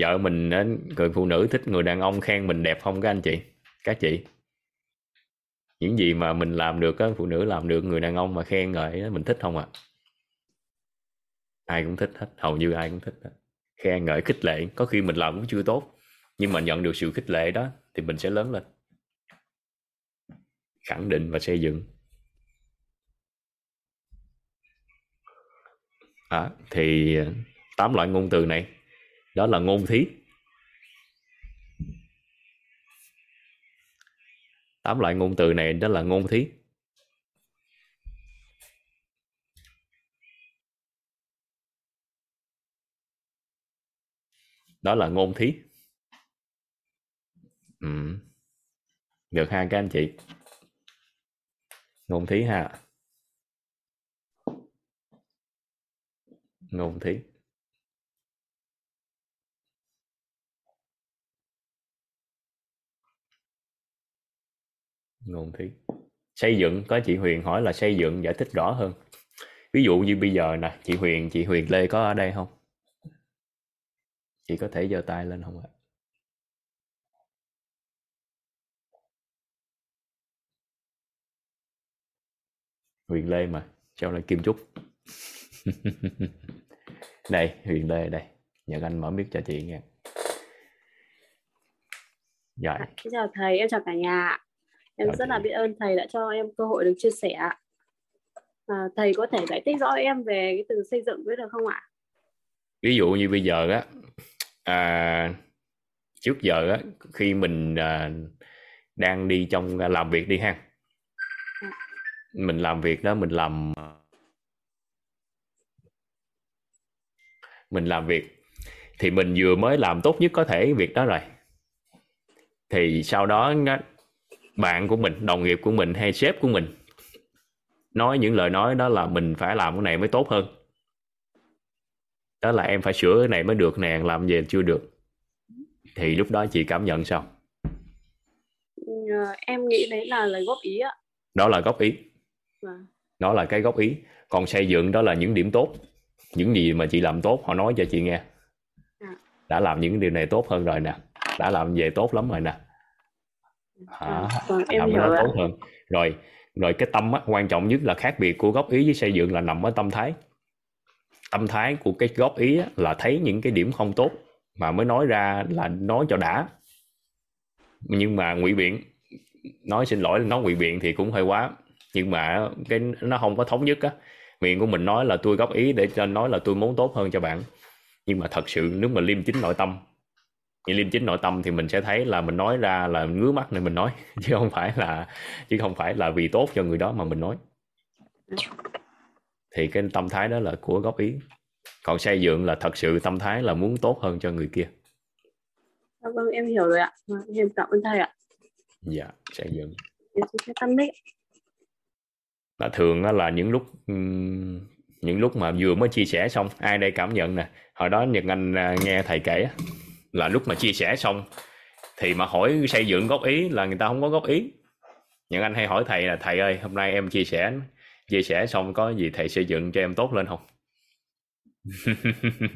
[SPEAKER 1] Vợ mình người phụ nữ thích người đàn ông khen mình đẹp không các anh chị? Các chị? Những gì mà mình làm được á phụ nữ làm được người đàn ông mà khen ngợi mình thích không ạ à? ai cũng thích hết hầu như ai cũng thích hết. khen ngợi khích lệ có khi mình làm cũng chưa tốt nhưng mà nhận được sự khích lệ đó thì mình sẽ lớn lên khẳng định và xây dựng à, thì à, tám loại ngôn từ này đó là ngôn thí tám loại ngôn từ này đó là ngôn thí. Đó là ngôn thí. Ừ. được ha, các anh chị. Ngôn thí ha. Ngôn thí. Ngôn thứ xây dựng, có chị Huyền hỏi là xây dựng giải thích rõ hơn. Ví dụ như bây giờ nè, chị Huyền chị Huyền Lê có ở đây không? Chị có thể giơ tay lên không ạ? Huyền Lê mà sao lại Kim Trúc. Đây, Huyền Lê đây. Nhờ anh mở mic cho chị nghe.
[SPEAKER 8] Dạ. dạ chào thầy, em chào cả nhà em chào rất là biết ơn thầy đã cho em cơ hội được chia sẻ à, thầy có thể giải thích rõ em về cái từ xây dựng biết được không ạ?
[SPEAKER 1] Ví dụ như bây giờ á à, trước giờ á khi mình à, đang đi trong à, làm việc đi ha. À. mình làm việc đó mình làm mình làm việc thì mình vừa mới làm tốt nhất có thể việc đó rồi. Thì sau đó bạn của mình đồng nghiệp của mình hay sếp của mình nói những lời nói đó là mình phải làm cái này mới tốt hơn. Đó là em phải sửa cái này mới được nè làm gì chưa được. Thì lúc đó chị cảm nhận sao?
[SPEAKER 8] Ờ, em nghĩ đấy là lời góp ý ạ.
[SPEAKER 1] Đó là góp ý.
[SPEAKER 8] Vâng.
[SPEAKER 1] đó là cái góp ý. Còn xây dựng đó là những điểm tốt. Những gì mà chị làm tốt họ nói cho chị nghe.
[SPEAKER 8] À.
[SPEAKER 1] đã làm những điều này tốt hơn rồi nè. Đã làm về tốt lắm rồi nè?
[SPEAKER 8] À, vâng, em hiểu
[SPEAKER 1] tốt hơn. Rồi rồi cái tâm á, quan trọng nhất là khác biệt của góp ý với xây dựng là nằm ở tâm thái. Tâm thái của cái góp ý á, là thấy những cái điểm không tốt mà mới nói ra là nói cho đã. Nhưng mà ngụy biện nói xin lỗi nói ngụy biện thì cũng hơi quá. Nhưng mà cái nó không có thống nhất á. Miệng của mình nói là tôi góp ý để cho nói là tôi muốn tốt hơn cho bạn. Nhưng mà thật sự nếu mà liêm chính nội tâm thì liêm chính nội tâm thì mình sẽ thấy là mình nói ra là ngứa mắt nên mình nói chứ không phải là chứ không phải là vì tốt cho người đó mà mình nói. Thì cái tâm thái đó là của góp ý. Còn xây dựng là thật sự tâm thái là muốn tốt hơn cho người kia.
[SPEAKER 8] Dạ vâng em hiểu rồi ạ. Vâng, em cảm ơn thầy ạ.
[SPEAKER 1] Dạ xây dựng.
[SPEAKER 8] Em tắt mic.
[SPEAKER 1] Là thường là những lúc những lúc mà vừa mới chia sẻ xong ai đây cảm nhận nè. Hồi đó nhật anh à, nghe thầy kể là lúc mà chia sẻ xong, thì mà hỏi xây dựng góp ý là người ta không có góp ý. Những anh hay hỏi thầy là, thầy ơi, hôm nay em chia sẻ chia sẻ xong có gì thầy xây dựng cho em tốt lên không?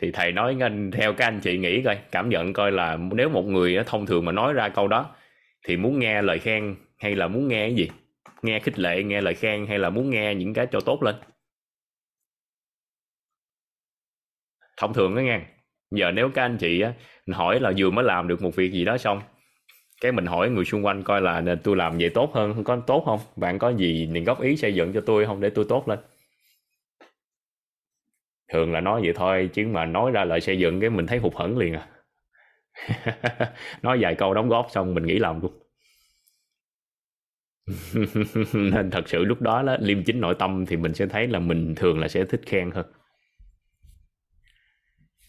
[SPEAKER 1] Thì thầy nói anh, theo các anh chị nghĩ coi, cảm nhận coi là nếu một người thông thường mà nói ra câu đó, thì muốn nghe lời khen hay là muốn nghe cái gì? Nghe khích lệ, nghe lời khen hay là muốn nghe những cái cho tốt lên? Thông thường đó nghe giờ nếu các anh chị á hỏi là vừa mới làm được một việc gì đó xong cái mình hỏi người xung quanh coi là tôi làm vậy tốt hơn có tốt không? Bạn có gì thì góp ý xây dựng cho tôi không để tôi tốt lên? Thường là nói vậy thôi chứ mà nói ra lời xây dựng cái mình thấy hụt hẫng liền à. Nói vài câu đóng góp xong mình nghĩ làm luôn. Nên thật sự lúc đó, đó liêm chính nội tâm thì mình sẽ thấy là mình thường là sẽ thích khen hơn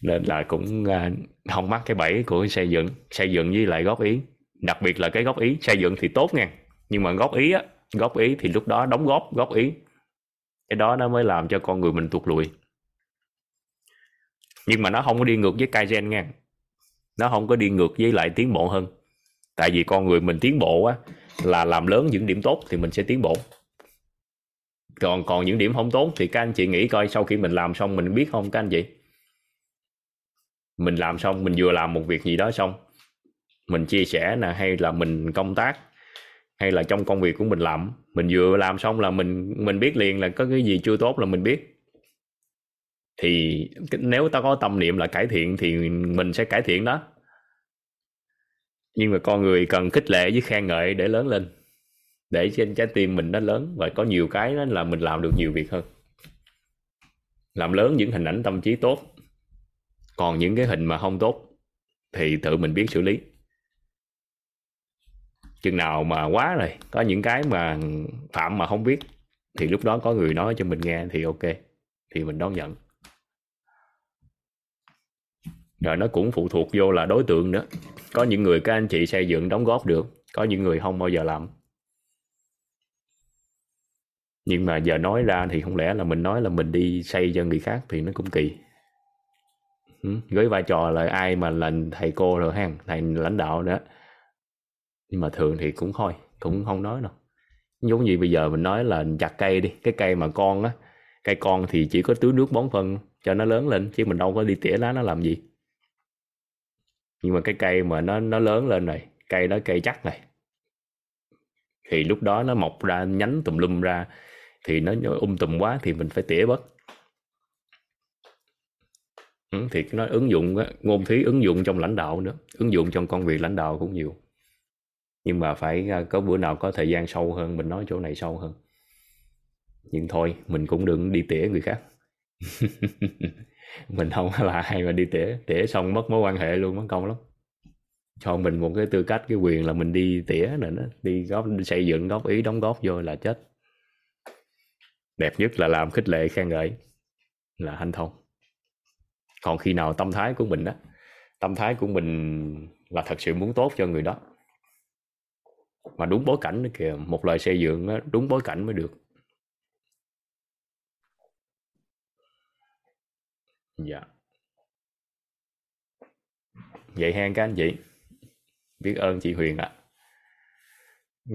[SPEAKER 1] nên là cũng à, không mắc cái bẫy của xây dựng. Xây dựng với lại góp ý. Đặc biệt là cái góp ý. Xây dựng thì tốt nha. Nhưng mà góp ý á, góp ý thì lúc đó đóng góp góp ý. Cái đó nó mới làm cho con người mình tụt lùi. Nhưng mà nó không có đi ngược với Kaizen nha. Nó không có đi ngược với lại tiến bộ hơn. Tại vì con người mình tiến bộ á, là làm lớn những điểm tốt thì mình sẽ tiến bộ. Còn còn những điểm không tốt thì các anh chị nghĩ coi sau khi mình làm xong mình biết không các anh chị? Mình làm xong, mình vừa làm một việc gì đó xong, mình chia sẻ nè, hay là mình công tác, hay là trong công việc của mình làm. Mình vừa làm xong là mình mình biết liền là có cái gì chưa tốt là mình biết. Thì nếu ta có tâm niệm là cải thiện thì mình sẽ cải thiện đó. Nhưng mà con người cần khích lệ với khen ngợi để lớn lên, để trên trái tim mình nó lớn và có nhiều cái đó là mình làm được nhiều việc hơn. Làm lớn những hình ảnh tâm trí tốt còn những cái hình mà không tốt thì tự mình biết xử lý. Chừng nào mà quá rồi, có những cái mà phạm mà không biết, thì lúc đó có người nói cho mình nghe thì ok, thì mình đón nhận. Rồi nó cũng phụ thuộc vô là đối tượng nữa. Có những người các anh chị xây dựng đóng góp được, có những người không bao giờ làm. Nhưng mà giờ nói ra thì không lẽ là mình nói là mình đi xây cho người khác thì nó cũng kỳ ừ, với vai trò là ai mà là thầy cô rồi ha thầy lãnh đạo nữa nhưng mà thường thì cũng thôi cũng không nói đâu. Giống như bây giờ mình nói là chặt cây đi cái cây mà con á cây con thì chỉ có tưới nước bón phân cho nó lớn lên chứ mình đâu có đi tỉa lá nó làm gì. Nhưng mà cái cây mà nó nó lớn lên rồi cây đó cây chắc này. Thì lúc đó nó mọc ra nhánh tùm lum ra thì nó um tùm quá thì mình phải tỉa bớt ừ, thì nó ứng dụng á, ngôn thí ứng dụng trong lãnh đạo nữa ứng dụng trong công việc lãnh đạo cũng nhiều. Nhưng mà phải à, có bữa nào có thời gian sâu hơn mình nói chỗ này sâu hơn. Nhưng thôi mình cũng đừng đi tỉa người khác. Mình không là ai mà đi tỉa tỉa xong mất mối quan hệ luôn mất công lắm. Cho mình một cái tư cách cái quyền là mình đi tỉa nữa đó đi góp đi xây dựng góp ý đóng góp vô là chết. Đẹp nhất là làm khích lệ khen ngợi là hanh thông còn khi nào tâm thái của mình đó tâm thái của mình là thật sự muốn tốt cho người đó. Mà đúng bối cảnh đó kìa một lời xây dựng đó, đúng bối cảnh mới được. Dạ. Vậy hen các anh chị biết ơn chị Huyền ạ.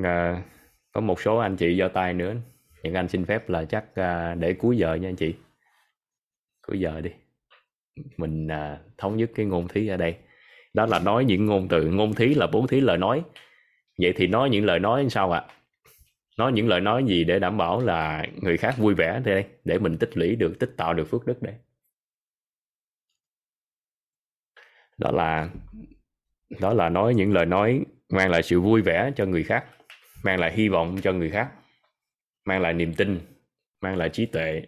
[SPEAKER 1] À, có một số anh chị giơ tay nữa những anh xin phép là chắc à, để cuối giờ nha anh chị. Cuối giờ đi mình à, thống nhất cái ngôn thí ở đây. Đó là nói những ngôn từ ngôn thí là bốn thí lời nói. Vậy thì nói những lời nói sao ạ? Nói những lời nói gì để đảm bảo là người khác vui vẻ đây để mình tích lũy được tích tạo được phước đức đây đó là đó là nói những lời nói mang lại sự vui vẻ cho người khác mang lại hy vọng cho người khác mang lại niềm tin mang lại trí tuệ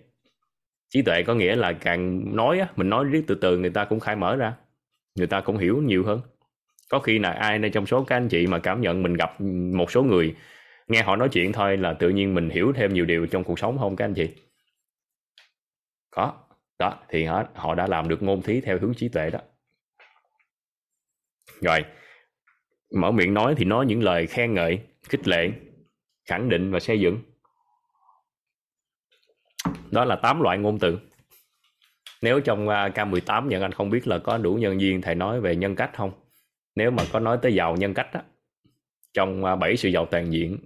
[SPEAKER 1] trí tuệ có nghĩa là càng nói á, mình nói riết từ từ người ta cũng khai mở ra. Người ta cũng hiểu nhiều hơn. Có khi là ai đây trong số các anh chị mà cảm nhận mình gặp một số người nghe họ nói chuyện thôi là tự nhiên mình hiểu thêm nhiều điều trong cuộc sống không các anh chị? Có. Đó thì họ họ đã làm được ngôn thí theo hướng trí tuệ đó. Rồi mở miệng nói thì nói những lời khen ngợi khích lệ khẳng định và xây dựng đó là tám loại ngôn từ. Nếu trong à, K18 nhận anh không biết là có đủ nhân viên thầy nói về nhân cách không? Nếu mà có nói tới giàu nhân cách á trong à, bảy sự giàu toàn diện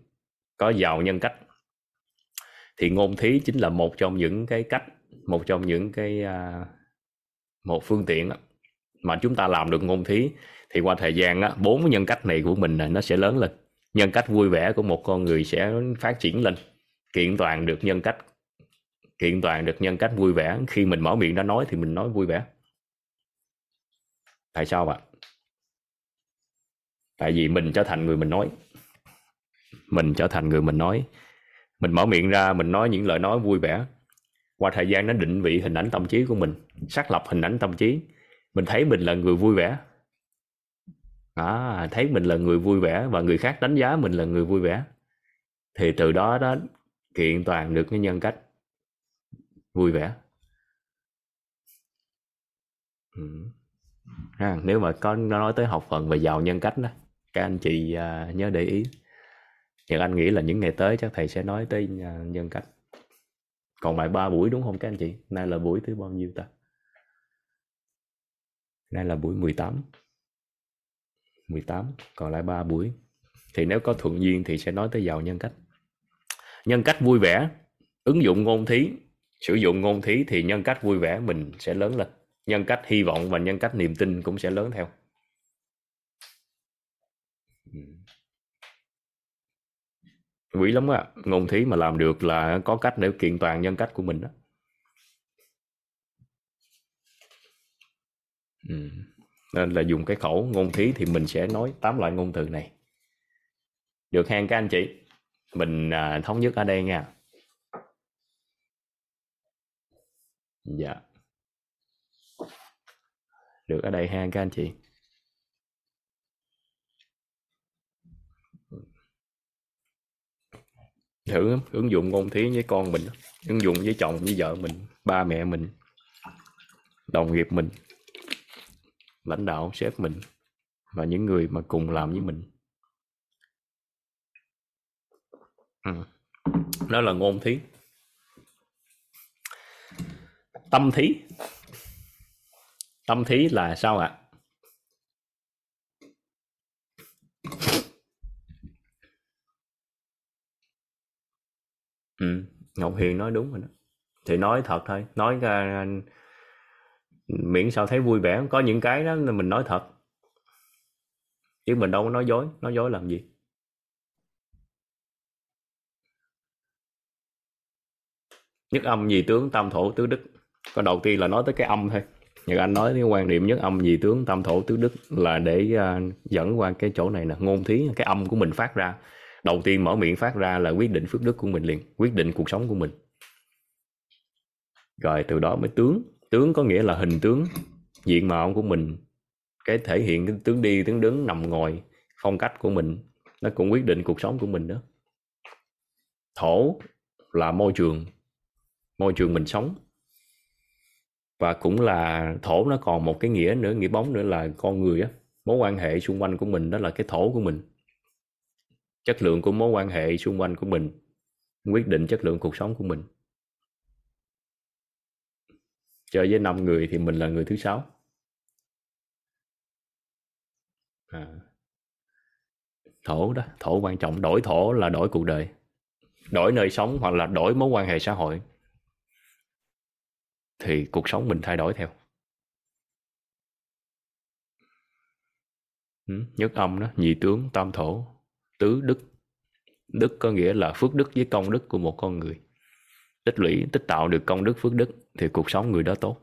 [SPEAKER 1] có giàu nhân cách thì ngôn thí chính là một trong những cái cách một trong những cái à, một phương tiện mà chúng ta làm được ngôn thí. Thì qua thời gian á bốn nhân cách này của mình nó sẽ lớn lên. Nhân cách vui vẻ của một con người sẽ phát triển lên kiện toàn được nhân cách kiện toàn được nhân cách vui vẻ. Khi mình mở miệng đã nói thì mình nói vui vẻ. Tại sao ạ tại vì mình trở thành người mình nói. Mình trở thành người mình nói. Mình mở miệng ra mình nói những lời nói vui vẻ. Qua thời gian nó định vị hình ảnh tâm trí của mình xác lập hình ảnh tâm trí. Mình thấy mình là người vui vẻ. À, thấy mình là người vui vẻ và người khác đánh giá mình là người vui vẻ. Thì từ đó đó kiện toàn được cái nhân cách vui vẻ. Ừ. ha, nếu mà có nói tới học phần về giàu nhân cách đó các anh chị uh, nhớ để ý. Nhưng anh nghĩ là những ngày tới chắc thầy sẽ nói tới uh, nhân cách. Còn lại ba buổi đúng không các anh chị? Nay là buổi thứ bao nhiêu ta? Nay là buổi 18 18 còn lại ba buổi. Thì nếu có thuận duyên thì sẽ nói tới giàu nhân cách. Nhân cách vui vẻ ứng dụng ngôn thí sử dụng ngôn thí thì nhân cách vui vẻ mình sẽ lớn lên. Nhân cách hy vọng và nhân cách niềm tin cũng sẽ lớn theo. Quý lắm á ngôn thí mà làm được là có cách để kiện toàn nhân cách của mình đó ừ. nên là dùng cái khẩu ngôn thí thì mình sẽ nói tám loại ngôn từ này. Được hang các anh chị. Mình à, thống nhất ở đây nha. Dạ. Được ở đây ha, các anh chị. Thử ứng dụng ngôn thí với con mình. Ứng dụng với chồng, với vợ mình, ba mẹ mình, đồng nghiệp mình, lãnh đạo, sếp mình và những người mà cùng làm với mình. Ừ. đó là ngôn thí tâm thí. Tâm thí là sao ạ? Ừ, ngọc hiền nói đúng rồi đó. Thì nói thật thôi nói ra miễn sao thấy vui vẻ có những cái đó mình nói thật. Chứ mình đâu có nói dối nói dối làm gì? Nhất âm gì tướng tam thổ tứ đức? Có đầu tiên là nói tới cái âm thôi. Nhật Anh nói cái quan niệm nhất âm nhị tướng tam thổ tứ đức là để uh, dẫn qua cái chỗ này nè ngôn thí cái âm của mình phát ra. Đầu tiên mở miệng phát ra là quyết định phước đức của mình liền quyết định cuộc sống của mình. Rồi từ đó mới tướng. Tướng có nghĩa là hình tướng diện mạo của mình cái thể hiện cái tướng đi tướng đứng nằm ngồi phong cách của mình nó cũng quyết định cuộc sống của mình đó. Thổ là môi trường môi trường mình sống và cũng là thổ nó còn một cái nghĩa nữa, nghĩa bóng nữa là con người á, mối quan hệ xung quanh của mình đó là cái thổ của mình. Chất lượng của mối quan hệ xung quanh của mình, quyết định chất lượng cuộc sống của mình. Chơi với năm người thì mình là người thứ sáu. À. thổ đó, thổ quan trọng, đổi thổ là đổi cuộc đời. Đổi nơi sống hoặc là đổi mối quan hệ xã hội thì cuộc sống mình thay đổi theo. Nhất âm đó, nhị tướng, tam thổ, tứ đức. Đức có nghĩa là phước đức với công đức của một con người. Tích lũy, tích tạo được công đức, phước đức thì cuộc sống người đó tốt.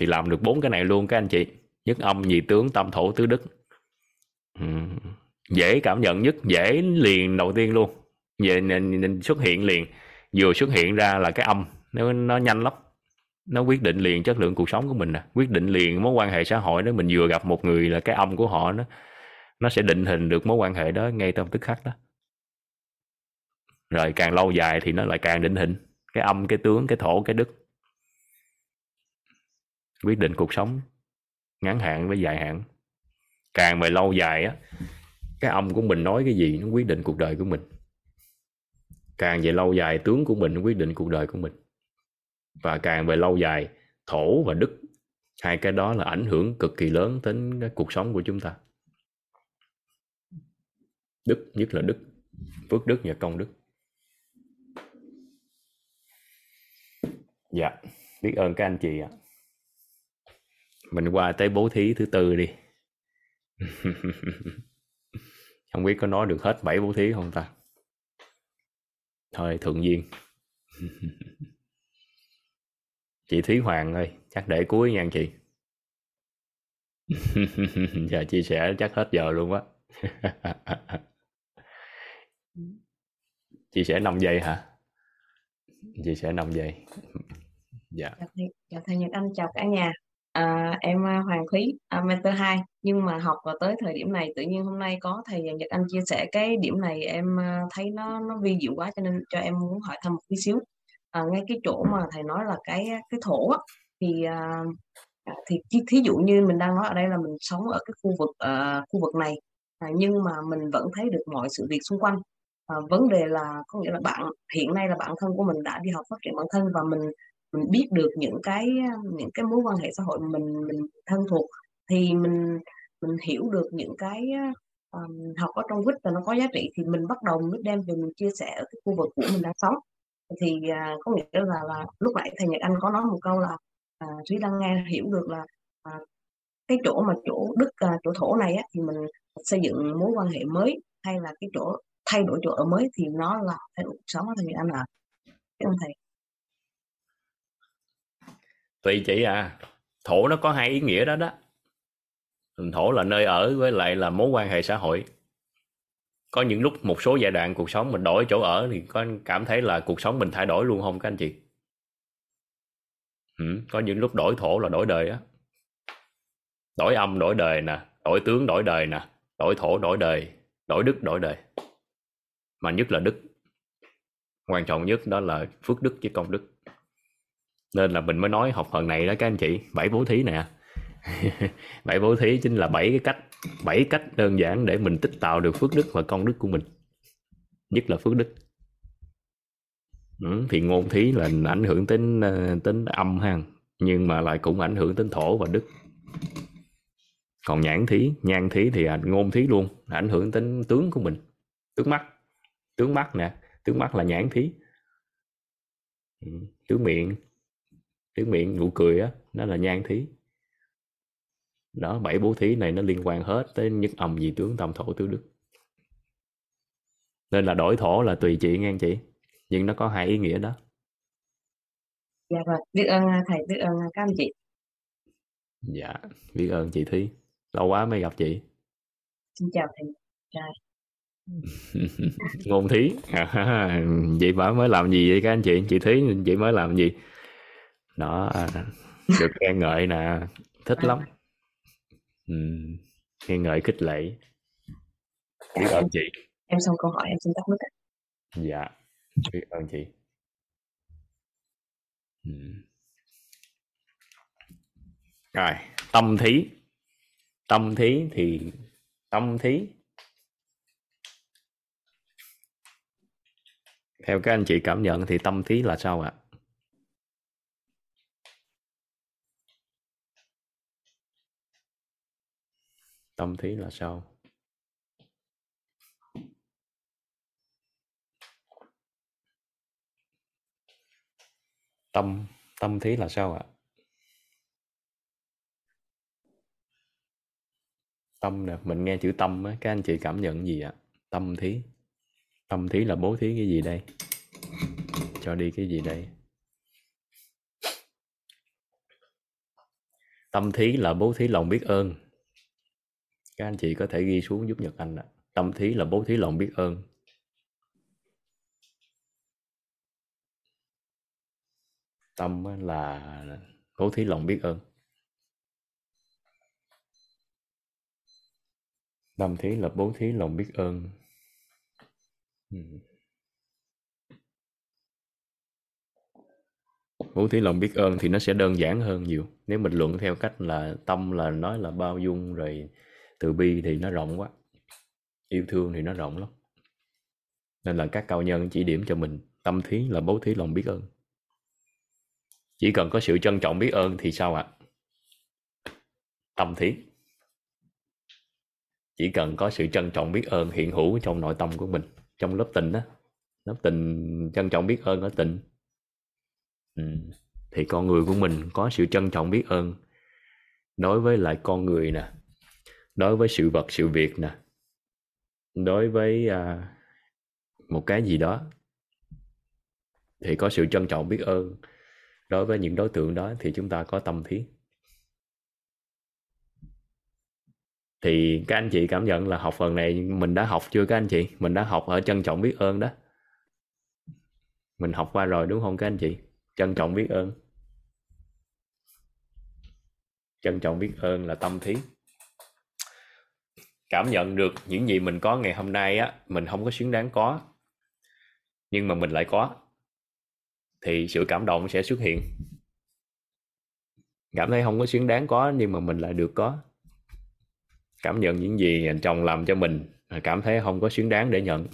[SPEAKER 1] Thì làm được bốn cái này luôn các anh chị. Nhất âm, nhị tướng, tam thổ, tứ đức. Ừ. dễ cảm nhận nhất, dễ liền đầu tiên luôn. Về nên xuất hiện liền vừa xuất hiện ra là cái âm, nó nó nhanh lắm. Nó quyết định liền chất lượng cuộc sống của mình nè, quyết định liền mối quan hệ xã hội đó. Mình vừa gặp một người là cái âm của họ nó nó sẽ định hình được mối quan hệ đó ngay trong tức khắc đó. Rồi càng lâu dài thì nó lại càng định hình cái âm, cái tướng, cái thổ, cái đức. Quyết định cuộc sống ngắn hạn với dài hạn. Càng về lâu dài á, cái âm của mình nói cái gì nó quyết định cuộc đời của mình càng về lâu dài, tướng của mình quyết định cuộc đời của mình. Và càng về lâu dài, thổ và đức, hai cái đó là ảnh hưởng cực kỳ lớn đến cái cuộc sống của chúng ta. Đức, nhất là đức, phước đức và công đức. Dạ biết ơn các anh chị ạ. Mình qua tới bố thí thứ tư đi. Không biết có nói được hết bảy bố thí không ta? Thôi thuận duyên. Chị thúy hoàng ơi chắc để cuối nha chị. Giờ chia sẻ chắc hết giờ luôn á. Chia sẻ 5 giây hả? Chia sẻ 5 giây. Dạ.
[SPEAKER 9] Chào thầy, chào thầy Nhật Anh chào cả nhà à, em à, Hoàng Thúy à, mentor 2 nhưng mà học vào tới thời điểm này tự nhiên hôm nay có thầy Nhật Anh chia sẻ cái điểm này em à, thấy nó nó vi diệu quá cho nên cho em muốn hỏi thăm một tí xíu. À, ngay cái chỗ mà thầy nói là cái à, cái thổ á, thì à, thì thí dụ như mình đang nói ở đây là mình sống ở cái khu vực uh, khu vực này à, nhưng mà mình vẫn thấy được mọi sự việc xung quanh. À, vấn đề là có nghĩa là bạn hiện nay là bản thân của mình đã đi học phát triển bản thân và mình mình biết được những cái những cái mối quan hệ xã hội mình mình thân thuộc thì mình mình hiểu được những cái um, học ở trong quýt và nó có giá trị thì mình bắt đầu mình đem về mình chia sẻ ở cái khu vực của mình đang sống. Thì uh, có nghĩa là là lúc nãy thầy Nhật Anh có nói một câu là uh, Thúy đang nghe hiểu được là uh, cái chỗ mà chỗ đức uh, chỗ thổ này á, thì mình xây dựng mối quan hệ mới hay là cái chỗ thay đổi chỗ ở mới thì nó là thay đổi cuộc sống thầy Nhật Anh à cảm thầy
[SPEAKER 1] tùy chị à thổ nó có hai ý nghĩa đó đó. Thổ là nơi ở với lại là mối quan hệ xã hội. Có những lúc một số giai đoạn cuộc sống mình đổi chỗ ở thì có cảm thấy là cuộc sống mình thay đổi luôn không các anh chị? Ừ, có những lúc đổi thổ là đổi đời á. Đổi âm đổi đời nè đổi tướng đổi đời nè đổi thổ đổi đời đổi đức đổi đời. Mà nhất là đức. Quan trọng nhất đó là phước đức với công đức nên là mình mới nói học phần này đó các anh chị bảy bố thí nè. Bảy bố thí chính là bảy cái cách bảy cách đơn giản để mình tích tạo được phước đức và công đức của mình. Nhất là phước đức. Ừ, thì ngôn thí là ảnh hưởng đến ờ, tính âm ha nhưng mà lại cũng ảnh hưởng đến thổ và đức. Còn nhãn thí nhan thí thì ngôn thí luôn ảnh hưởng đến tướng của mình. Tướng mắt tướng mắt nè tướng mắt là nhãn thí. Ừ, tướng miệng tiếng miệng nụ cười á nó là nhan thí. Đó bảy bố thí này nó liên quan hết tới nhất âm dị tướng tam thổ tứ đức. Nên là đổi thổ là tùy chị nghe chị nhưng nó có hai ý nghĩa đó.
[SPEAKER 9] Dạ vâng biết ơn thầy biết ơn các anh chị.
[SPEAKER 1] Dạ biết ơn chị thí. Lâu quá mới gặp chị.
[SPEAKER 9] Xin chào thầy. Trai
[SPEAKER 1] ngôn thí. Chị bảo mới làm gì vậy các anh chị? Chị thí chị mới làm gì đó được khen ngợi nè. Thích lắm. Ừ. khen ngợi khích lệ. Biết ơn chị.
[SPEAKER 9] em xong câu hỏi em xin tắt nước
[SPEAKER 1] dạ biết ơn chị. Ừ. rồi tâm thí. Tâm thí thì tâm thí. Theo các anh chị cảm nhận thì tâm thí là sao ạ tâm thí là sao? Tâm tâm thí là sao ạ? Tâm nè, mình nghe chữ tâm á, các anh chị cảm nhận gì ạ? Tâm thí tâm thí là bố thí cái gì đây? Cho đi cái gì đây? Tâm thí là bố thí lòng biết ơn các anh chị có thể ghi xuống giúp nhật anh ạ. Tâm thí là bố thí lòng biết ơn. Tâm là bố thí lòng biết ơn. Tâm thí là bố thí lòng biết ơn. Hmm. Bố thí lòng biết ơn thì nó sẽ đơn giản hơn nhiều. Nếu mình luận theo cách là tâm là nói là bao dung rồi từ bi thì nó rộng quá, yêu thương thì nó rộng lắm. Nên là các cao nhân chỉ điểm cho mình tâm thí là bố thí lòng biết ơn. Chỉ cần có sự trân trọng biết ơn thì sao ạ? Tâm thí. Chỉ cần có sự trân trọng biết ơn hiện hữu trong nội tâm của mình, trong lớp tình đó lớp tình trân trọng biết ơn ở tình. Ừ. thì con người của mình có sự trân trọng biết ơn. Đối với lại con người nè đối với sự vật sự việc nè. Đối với à, một cái gì đó thì có sự trân trọng biết ơn. Đối với những đối tượng đó thì chúng ta có tâm thiết. Thì các anh chị cảm nhận là học phần này mình đã học chưa các anh chị? Mình đã học ở trân trọng biết ơn đó. Mình học qua rồi đúng không các anh chị? Trân trọng biết ơn. Trân trọng biết ơn là tâm thí cảm nhận được những gì mình có ngày hôm nay á, mình không có xứng đáng có. Nhưng mà mình lại có, thì sự cảm động sẽ xuất hiện. Cảm thấy không có xứng đáng có, nhưng mà mình lại được có. Cảm nhận những gì anh chồng làm cho mình cảm thấy không có xứng đáng để nhận.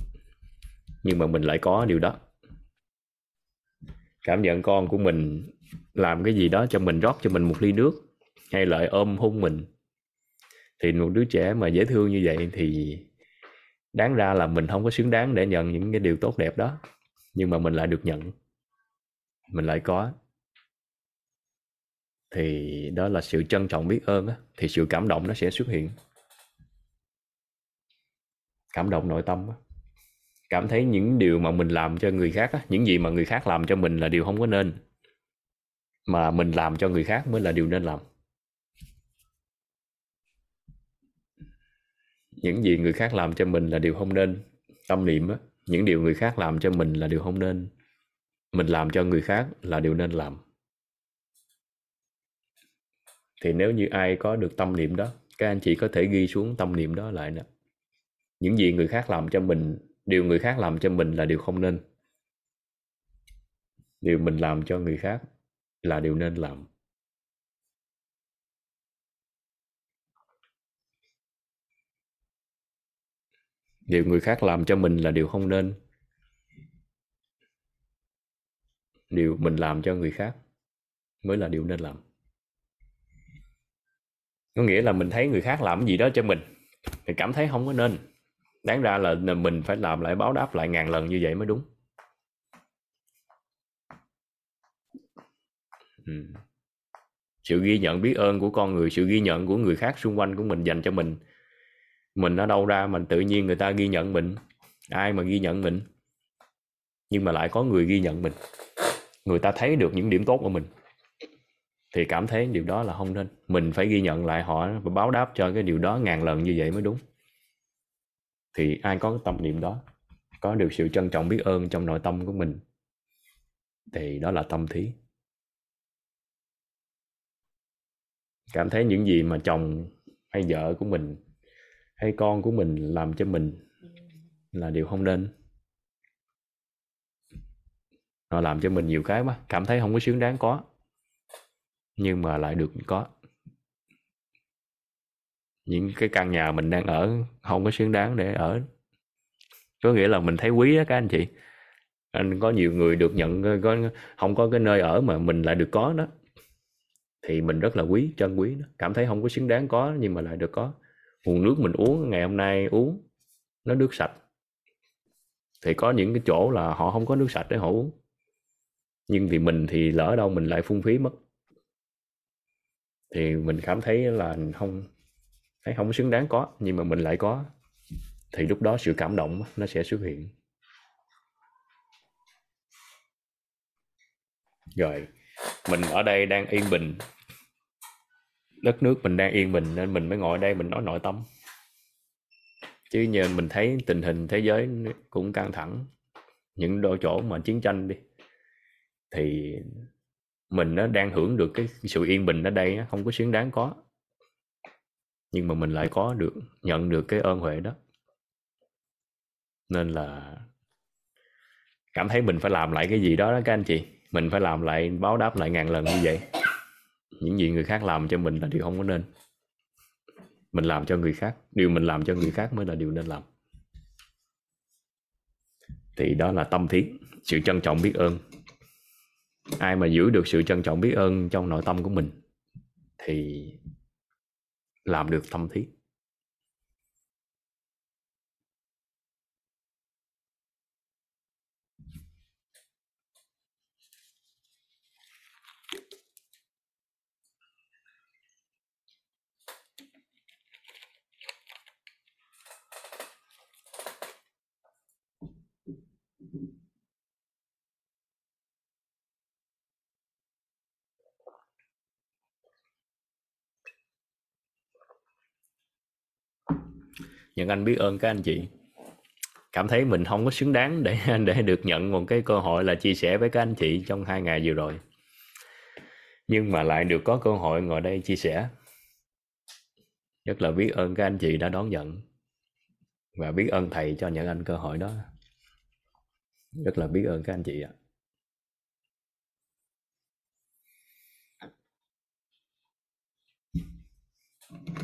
[SPEAKER 1] Nhưng mà mình lại có điều đó. Cảm nhận con của mình làm cái gì đó cho mình, rót cho mình một ly nước, hay lại ôm hôn mình thì một đứa trẻ mà dễ thương như vậy thì đáng ra là mình không có xứng đáng để nhận những cái điều tốt đẹp đó. Nhưng mà mình lại được nhận. Mình lại có. Thì đó là sự trân trọng biết ơn á, thì sự cảm động nó sẽ xuất hiện. Cảm động nội tâm á. Cảm thấy những điều mà mình làm cho người khác á, những gì mà người khác làm cho mình là điều không có nên. Mà mình làm cho người khác mới là điều nên làm. Những gì người khác làm cho mình là điều không nên. Tâm niệm á, những điều người khác làm cho mình là điều không nên. Mình làm cho người khác là điều nên làm. Thì nếu như ai có được tâm niệm đó, các anh chị có thể ghi xuống tâm niệm đó lại nè. Những gì người khác làm cho mình, điều người khác làm cho mình là điều không nên. Điều mình làm cho người khác là điều nên làm. Điều người khác làm cho mình là điều không nên. Điều mình làm cho người khác mới là điều nên làm. Có nghĩa là mình thấy người khác làm gì đó cho mình thì cảm thấy không có nên. Đáng ra là mình phải làm lại báo đáp lại ngàn lần như vậy mới đúng. Ừ. sự ghi nhận biết ơn của con người, sự ghi nhận của người khác xung quanh của mình dành cho mình mình ở đâu ra mình tự nhiên người ta ghi nhận mình? Ai mà ghi nhận mình? Nhưng mà lại có người ghi nhận mình. Người ta thấy được những điểm tốt của mình. Thì cảm thấy điều đó là không nên. Mình phải ghi nhận lại họ và báo đáp cho cái điều đó ngàn lần như vậy mới đúng. Thì ai có cái tâm niệm đó, có được sự trân trọng biết ơn trong nội tâm của mình, thì đó là tâm thí. Cảm thấy những gì mà chồng hay vợ của mình hay con của mình làm cho mình là điều không nên. Họ làm cho mình nhiều cái mà cảm thấy không có xứng đáng có, nhưng mà lại được có. Những cái căn nhà mình đang ở không có xứng đáng để ở. Có nghĩa là mình thấy quý đó các anh chị. Anh có nhiều người được nhận, có, không có cái nơi ở mà mình lại được có đó, thì mình rất là quý, trân quý đó. cảm thấy không có xứng đáng có nhưng mà lại được có nguồn nước mình uống ngày hôm nay uống nó nước sạch. Thì có những cái chỗ là họ không có nước sạch để họ uống. Nhưng thì mình thì lỡ đâu mình lại phung phí mất. Thì mình cảm thấy là không, thấy không xứng đáng có, nhưng mà mình lại có. Thì lúc đó sự cảm động nó sẽ xuất hiện. Rồi, mình ở đây đang yên bình đất nước mình đang yên bình nên mình mới ngồi đây mình nói nội tâm. Chứ nhờ mình thấy tình hình thế giới cũng căng thẳng. Những đôi chỗ mà chiến tranh đi, thì mình nó đang hưởng được cái sự yên bình ở đây không có xứng đáng có. Nhưng mà mình lại có được, nhận được cái ơn huệ đó. Nên là cảm thấy mình phải làm lại cái gì đó đó các anh chị. Mình phải làm lại, báo đáp lại ngàn lần như vậy những gì người khác làm cho mình là điều không có nên. Mình làm cho người khác, điều mình làm cho người khác mới là điều nên làm. Thì đó là tâm thiết, sự trân trọng biết ơn. Ai mà giữ được sự trân trọng biết ơn trong nội tâm của mình thì làm được tâm thiết. Những Anh biết ơn các anh chị. Cảm thấy mình không có xứng đáng để để được nhận một cái cơ hội là chia sẻ với các anh chị trong hai ngày vừa rồi. Nhưng mà lại được có cơ hội ngồi đây chia sẻ. Rất là biết ơn các anh chị đã đón nhận. Và biết ơn thầy cho những anh cơ hội đó. Rất là biết ơn các anh chị ạ.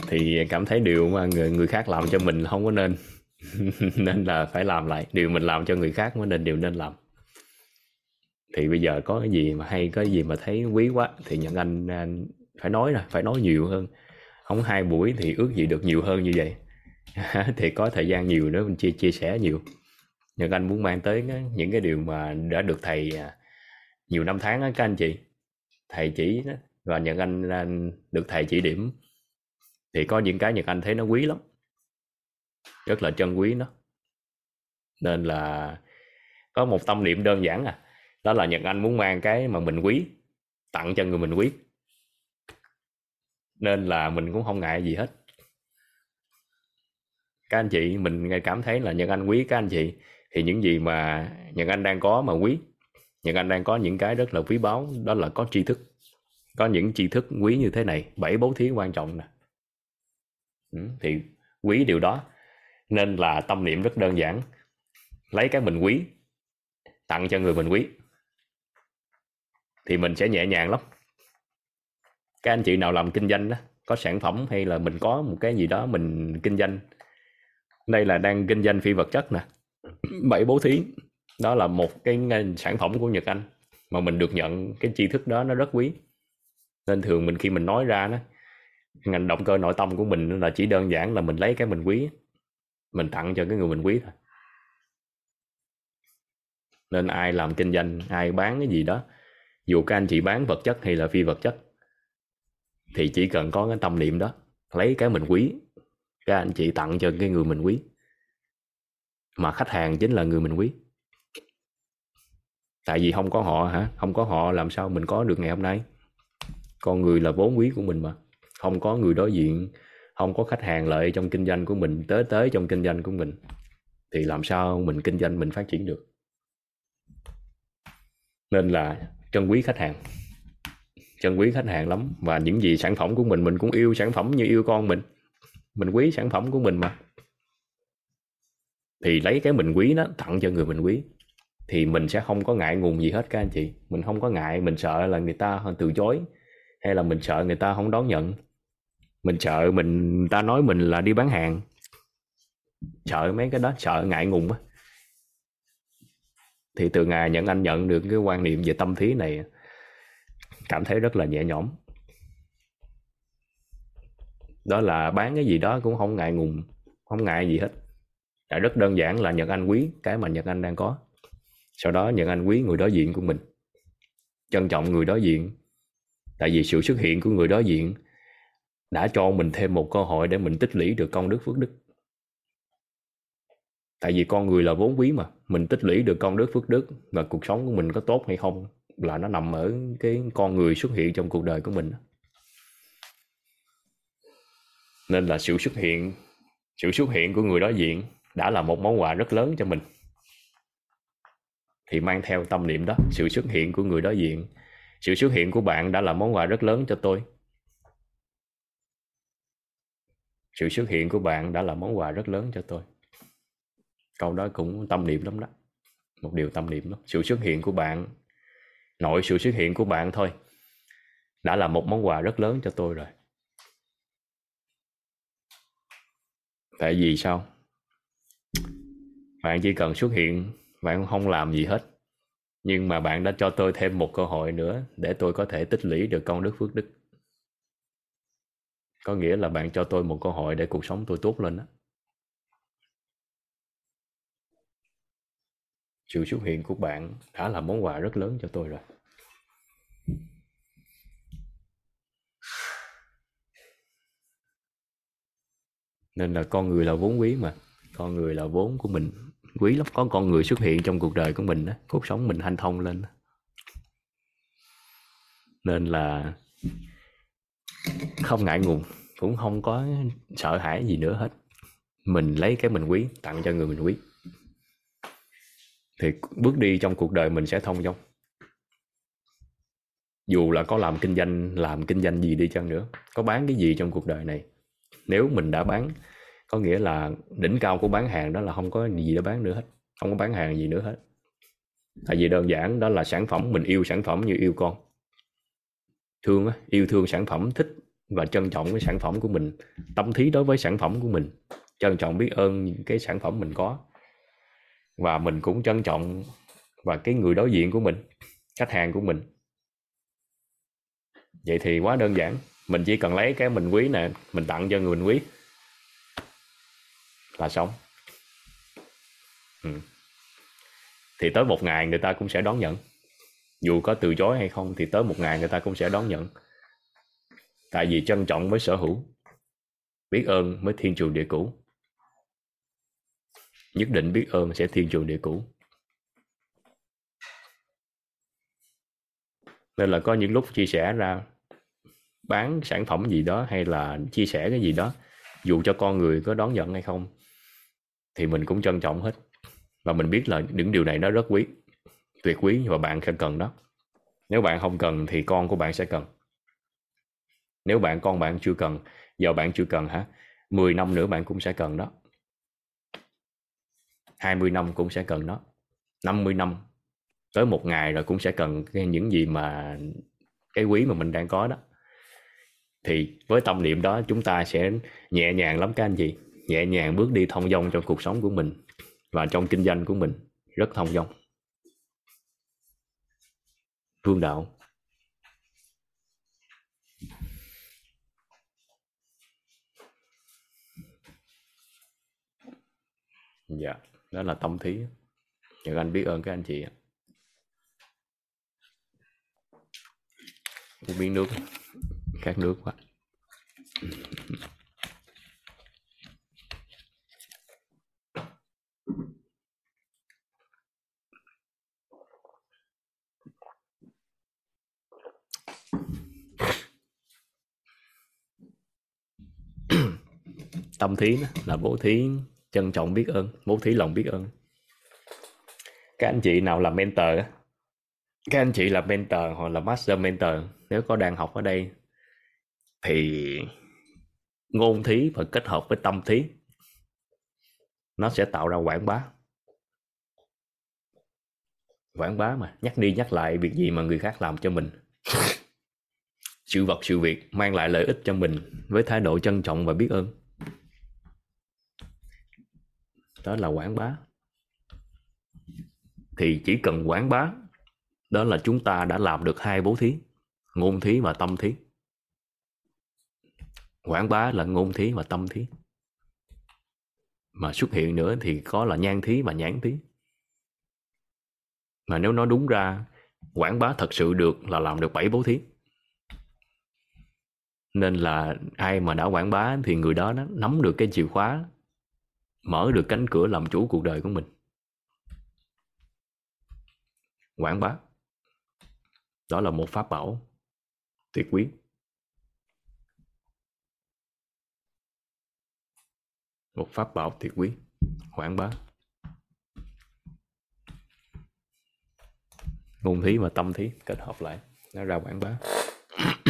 [SPEAKER 1] Thì cảm thấy điều mà người người khác làm cho mình không có nên. Nên là phải làm lại. Điều mình làm cho người khác mới nên điều nên làm. Thì bây giờ có cái gì mà hay có cái gì mà thấy quý quá thì nhận anh, anh phải nói nè phải nói nhiều hơn. Không hai buổi thì ước gì được nhiều hơn như vậy. Thì có thời gian nhiều nữa mình chia chia sẻ nhiều. Nhận anh muốn mang tới những cái điều mà đã được thầy à, nhiều năm tháng đó, các anh chị. Thầy chỉ đó, và nhận anh, anh được thầy chỉ điểm thì có những cái Nhật Anh thấy nó quý lắm. Rất là trân quý nó. Nên là có một tâm niệm đơn giản à đó là Nhật Anh muốn mang cái mà mình quý, tặng cho người mình quý. Nên là mình cũng không ngại gì hết. Các anh chị, mình cảm thấy là Nhật Anh quý các anh chị. Thì những gì mà Nhật Anh đang có mà quý, Nhật Anh đang có những cái rất là quý báu, đó là có tri thức. Có những tri thức quý như thế này, bảy bố thí quan trọng nè. Ừ, thì quý điều đó. Nên là tâm niệm rất đơn giản. Lấy cái mình quý tặng cho người mình quý thì mình sẽ nhẹ nhàng lắm. Các anh chị nào làm kinh doanh đó có sản phẩm hay là mình có một cái gì đó mình kinh doanh. Đây là đang kinh doanh phi vật chất nè. Bảy bố thí đó là một cái sản phẩm của Nhật Anh mà mình được nhận cái tri thức đó nó rất quý. Nên thường mình khi mình nói ra đó ngành động cơ nội tâm của mình là chỉ đơn giản là mình lấy cái mình quý, mình tặng cho cái người mình quý thôi. Nên ai làm kinh doanh, ai bán cái gì đó, dù các anh chị bán vật chất hay là phi vật chất, thì chỉ cần có cái tâm niệm đó, lấy cái mình quý, các anh chị tặng cho cái người mình quý. Mà khách hàng chính là người mình quý. Tại vì không có họ hả? Không có họ làm sao mình có được ngày hôm nay? Con người là vốn quý của mình mà không có người đối diện, không có khách hàng lợi trong kinh doanh của mình tới tới trong kinh doanh của mình, thì làm sao mình kinh doanh, mình phát triển được? Nên là trân quý khách hàng. Trân quý khách hàng lắm, và những gì sản phẩm của mình mình cũng yêu sản phẩm như yêu con mình. Mình quý sản phẩm của mình mà. Thì lấy cái mình quý đó tặng cho người mình quý, thì mình sẽ không có ngại ngùng gì hết các anh chị. Mình không có ngại mình sợ là người ta từ chối, hay là mình sợ người ta không đón nhận mình sợ, mình ta nói mình là đi bán hàng. Sợ mấy cái đó, sợ ngại ngùng á thì từ ngày nhận anh nhận được cái quan niệm về tâm thí này, cảm thấy rất là nhẹ nhõm. Đó là bán cái gì đó cũng không ngại ngùng, không ngại gì hết. Đã rất đơn giản là Nhật Anh quý, cái mà Nhật Anh đang có. Sau đó Nhật Anh quý người đối diện của mình. Trân trọng người đối diện. Tại vì sự xuất hiện của người đối diện đã cho mình thêm một cơ hội để mình tích lũy được công đức phước đức. Tại vì con người là vốn quý mà, mình tích lũy được công đức phước đức và cuộc sống của mình có tốt hay không là nó nằm ở cái con người xuất hiện trong cuộc đời của mình nên là sự xuất hiện, sự xuất hiện của người đối diện đã là một món quà rất lớn cho mình. Thì mang theo tâm niệm đó, sự xuất hiện của người đối diện, sự xuất hiện của bạn đã là món quà rất lớn cho tôi. Sự xuất hiện của bạn đã là món quà rất lớn cho tôi. Câu đó cũng tâm niệm lắm đó. Một điều tâm niệm đó. Sự xuất hiện của bạn, nội sự xuất hiện của bạn thôi, đã là một món quà rất lớn cho tôi rồi. Tại vì sao? Bạn chỉ cần xuất hiện, bạn không làm gì hết. Nhưng mà bạn đã cho tôi thêm một cơ hội nữa để tôi có thể tích lũy được công đức phước đức có nghĩa là bạn cho tôi một cơ hội để cuộc sống tôi tốt lên đó sự xuất hiện của bạn đã là món quà rất lớn cho tôi rồi. Nên là con người là vốn quý mà. Con người là vốn của mình. Quý lắm, có con người xuất hiện trong cuộc đời của mình đó cuộc sống mình hanh thông lên nên là không ngại ngùng, cũng không có sợ hãi gì nữa hết. Mình lấy cái mình quý, tặng cho người mình quý. Thì bước đi trong cuộc đời mình sẽ thông dong. Dù là có làm kinh doanh, làm kinh doanh gì đi chăng nữa, có bán cái gì trong cuộc đời này. Nếu mình đã bán, có nghĩa là đỉnh cao của bán hàng đó là không có gì để bán nữa hết, không có bán hàng gì nữa hết. Tại vì đơn giản đó là sản phẩm, mình yêu sản phẩm như yêu con thương á, yêu thương sản phẩm thích và trân trọng cái sản phẩm của mình tâm thí đối với sản phẩm của mình trân trọng biết ơn cái sản phẩm mình có. Và mình cũng trân trọng và cái người đối diện của mình khách hàng của mình. Vậy thì quá đơn giản mình chỉ cần lấy cái mình quý nè mình tặng cho người mình quý là xong. Ừ. thì tới một ngày người ta cũng sẽ đón nhận dù có từ chối hay không thì tới một ngày người ta cũng sẽ đón nhận. Tại vì trân trọng mới sở hữu, biết ơn mới thiên trường địa cũ. Nhất định biết ơn sẽ thiên trường địa cũ. Nên là có những lúc chia sẻ ra, bán sản phẩm gì đó hay là chia sẻ cái gì đó, dù cho con người có đón nhận hay không, thì mình cũng trân trọng hết. Và mình biết là những điều này nó rất quý tuyệt quý và bạn sẽ cần đó. Nếu bạn không cần thì con của bạn sẽ cần. Nếu bạn, con bạn chưa cần giờ bạn chưa cần hả? 10 năm nữa bạn cũng sẽ cần đó. 20 năm cũng sẽ cần đó. 50 năm, tới một ngày rồi cũng sẽ cần những gì mà cái quý mà mình đang có đó. Thì với tâm niệm đó, chúng ta sẽ nhẹ nhàng lắm các anh chị. Nhẹ nhàng bước đi thông dong trong cuộc sống của mình và trong kinh doanh của mình. Rất thông dong vương đạo dạ đó là tâm thí. Những anh biết ơn các anh chị uống miếng nước, khát nước quá. Tâm thí là bố thí trân trọng biết ơn, bố thí lòng biết ơn. Các anh chị nào là mentor các anh chị là mentor hoặc là master mentor, nếu có đang học ở đây thì ngôn thí và kết hợp với tâm thí, nó sẽ tạo ra quảng bá. Quảng bá mà, nhắc đi nhắc lại việc gì mà người khác làm cho mình. Sự vật, sự việc mang lại lợi ích cho mình với thái độ trân trọng và biết ơn đó là quảng bá. Thì chỉ cần quảng bá đó là chúng ta đã làm được hai bố thí ngôn thí và tâm thí. Quảng bá là ngôn thí và tâm thí. Mà xuất hiện nữa thì có là nhan thí và nhãn thí. Mà nếu nói đúng ra quảng bá thật sự được là làm được bảy bố thí. Nên là ai mà đã quảng bá thì người đó, đó nắm được cái chìa khóa mở được cánh cửa làm chủ cuộc đời của mình. Quảng bá. Đó là một pháp bảo tuyệt quý. Một pháp bảo tuyệt quý. Quảng bá. Ngôn thí và tâm thí kết hợp lại, nó ra quảng bá.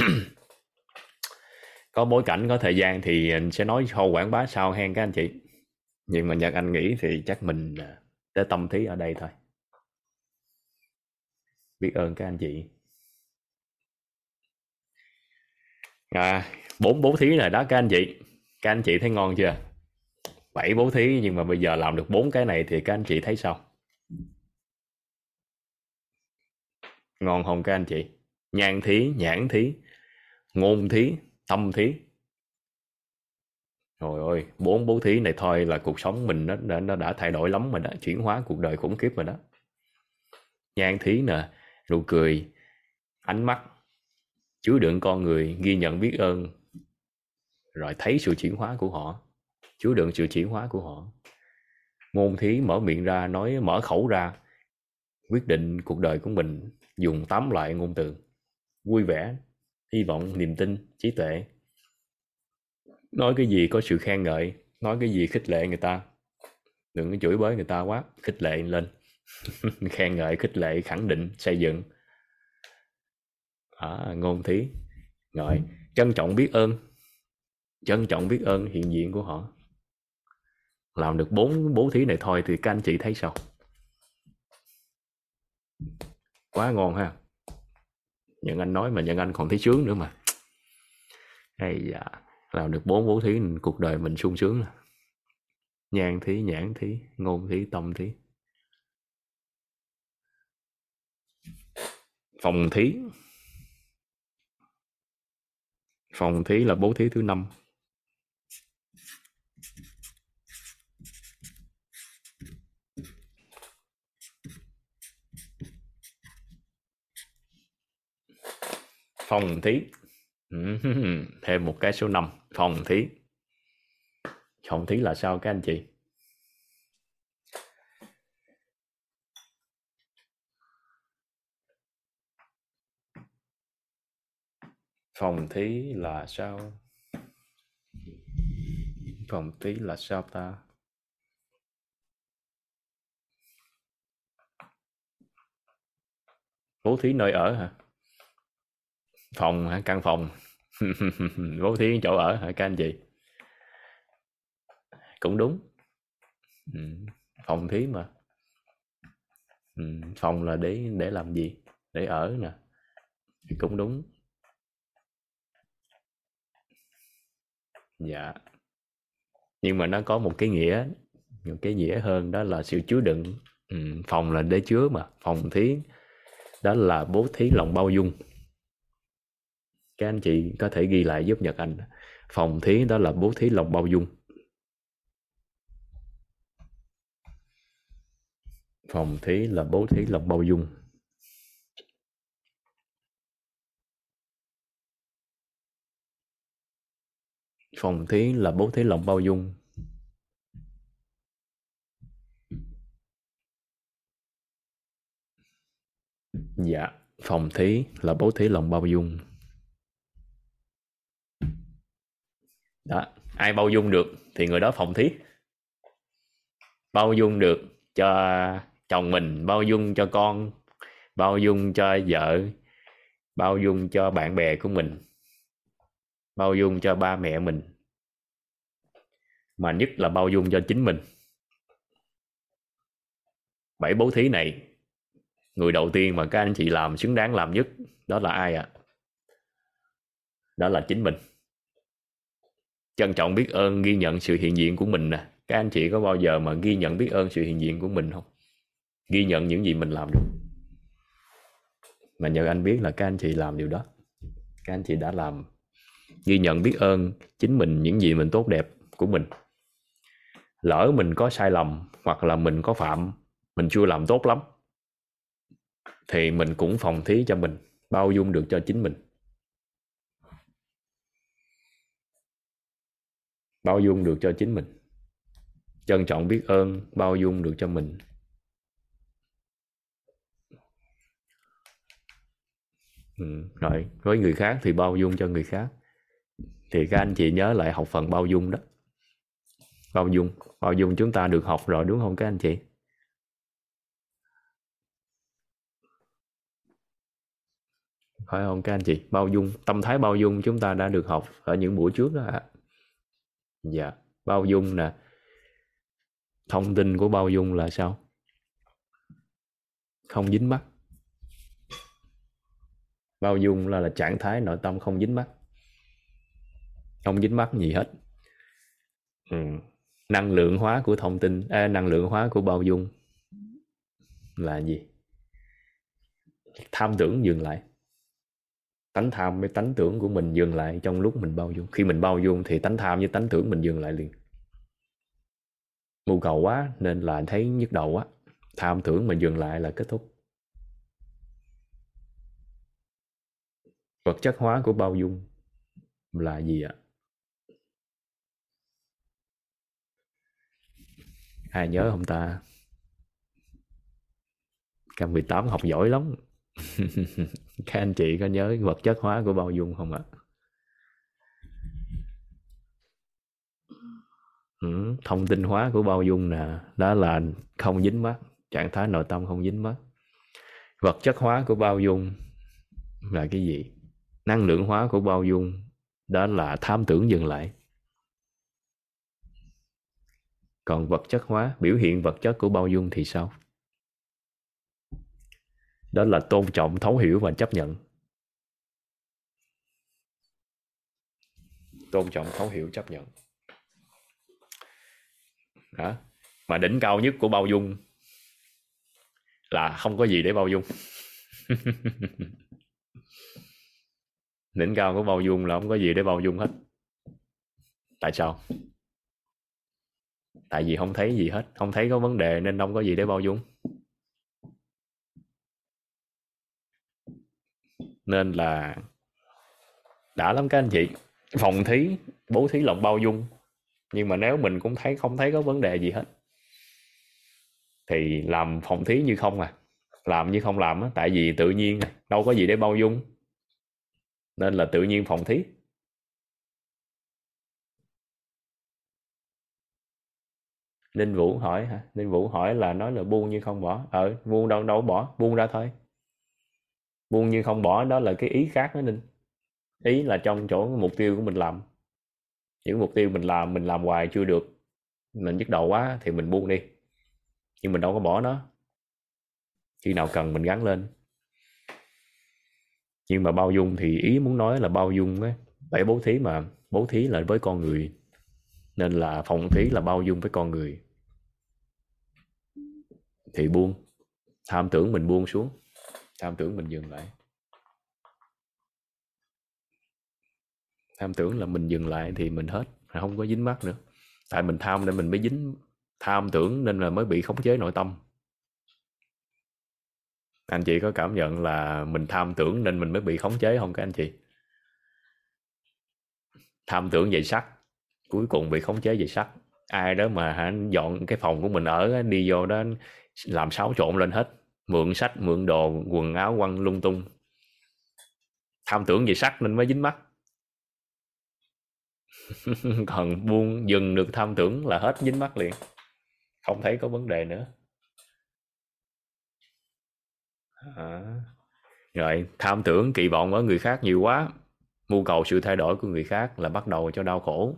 [SPEAKER 1] Có bối cảnh, có thời gian thì sẽ nói sau quảng bá sau hen các anh chị nhưng mà nhật anh nghĩ thì chắc mình à, tới tâm thí ở đây thôi. Biết ơn các anh chị. À bốn bố thí này đó các anh chị. Các anh chị thấy ngon chưa? Bảy bố thí nhưng mà bây giờ làm được bốn cái này thì các anh chị thấy sao? Ngon không các anh chị? Nhan thí, nhãn thí, ngôn thí, tâm thí. Trời ơi bốn bố thí này thôi là cuộc sống mình nó, nó, nó đã thay đổi lắm rồi đó chuyển hóa cuộc đời khủng khiếp rồi đó. Nhan thí nè nụ cười ánh mắt chứa đựng con người ghi nhận biết ơn rồi thấy sự chuyển hóa của họ chứa đựng sự chuyển hóa của họ. Ngôn thí mở miệng ra nói mở khẩu ra quyết định cuộc đời của mình dùng tám loại ngôn từ. Vui vẻ hy vọng niềm tin trí tuệ nói cái gì có sự khen ngợi nói cái gì khích lệ người ta. Đừng có chửi bới người ta quá khích lệ lên. Khen ngợi khích lệ khẳng định xây dựng. À, ngôn thí. Ngợi, trân trọng biết ơn. Trân trọng biết ơn hiện diện của họ. Làm được bốn bố thí này thôi thì các anh chị thấy sao? Quá ngon ha. Nhận anh nói mà nhận anh còn thấy sướng nữa mà. Hay dạ làm được bốn bố thí, cuộc đời mình sung sướng là nhan thí, nhãn thí, ngôn thí, tâm thí. Phòng thí. Phòng thí là bố thí thứ năm. Phòng thí. Thêm một cái số 5 phòng thí. Phòng thí là sao các anh chị? Phòng thí là sao? Phòng thí là sao ta? Bố thí nơi ở hả? Phòng hả? Căn phòng. bố thí chỗ ở hả, các anh chị? Cũng đúng. Ừ. phòng thí mà. Ừ. phòng là để để làm gì? Để ở nè. Cũng đúng. Dạ. Nhưng mà nó có một cái nghĩa, một cái nghĩa hơn, đó là sự chứa đựng. Ừ. phòng là để chứa mà. Phòng thí, đó là bố thí lòng bao dung các anh chị có thể ghi lại giúp Nhật Anh. Phòng thí đó là bố thí lòng bao dung. Phòng thí là bố thí lòng bao dung. Phòng thí là bố thí lòng bao dung. Dạ phòng thí là bố thí lòng bao dung. Đó, ai bao dung được thì người đó phòng thí. Bao dung được cho chồng mình, bao dung cho con, bao dung cho vợ, bao dung cho bạn bè của mình, bao dung cho ba mẹ mình. Mà nhất là bao dung cho chính mình. Bảy bố thí này, người đầu tiên mà các anh chị làm xứng đáng làm nhất đó là ai ạ? À? đó là chính mình trân trọng biết ơn ghi nhận sự hiện diện của mình nè. Các anh chị có bao giờ mà ghi nhận biết ơn sự hiện diện của mình không? Ghi nhận những gì mình làm được. Mà nhờ anh biết là các anh chị làm điều đó. Các anh chị đã làm. Ghi nhận biết ơn chính mình, những gì mình tốt đẹp của mình. Lỡ mình có sai lầm hoặc là mình có phạm, mình chưa làm tốt lắm, thì mình cũng phòng thí cho mình, bao dung được cho chính mình. Bao dung được cho chính mình. Trân trọng biết ơn bao dung được cho mình. Ừ, rồi với người khác thì bao dung cho người khác. Thì các anh chị nhớ lại học phần bao dung đó. Bao dung bao dung chúng ta được học rồi đúng không các anh chị? Phải không các anh chị? Bao dung tâm thái bao dung chúng ta đã được học ở những buổi trước đó ạ dạ bao dung nè. Thông tin của bao dung là sao? Không dính mắt. Bao dung là là trạng thái nội tâm không dính mắt. Không dính mắt gì hết. Ừ. năng lượng hóa của thông tin à, năng lượng hóa của bao dung là gì? Tham tưởng dừng lại tánh tham với tánh tưởng của mình dừng lại trong lúc mình bao dung. Khi mình bao dung thì tánh tham với tánh tưởng mình dừng lại liền. Mưu cầu quá nên là thấy nhức đầu quá. Tham tưởng mình dừng lại là kết thúc. Vật chất hóa của bao dung là gì ạ? Ai nhớ không ta? Cam 18 học giỏi lắm. các anh chị có nhớ vật chất hóa của bao dung không ạ? Ừ, thông tin hóa của bao dung nè đó là không dính mắt trạng thái nội tâm không dính mắt. Vật chất hóa của bao dung là cái gì? Năng lượng hóa của bao dung đó là tham tưởng dừng lại. Còn vật chất hóa biểu hiện vật chất của bao dung thì sao? Đó là tôn trọng, thấu hiểu và chấp nhận. Tôn trọng, thấu hiểu, chấp nhận. Đó. mà đỉnh cao nhất của bao dung là không có gì để bao dung. Đỉnh cao của bao dung là không có gì để bao dung hết. Tại sao? Tại vì không thấy gì hết. Không thấy có vấn đề nên không có gì để bao dung. Nên là đã lắm các anh chị phòng thí bố thí lòng bao dung nhưng mà nếu mình cũng thấy không thấy có vấn đề gì hết thì làm phòng thí như không à làm như không làm á tại vì tự nhiên đâu có gì để bao dung nên là tự nhiên phòng thí Ninh Vũ hỏi hả? Ninh Vũ hỏi là nói là buông như không bỏ. Ờ, buông đâu đâu bỏ, buông ra thôi. Buông nhưng không bỏ đó là cái ý khác đó Ninh. Ý là trong chỗ mục tiêu của mình làm. Những mục tiêu mình làm, mình làm hoài chưa được. Mình nhức đầu quá thì mình buông đi. Nhưng mình đâu có bỏ nó. Khi nào cần mình gắn lên. Nhưng mà bao dung thì ý muốn nói là bao dung á. bảy bố thí mà, bố thí là với con người nên là phòng thí là bao dung với con người thì buông tham tưởng mình buông xuống tham tưởng mình dừng lại. Tham tưởng là mình dừng lại thì mình hết không có dính mắt nữa. Tại mình tham nên mình mới dính, tham tưởng nên là mới bị khống chế nội tâm. Anh chị có cảm nhận là mình tham tưởng nên mình mới bị khống chế không các anh chị? Tham tưởng về sắc cuối cùng bị khống chế về sắc ai đó mà hả, dọn cái phòng của mình ở đi vô đó, làm xáo trộn lên hết mượn sách, mượn đồ, quần áo, quăng lung tung. Tham tưởng về sắc nên mới dính mắt. Còn buông dừng được tham tưởng là hết dính mắt liền. Không thấy có vấn đề nữa. À. rồi, tham tưởng kỳ vọng ở người khác nhiều quá. Mưu cầu sự thay đổi của người khác là bắt đầu cho đau khổ.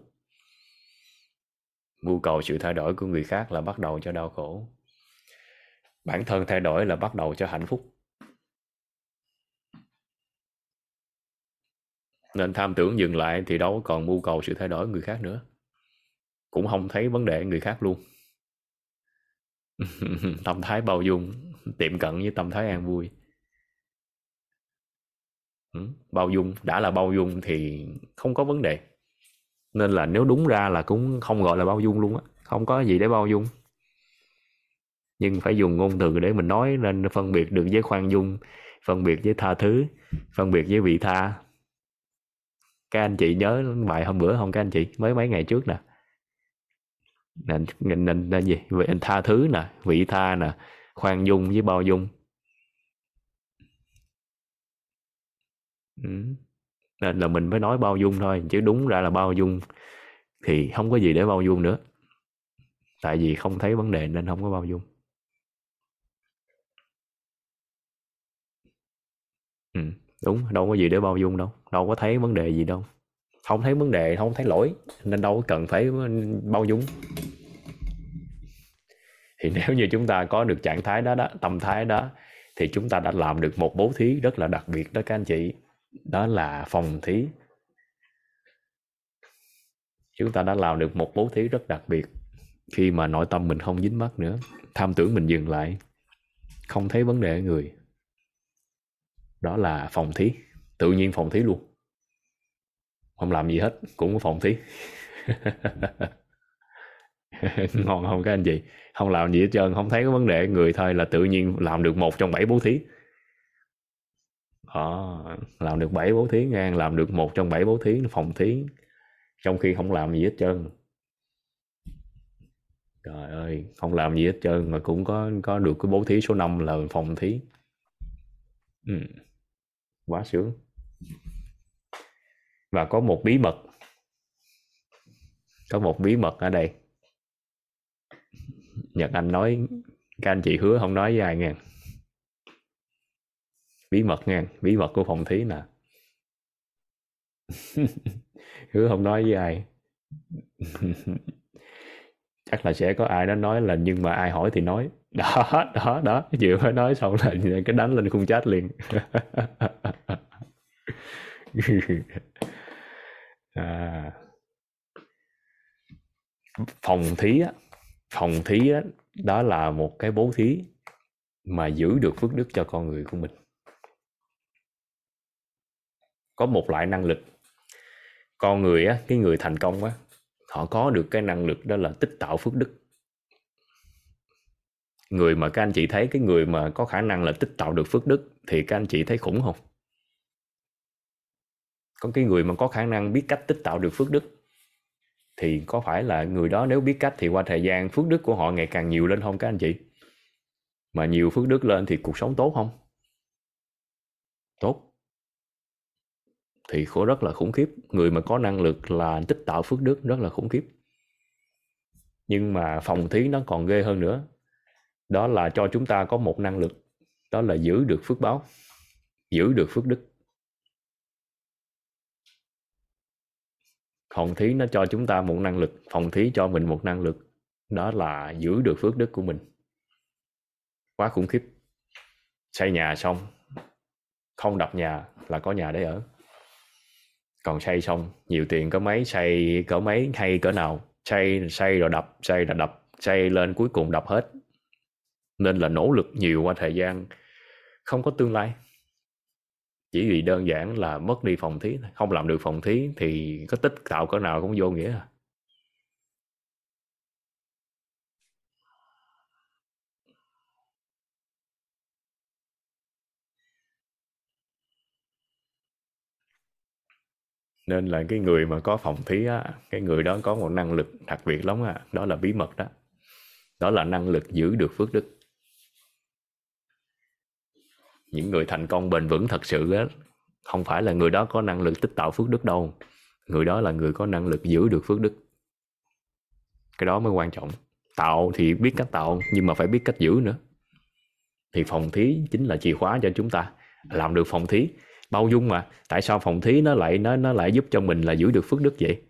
[SPEAKER 1] Mưu cầu sự thay đổi của người khác là bắt đầu cho đau khổ bản thân thay đổi là bắt đầu cho hạnh phúc. Nên tham tưởng dừng lại thì đâu còn mưu cầu sự thay đổi người khác nữa. Cũng không thấy vấn đề người khác luôn. Tâm thái bao dung, tiệm cận với tâm thái an vui. Ừ, bao dung, đã là bao dung thì không có vấn đề. Nên là nếu đúng ra là cũng không gọi là bao dung luôn á. Không có gì để bao dung nhưng phải dùng ngôn từ để mình nói nên phân biệt được với khoan dung phân biệt với tha thứ phân biệt với vị tha. Các anh chị nhớ bài hôm bữa không các anh chị? Mới mấy ngày trước nè. Nên nên nên, nên gì? Vậy tha thứ nè vị tha nè khoan dung với bao dung. Ừ. nên là mình phải nói bao dung thôi chứ đúng ra là bao dung thì không có gì để bao dung nữa. Tại vì không thấy vấn đề nên không có bao dung. Ừ, đúng, đâu có gì để bao dung đâu đâu có thấy vấn đề gì đâu. Không thấy vấn đề, không thấy lỗi, nên đâu có cần phải bao dung. Thì nếu như chúng ta có được trạng thái đó đó, tâm thái đó, thì chúng ta đã làm được một bố thí rất là đặc biệt đó các anh chị. Đó là phòng thí. Chúng ta đã làm được một bố thí rất đặc biệt. Khi mà nội tâm mình không dính mắc nữa, tham tưởng mình dừng lại, không thấy vấn đề ở người đó là phòng thí tự nhiên phòng thí luôn. Không làm gì hết cũng có phòng thí. Ngon không các anh chị? Không làm gì hết trơn không thấy có vấn đề người thôi là tự nhiên làm được một trong bảy bố thí. Đó, làm được bảy bố thí ngang làm được một trong bảy bố thí phòng thí. Trong khi không làm gì hết trơn. Trời ơi không làm gì hết trơn mà cũng có có được cái bố thí số 5 là phòng thí. Ừ quá sướng và có một bí mật. Có một bí mật ở đây. Nhật Anh nói, các anh chị hứa không nói với ai nghe. Bí mật nghe, bí mật của phòng thí nè. Hứa không nói với ai. Chắc là sẽ có ai đó nói là nhưng mà ai hỏi thì nói đó đó đó. Vừa mới nói xong là cái đánh lên khung chat liền. À. phòng thí á, phòng thí á, đó là một cái bố thí mà giữ được phước đức cho con người của mình. Có một loại năng lực. Con người á, cái người thành công á, họ có được cái năng lực đó là tích tạo phước đức người mà các anh chị thấy, cái người mà có khả năng là tích tạo được phước đức, thì các anh chị thấy khủng không? Có cái người mà có khả năng biết cách tích tạo được phước đức, thì có phải là người đó nếu biết cách thì qua thời gian phước đức của họ ngày càng nhiều lên không các anh chị? Mà nhiều phước đức lên thì cuộc sống tốt không? Tốt. Thì khổ rất là khủng khiếp. Người mà có năng lực là tích tạo phước đức rất là khủng khiếp. Nhưng mà phòng thí nó còn ghê hơn nữa đó là cho chúng ta có một năng lực. Đó là giữ được phước báo, giữ được phước đức. Phòng thí nó cho chúng ta một năng lực, phòng thí cho mình một năng lực. Đó là giữ được phước đức của mình. Quá khủng khiếp. Xây nhà xong, không đập nhà là có nhà để ở. Còn xây xong, nhiều tiền có mấy, xây cỡ mấy hay cỡ nào. Xây xây rồi đập, xây rồi đập. Xây lên cuối cùng đập hết nên là nỗ lực nhiều qua thời gian, không có tương lai. Chỉ vì đơn giản là mất đi phòng thí không làm được phòng thí thì có tích tạo cỡ nào cũng vô nghĩa à. Nên là cái người mà có phòng thí á, cái người đó có một năng lực đặc biệt lắm á, đó là bí mật đó. Đó là năng lực giữ được phước đức những người thành công bền vững thật sự á, không phải là người đó có năng lực tích tạo phước đức đâu. Người đó là người có năng lực giữ được phước đức. Cái đó mới quan trọng. Tạo thì biết cách tạo, nhưng mà phải biết cách giữ nữa. Thì phòng thí chính là chìa khóa cho chúng ta. Làm được phòng thí, bao dung mà. Tại sao phòng thí nó lại, nó nó lại giúp cho mình là giữ được phước đức vậy?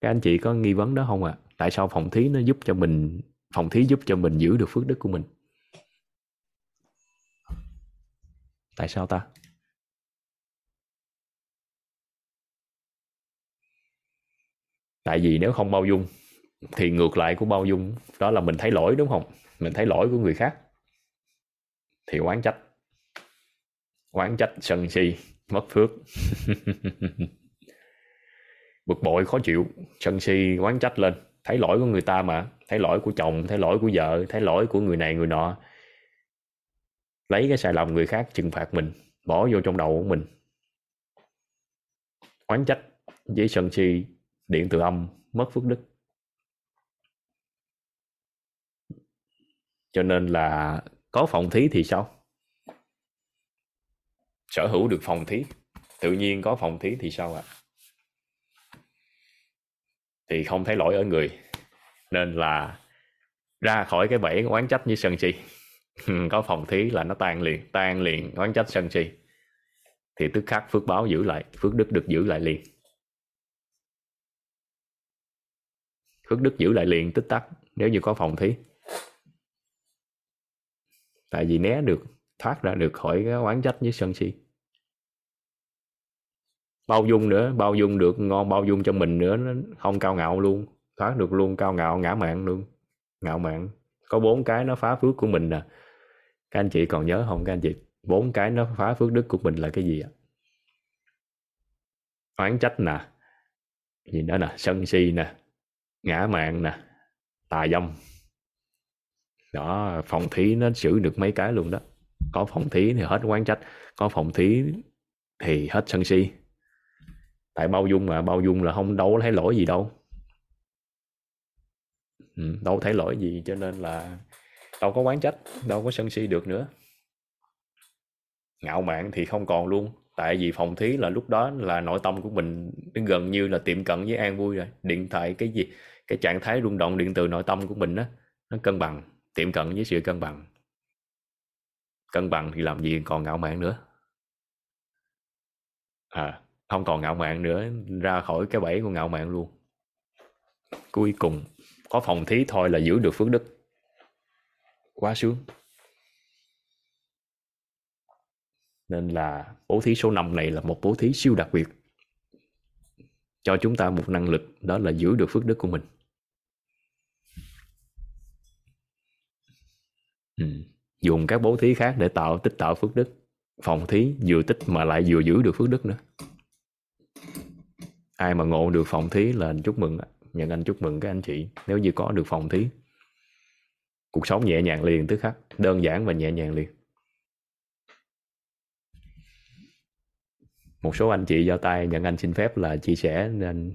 [SPEAKER 1] Các anh chị có nghi vấn đó không ạ? À? tại sao phòng thí nó giúp cho mình, phòng thí giúp cho mình giữ được phước đức của mình? tại sao ta? Tại vì nếu không bao dung, thì ngược lại của bao dung, đó là mình thấy lỗi, đúng không? Mình thấy lỗi của người khác. Thì oán trách. Oán trách sân si, mất phước. Bực bội, khó chịu, sân si, oán trách lên. Thấy lỗi của người ta mà. Thấy lỗi của chồng, thấy lỗi của vợ, thấy lỗi của người này, người nọ lấy cái sai lầm người khác trừng phạt mình, bỏ vô trong đầu của mình. Oán trách với sân si, điện từ âm, mất phước đức. Cho nên là có phòng thí thì sao? Sở hữu được phòng thí, tự nhiên có phòng thí thì sao ạ? À? thì không thấy lỗi ở người, nên là ra khỏi cái bẫy oán trách như sân si. có phòng thí là nó tan liền tan liền, oán trách sân si. Thì tức khắc phước báo giữ lại, phước đức được giữ lại liền. Phước đức giữ lại liền tích tắc, nếu như có phòng thí. Tại vì né được, thoát ra được khỏi cái oán trách với sân si. Bao dung nữa, bao dung được ngon, bao dung cho mình nữa, nó không cao ngạo luôn. Thoát được luôn, cao ngạo, ngã mạng luôn. Ngạo mạn. Có bốn cái nó phá phước của mình nè các anh chị còn nhớ không? Các anh chị bốn cái nó phá phước đức của mình là cái gì ạ? Oán trách nè gì đó nè? Sân si nè ngã mạng nè tà dâm. Đó phòng thí nó xử được mấy cái luôn đó. Có phòng thí thì hết quán trách có phòng thí thì hết sân si. Tại bao dung mà bao dung là không đâu thấy lỗi gì đâu. Ừ, đâu thấy lỗi gì cho nên là đâu có quán trách, đâu có sân si được nữa. Ngạo mạn thì không còn luôn. Tại vì phòng thí là lúc đó là nội tâm của mình gần như là tiệm cận với an vui rồi. Điện thoại, cái gì, cái trạng thái rung động điện từ nội tâm của mình đó nó cân bằng, tiệm cận với sự cân bằng. Cân bằng thì làm gì còn ngạo mạn nữa? À không còn ngạo mạn nữa, ra khỏi cái bẫy của ngạo mạn luôn. Cuối cùng, có phòng thí thôi là giữ được phước đức quá sướng nên là bố thí số 5 này là một bố thí siêu đặc biệt. Cho chúng ta một năng lực, đó là giữ được phước đức của mình. Ừ. dùng các bố thí khác để tạo tích tạo phước đức. Phòng thí vừa tích mà lại vừa giữ được phước đức nữa. Ai mà ngộ được phòng thí là anh chúc mừng nhận anh chúc mừng các anh chị. Nếu như có được phòng thí cuộc sống nhẹ nhàng liền tức khắc, đơn giản và nhẹ nhàng liền. Một số anh chị giao tay nhận anh xin phép là chia sẻ nên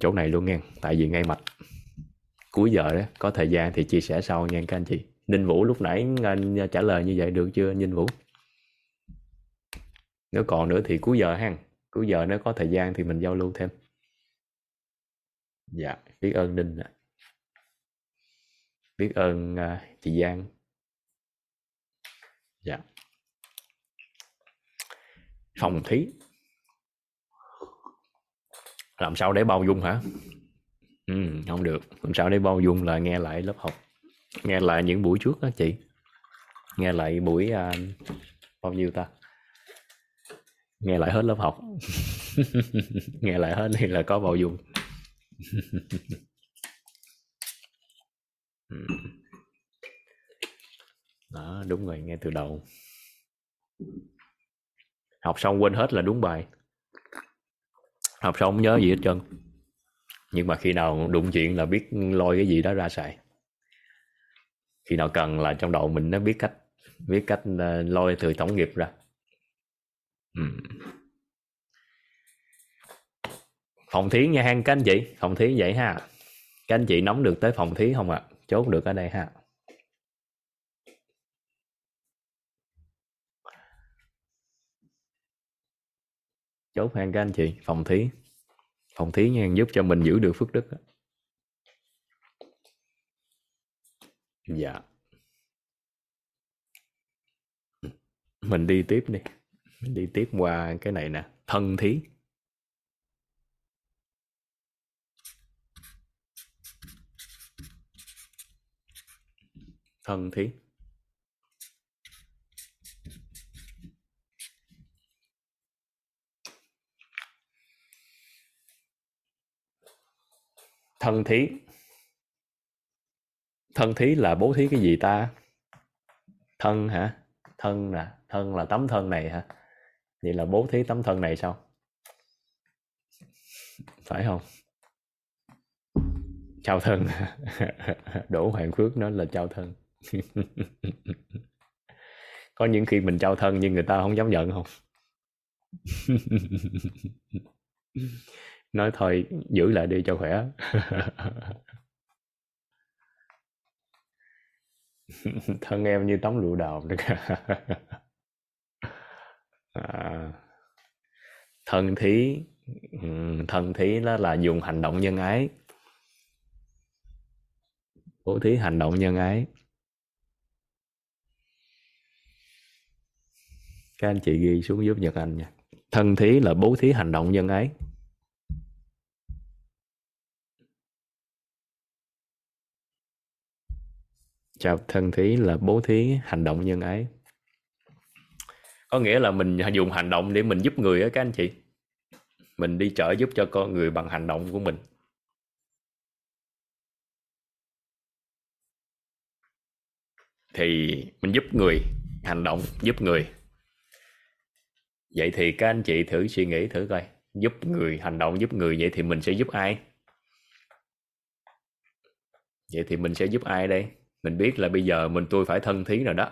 [SPEAKER 1] chỗ này luôn nghe, tại vì ngay mạch cuối giờ đó, có thời gian thì chia sẻ sau nha các anh chị. Ninh Vũ lúc nãy anh trả lời như vậy được chưa, Ninh Vũ? Nếu còn nữa thì cuối giờ ha. Cuối giờ nếu có thời gian thì mình giao lưu thêm. Dạ biết ơn Ninh ạ biết ơn uh, chị Giang. Dạ. Phòng thí. Làm sao để bao dung hả? Ừ, không được. Làm sao để bao dung là nghe lại lớp học. Nghe lại những buổi trước đó chị. Nghe lại buổi uh, bao nhiêu ta? Nghe lại hết lớp học. Nghe lại hết thì là có bao dung Ừ. đó, đúng rồi, nghe từ đầu. Học xong quên hết là đúng bài. Học xong không nhớ gì hết trơn. Nhưng mà khi nào đụng chuyện là biết lôi cái gì đó ra xài. Khi nào cần là trong đầu mình nó biết cách biết cách ờ, lôi từ tổng nghiệp ra. Ừ. phòng thí nha, hang, các anh chị. Phòng thí vậy ha. Các anh chị nóng được tới phòng thí không ạ? à? Chốt được ở đây ha. Chốt hàng các anh chị, phòng thí. Phòng thí nha, giúp cho mình giữ được phước đức đó. dạ. Mình đi tiếp đi. Mình đi tiếp qua cái này nè, thân thí. Thân thí. Thân thí. Thân thí là bố thí cái gì ta? Thân hả? Thân nè thân là tấm thân này hả? Vậy là bố thí tấm thân này sao? Phải không? Trao thân. Đỗ hoàng phước nói là trao thân. có những khi mình trao thân nhưng người ta không dám nhận không? Nói thôi giữ lại đi cho khỏe. Thân em như tấm lụa đào à, thân thí thân thí đó là dùng hành động nhân ái. Bố thí hành động nhân ái. Các anh chị ghi xuống giúp Nhật Anh nha. Thân thí là bố thí hành động nhân ái. Chào, thân thí là bố thí hành động nhân ái. Có nghĩa là mình dùng hành động để mình giúp người á, các anh chị. Mình đi trợ giúp cho con người bằng hành động của mình. Thì mình giúp người, hành động giúp người vậy thì các anh chị thử suy nghĩ thử coi. Giúp người, hành động giúp người, vậy thì mình sẽ giúp ai? Vậy thì mình sẽ giúp ai đây? Mình biết là bây giờ mình, tôi phải thân thí rồi đó.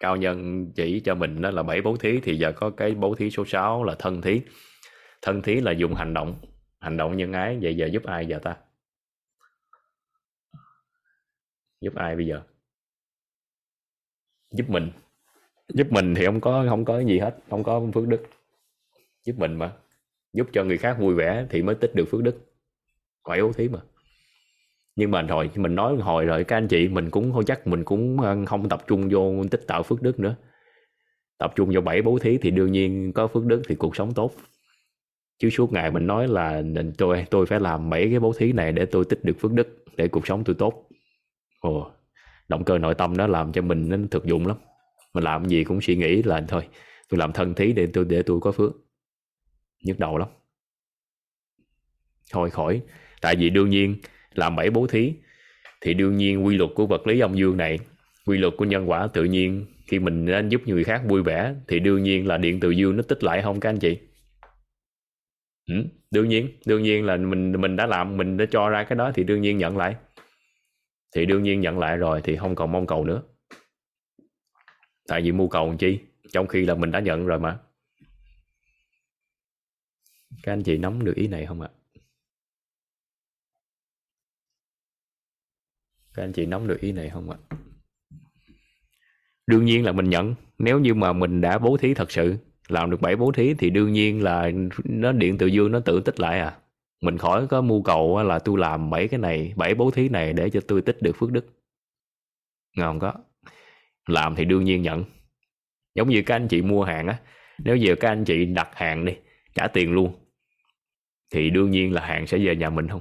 [SPEAKER 1] Cao nhân chỉ cho mình đó là bảy bố thí, thì giờ có cái bố thí số 6 là thân thí. Thân thí là dùng hành động. Hành động nhân ái, vậy giờ giúp ai giờ ta? Giúp ai bây giờ? Giúp mình giúp mình thì không có không có gì hết, không có phước đức. Giúp mình mà. Giúp cho người khác vui vẻ thì mới tích được phước đức. Quả yếu thí mà. Nhưng mà rồi mình nói hồi rồi, các anh chị, mình cũng không chắc mình cũng ờ, không tập trung vô tích tạo phước đức nữa. Tập trung vào bảy bố thí thì đương nhiên có phước đức thì cuộc sống tốt. Chứ suốt ngày mình nói là tôi tôi phải làm bảy cái bố thí này để tôi tích được phước đức, để cuộc sống tôi tốt. Ồ, động cơ nội tâm nó làm cho mình nó thực dụng lắm mình làm gì cũng suy nghĩ là thôi. Tôi làm thân thí để tôi để tôi có phước. Nhức đầu lắm. Thôi khỏi. Tại vì đương nhiên làm bảy bố thí thì đương nhiên quy luật của vật lý âm dương này quy luật của nhân quả tự nhiên khi mình nên giúp người khác vui vẻ thì đương nhiên là điện từ dương nó tích lại không các anh chị? Ừ, đương nhiên đương nhiên là mình mình đã làm mình đã cho ra cái đó thì đương nhiên nhận lại. Thì đương nhiên nhận lại rồi thì không còn mong cầu nữa tại vì mưu cầu làm chi? Trong khi là mình đã nhận rồi mà. Các anh chị nắm được ý này không ạ? Các anh chị nắm được ý này không ạ? Đương nhiên là mình nhận. Nếu như mà mình đã bố thí thật sự, làm được bảy bố thí thì đương nhiên là nó điện tự dương nó tự tích lại à. Mình khỏi có mưu cầu là tôi làm bảy cái này, bảy bố thí này để cho tôi tích được phước đức. Ngon có làm thì đương nhiên nhận. Giống như các anh chị mua hàng á nếu giờ các anh chị đặt hàng đi trả tiền luôn thì đương nhiên là hàng sẽ về nhà mình không?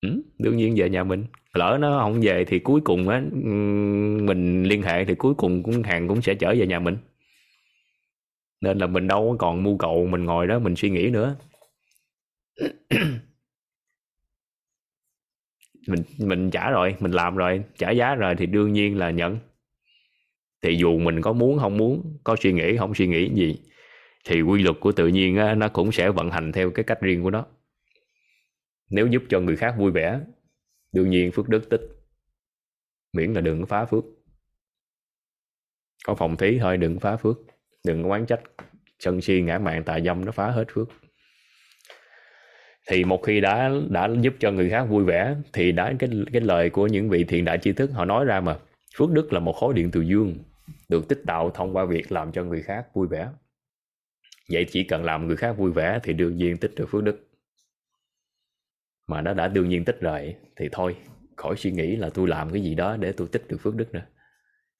[SPEAKER 1] Ừ, đương nhiên về nhà mình. Lỡ nó không về thì cuối cùng á mình liên hệ thì cuối cùng cũng hàng cũng sẽ trở về nhà mình. Nên là mình đâu còn mưu cầu mình ngồi đó mình suy nghĩ nữa mình mình trả rồi mình làm rồi trả giá rồi thì đương nhiên là nhận. Thì dù mình có muốn không muốn có suy nghĩ không suy nghĩ gì thì quy luật của tự nhiên á, nó cũng sẽ vận hành theo cái cách riêng của nó. Nếu giúp cho người khác vui vẻ đương nhiên phước đức tích. Miễn là đừng phá phước. Có phòng thí thôi đừng phá phước. Đừng quán trách sân si ngã mạn tà dâm nó phá hết phước thì một khi đã đã giúp cho người khác vui vẻ, thì đã cái cái lời của những vị thiện đại tri thức họ nói ra mà. Phước đức là một khối điện từ dương, được tích tạo thông qua việc làm cho người khác vui vẻ. Vậy chỉ cần làm người khác vui vẻ thì đương nhiên tích được phước đức. Mà nó đã đương nhiên tích rồi, thì thôi, khỏi suy nghĩ là tôi làm cái gì đó để tôi tích được phước đức nữa.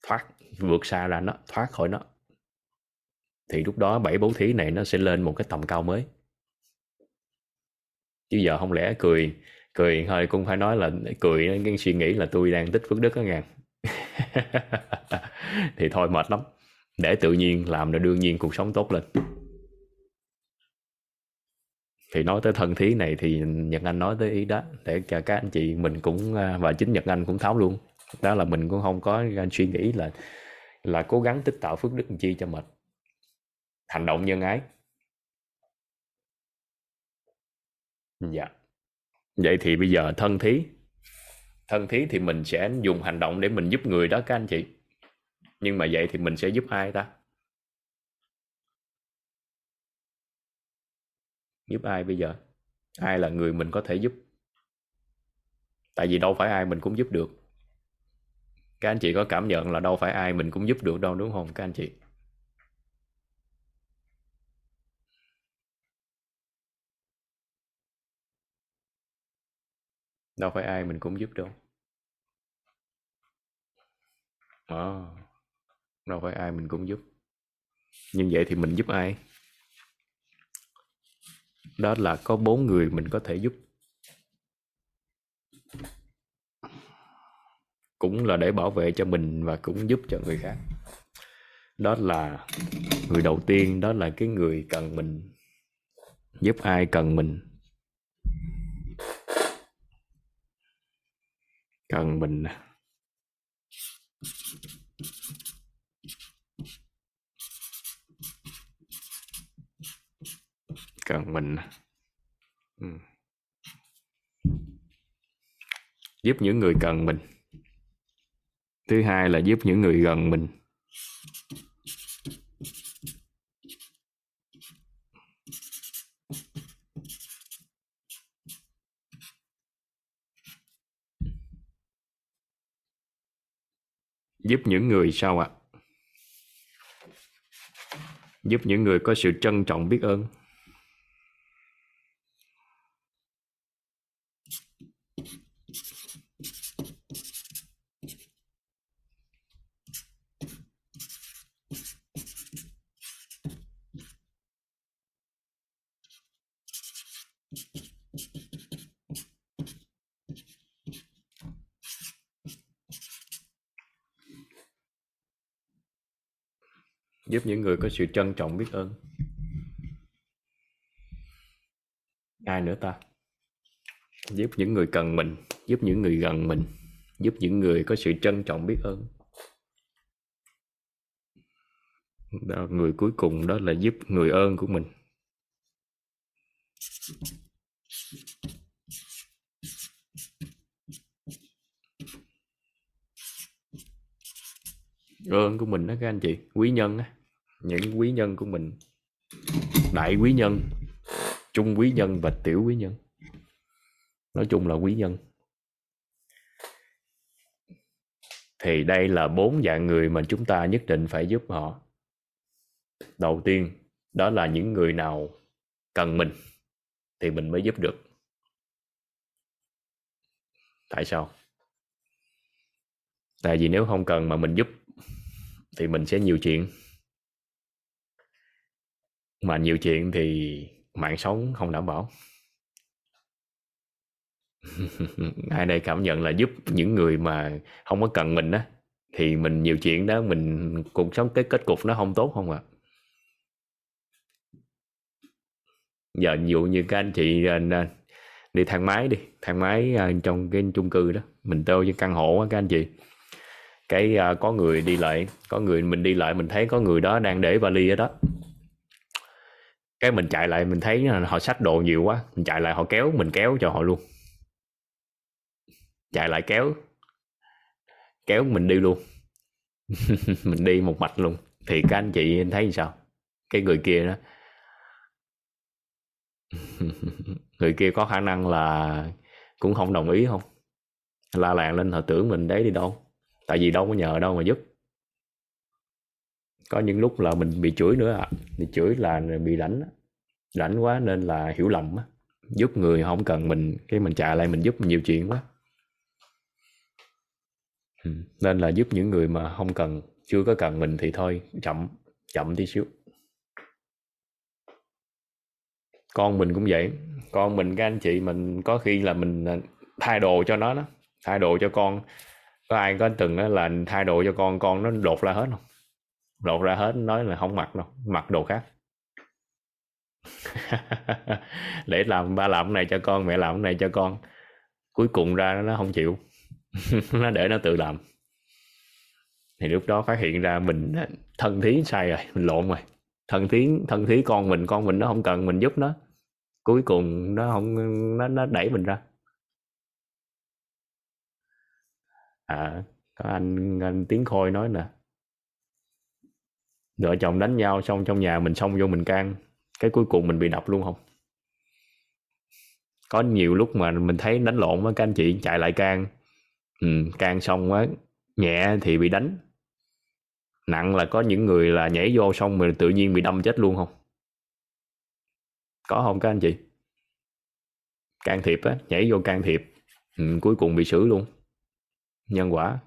[SPEAKER 1] Thoát, vượt xa ra nó, thoát khỏi nó. Thì lúc đó bảy bố thí này nó sẽ lên một cái tầm cao mới chứ giờ không lẽ cười cười thôi, cũng phải nói là cười cái suy nghĩ là tôi đang tích phước đức đó ngàn thì thôi mệt lắm, để tự nhiên làm là đương nhiên cuộc sống tốt lên. Thì nói tới thân thí này thì Nhật Anh nói tới ý đó, để cho các anh chị mình cũng à, và chính Nhật Anh cũng tháo luôn. Đó là mình cũng không có à, suy nghĩ là là cố gắng tích tạo phước đức chi cho mệt. Hành động nhân ái. Dạ. Vậy thì bây giờ thân thí. Thân thí thì mình sẽ dùng hành động để mình giúp người đó, các anh chị. Nhưng mà vậy thì mình sẽ giúp ai ta? Giúp ai bây giờ? Ai là người mình có thể giúp? Tại vì đâu phải ai mình cũng giúp được. Các anh chị có cảm nhận là đâu phải ai mình cũng giúp được đâu, đúng không, các anh chị? Đâu phải ai mình cũng giúp đâu. À, đâu phải ai mình cũng giúp. Nhưng vậy thì mình giúp ai? Đó là có bốn người mình có thể giúp. Cũng là để bảo vệ cho mình và cũng giúp cho người khác. Đó là người đầu tiên đó là cái người cần mình. Giúp ai cần mình? Cần mình cần mình ừ. giúp những người cần mình. Thứ hai là giúp những người gần mình. Giúp những người sao ạ? Giúp những người có sự trân trọng biết ơn. Giúp những người có sự trân trọng biết ơn. Ai nữa ta? Giúp những người cần mình giúp những người gần mình giúp những người có sự trân trọng biết ơn. Đó, người cuối cùng đó là giúp người ơn của mình. Ơn của mình đó các anh chị quý nhân á những quý nhân của mình. Đại quý nhân, trung quý nhân và tiểu quý nhân. Nói chung là quý nhân. Thì đây là bốn dạng người mà chúng ta nhất định phải giúp họ. Đầu tiên, đó là những người nào cần mình thì mình mới giúp được. Tại sao? Tại vì nếu không cần mà mình giúp thì mình sẽ nhiều chuyện mà nhiều chuyện thì mạng sống không đảm bảo. Ai đây cảm nhận là giúp những người mà không có cần mình á, thì mình nhiều chuyện đó, mình cuộc sống cái kết cục nó không tốt không ạ? À? giờ ví dụ như các anh chị à, đi thang máy đi, thang máy à, trong cái chung cư đó, mình têu cho căn hộ á các anh chị. Cái à, có người đi lại, có người mình đi lại, mình thấy có người đó đang để vali ở đó cái mình chạy lại mình thấy họ sách đồ nhiều quá, mình chạy lại họ kéo, mình kéo cho họ luôn. Chạy lại kéo kéo mình đi luôn. Mình đi một mạch luôn. Thì các anh chị thấy sao? Cái người kia đó. Người kia có khả năng là cũng không đồng ý không? La làng lên họ tưởng mình đấy đi đâu. Tại vì đâu có nhờ đâu mà giúp có những lúc là mình bị chửi nữa à bị chửi là bị đánh đánh quá nên là hiểu lầm á. Giúp người không cần mình, cái mình trả lại mình giúp nhiều chuyện quá. Ừ. nên là giúp những người mà không cần, chưa có cần mình thì thôi, chậm chậm tí xíu. Con mình cũng vậy. Con mình, các anh chị mình, có khi là mình à, thay đồ cho nó đó. Thay đồ cho con. Có ai có từng là thay đồ cho con con nó đột ra hết không? Lột ra hết, nói là không mặc đâu, mặc đồ khác. Để làm, ba làm cái này cho con, mẹ làm cái này cho con. Cuối cùng ra nó không chịu. Nó để nó tự làm. Thì lúc đó phát hiện ra mình thân thí sai rồi, mình lộn rồi. Thân thí thân thí con mình con mình nó không cần mình giúp nó. Cuối cùng nó không, nó nó đẩy mình ra. À có anh anh tiếng khôi nói nè vợ chồng đánh nhau xong trong nhà mình xông vô mình can cái cuối cùng mình bị đập luôn không? Có nhiều lúc mà mình thấy đánh lộn với các anh chị chạy lại can. Ừ, can xong quá nhẹ thì bị đánh. Nặng là có những người là nhảy vô xong mình tự nhiên bị đâm chết luôn không? Có không các anh chị? Can thiệp á nhảy vô can thiệp. Ừ, cuối cùng bị xử luôn. Nhân quả.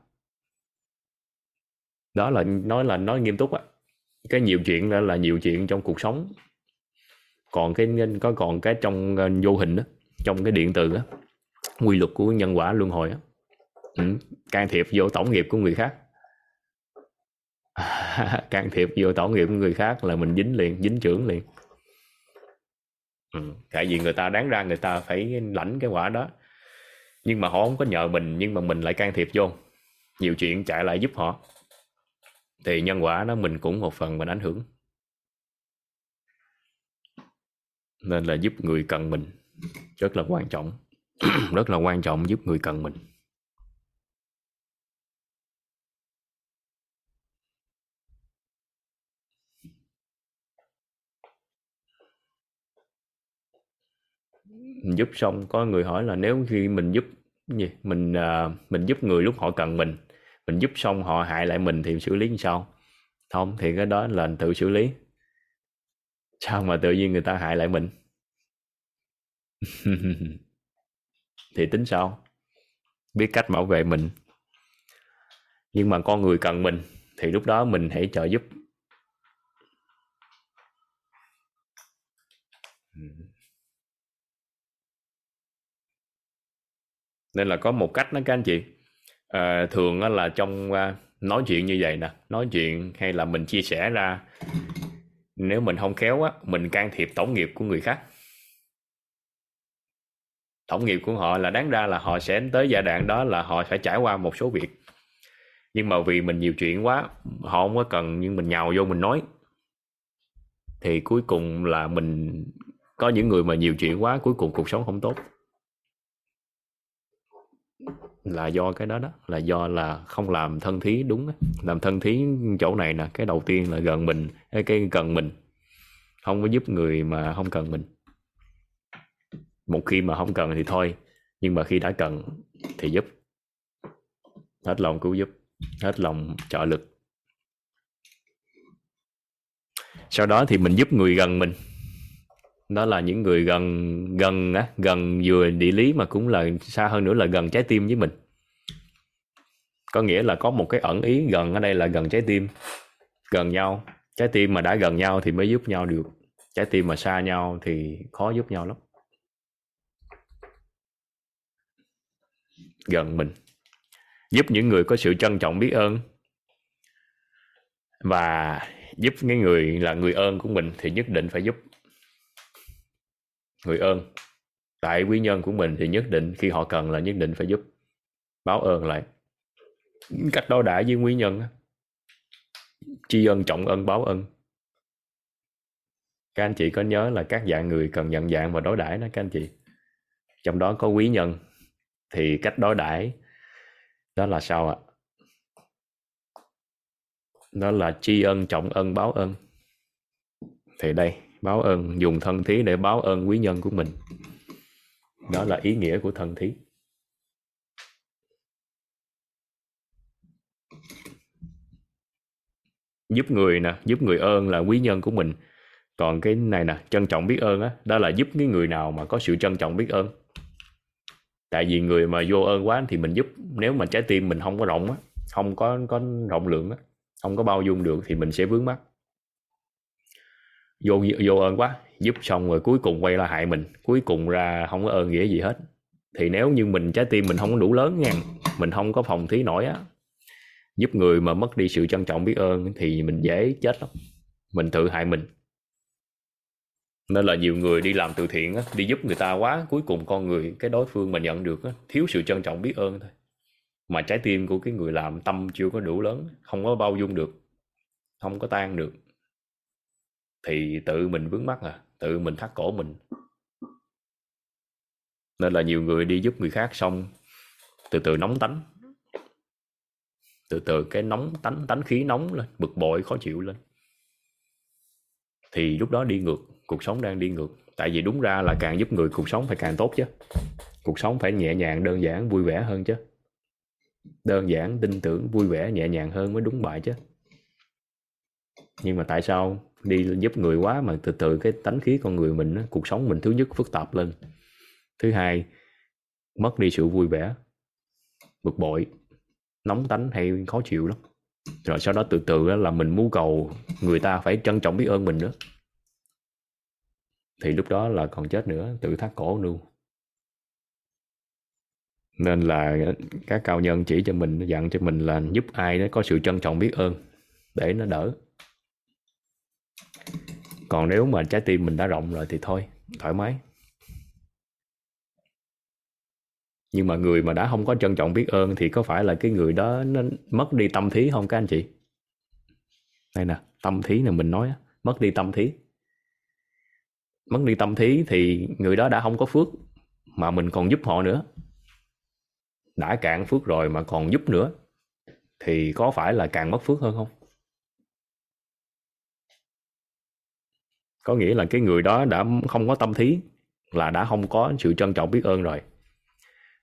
[SPEAKER 1] Đó là nói là nói nghiêm túc á cái nhiều chuyện đó là nhiều chuyện trong cuộc sống. Còn cái có còn cái trong ờ, vô hình đó trong cái điện từ đó quy luật của nhân quả luân hồi á. Ừ, can thiệp vô tổng nghiệp của người khác. Can thiệp vô tổ nghiệp của người khác là mình dính liền dính trưởng liền. Ừ. tại vì người ta đáng ra người ta phải lãnh cái quả đó. Nhưng mà họ không có nhờ mình nhưng mà mình lại can thiệp vô. Nhiều chuyện chạy lại giúp họ thì nhân quả nó mình cũng một phần mình ảnh hưởng. Nên là giúp người cần mình rất là quan trọng, rất là quan trọng giúp người cần mình. Giúp xong, có người hỏi là nếu khi mình giúp gì? Mình à, mình giúp người lúc họ cần mình mình giúp xong họ hại lại mình thì xử lý như sao? Không, thì cái đó là tự xử lý. Sao mà tự nhiên người ta hại lại mình? Thì tính sao? Biết cách bảo vệ mình. Nhưng mà con người cần mình, thì lúc đó mình hãy trợ giúp. Nên là có một cách đó các anh chị à, thường là trong ờ, nói chuyện như vậy nè nói chuyện hay là mình chia sẻ ra nếu mình không khéo á mình can thiệp tổng nghiệp của người khác. Tổng nghiệp của họ là đáng ra là họ sẽ tới giai đoạn đó là họ phải trải qua một số việc. Nhưng mà vì mình nhiều chuyện quá họ không có cần nhưng mình nhào vô mình nói. Thì cuối cùng là mình có những người mà nhiều chuyện quá cuối cùng cuộc sống không tốt là do cái đó đó, là do là không làm thân thí đúng làm thân thí chỗ này nè, cái đầu tiên là gần mình cái cần mình. Không có giúp người mà không cần mình. Một khi mà không cần thì thôi, nhưng mà khi đã cần thì giúp. Hết lòng cứu giúp, hết lòng trợ lực. Sau đó thì mình giúp người gần mình đó là những người gần gần á, gần vừa địa lý mà cũng là xa hơn nữa là gần trái tim với mình. Có nghĩa là có một cái ẩn ý gần ở đây là gần trái tim, gần nhau. Trái tim mà đã gần nhau thì mới giúp nhau được. Trái tim mà xa nhau thì khó giúp nhau lắm. Gần mình. Giúp những người có sự trân trọng biết ơn. Và giúp cái người là người ơn của mình thì nhất định phải giúp người ơn. Tại quý nhân của mình thì nhất định khi họ cần là nhất định phải giúp. Báo ơn lại. Cách đó đã với quý nhân tri ân, trọng ân, báo ân. Các anh chị có nhớ là các dạng người cần nhận dạng và đối đãi đó các anh chị? Trong đó có quý nhân. Thì cách đối đãi đó là sao ạ? Đó là tri ân, trọng ân, báo ân. Thì đây báo ơn, dùng thân thí để báo ơn quý nhân của mình. Đó là ý nghĩa của thân thí. Giúp người nè, giúp người ơn là quý nhân của mình. Còn cái này nè, trân trọng biết ơn á, đó là giúp cái người nào mà có sự trân trọng biết ơn. Tại vì người mà vô ơn quá thì mình giúp, nếu mà trái tim mình không có rộng á, không có có rộng lượng á, không có bao dung được thì mình sẽ vướng mắc vô vô ơn quá. Giúp xong rồi cuối cùng quay lại hại mình. Cuối cùng ra không có ơn nghĩa gì hết. Thì nếu như mình trái tim mình không có đủ lớn nha mình không có phòng thí nổi á giúp người mà mất đi sự trân trọng biết ơn thì mình dễ chết lắm. Mình tự hại mình. Nên là nhiều người đi làm từ thiện á, đi giúp người ta quá cuối cùng con người cái đối phương mà nhận được á, thiếu sự trân trọng biết ơn thôi. Mà trái tim của cái người làm tâm chưa có đủ lớn không có bao dung được không có tan được thì tự mình vướng mắc à tự mình thắt cổ mình. Nên là nhiều người đi giúp người khác xong, từ từ nóng tánh. Từ từ cái nóng tánh tánh khí nóng lên, bực bội, khó chịu lên. Thì lúc đó đi ngược, cuộc sống đang đi ngược. Tại vì đúng ra là càng giúp người, cuộc sống phải càng tốt chứ. Cuộc sống phải nhẹ nhàng, đơn giản, vui vẻ hơn chứ. Đơn giản, tin tưởng, vui vẻ, nhẹ nhàng hơn mới đúng bài chứ. Nhưng mà tại sao đi giúp người quá mà từ từ cái tánh khí con người mình cuộc sống mình thứ nhất phức tạp lên. Thứ hai, mất đi sự vui vẻ, bực bội, nóng tánh hay khó chịu lắm. Rồi sau đó từ từ là mình muốn cầu người ta phải trân trọng biết ơn mình nữa. Thì lúc đó là còn chết nữa, tự thắt cổ luôn nên là các cao nhân chỉ cho mình dặn cho mình là giúp ai đó có sự trân trọng biết ơn để nó đỡ còn nếu mà trái tim mình đã rộng rồi thì thôi, thoải mái. Nhưng mà người mà đã không có trân trọng biết ơn thì có phải là cái người đó nó mất đi tâm thí không các anh chị? Đây nè, tâm thí là mình nói mất đi tâm thí. Mất đi tâm thí thì người đó đã không có phước mà mình còn giúp họ nữa. Đã cạn phước rồi mà còn giúp nữa thì có phải là càng mất phước hơn không? Có nghĩa là cái người đó đã không có tâm thí, là đã không có sự trân trọng biết ơn rồi.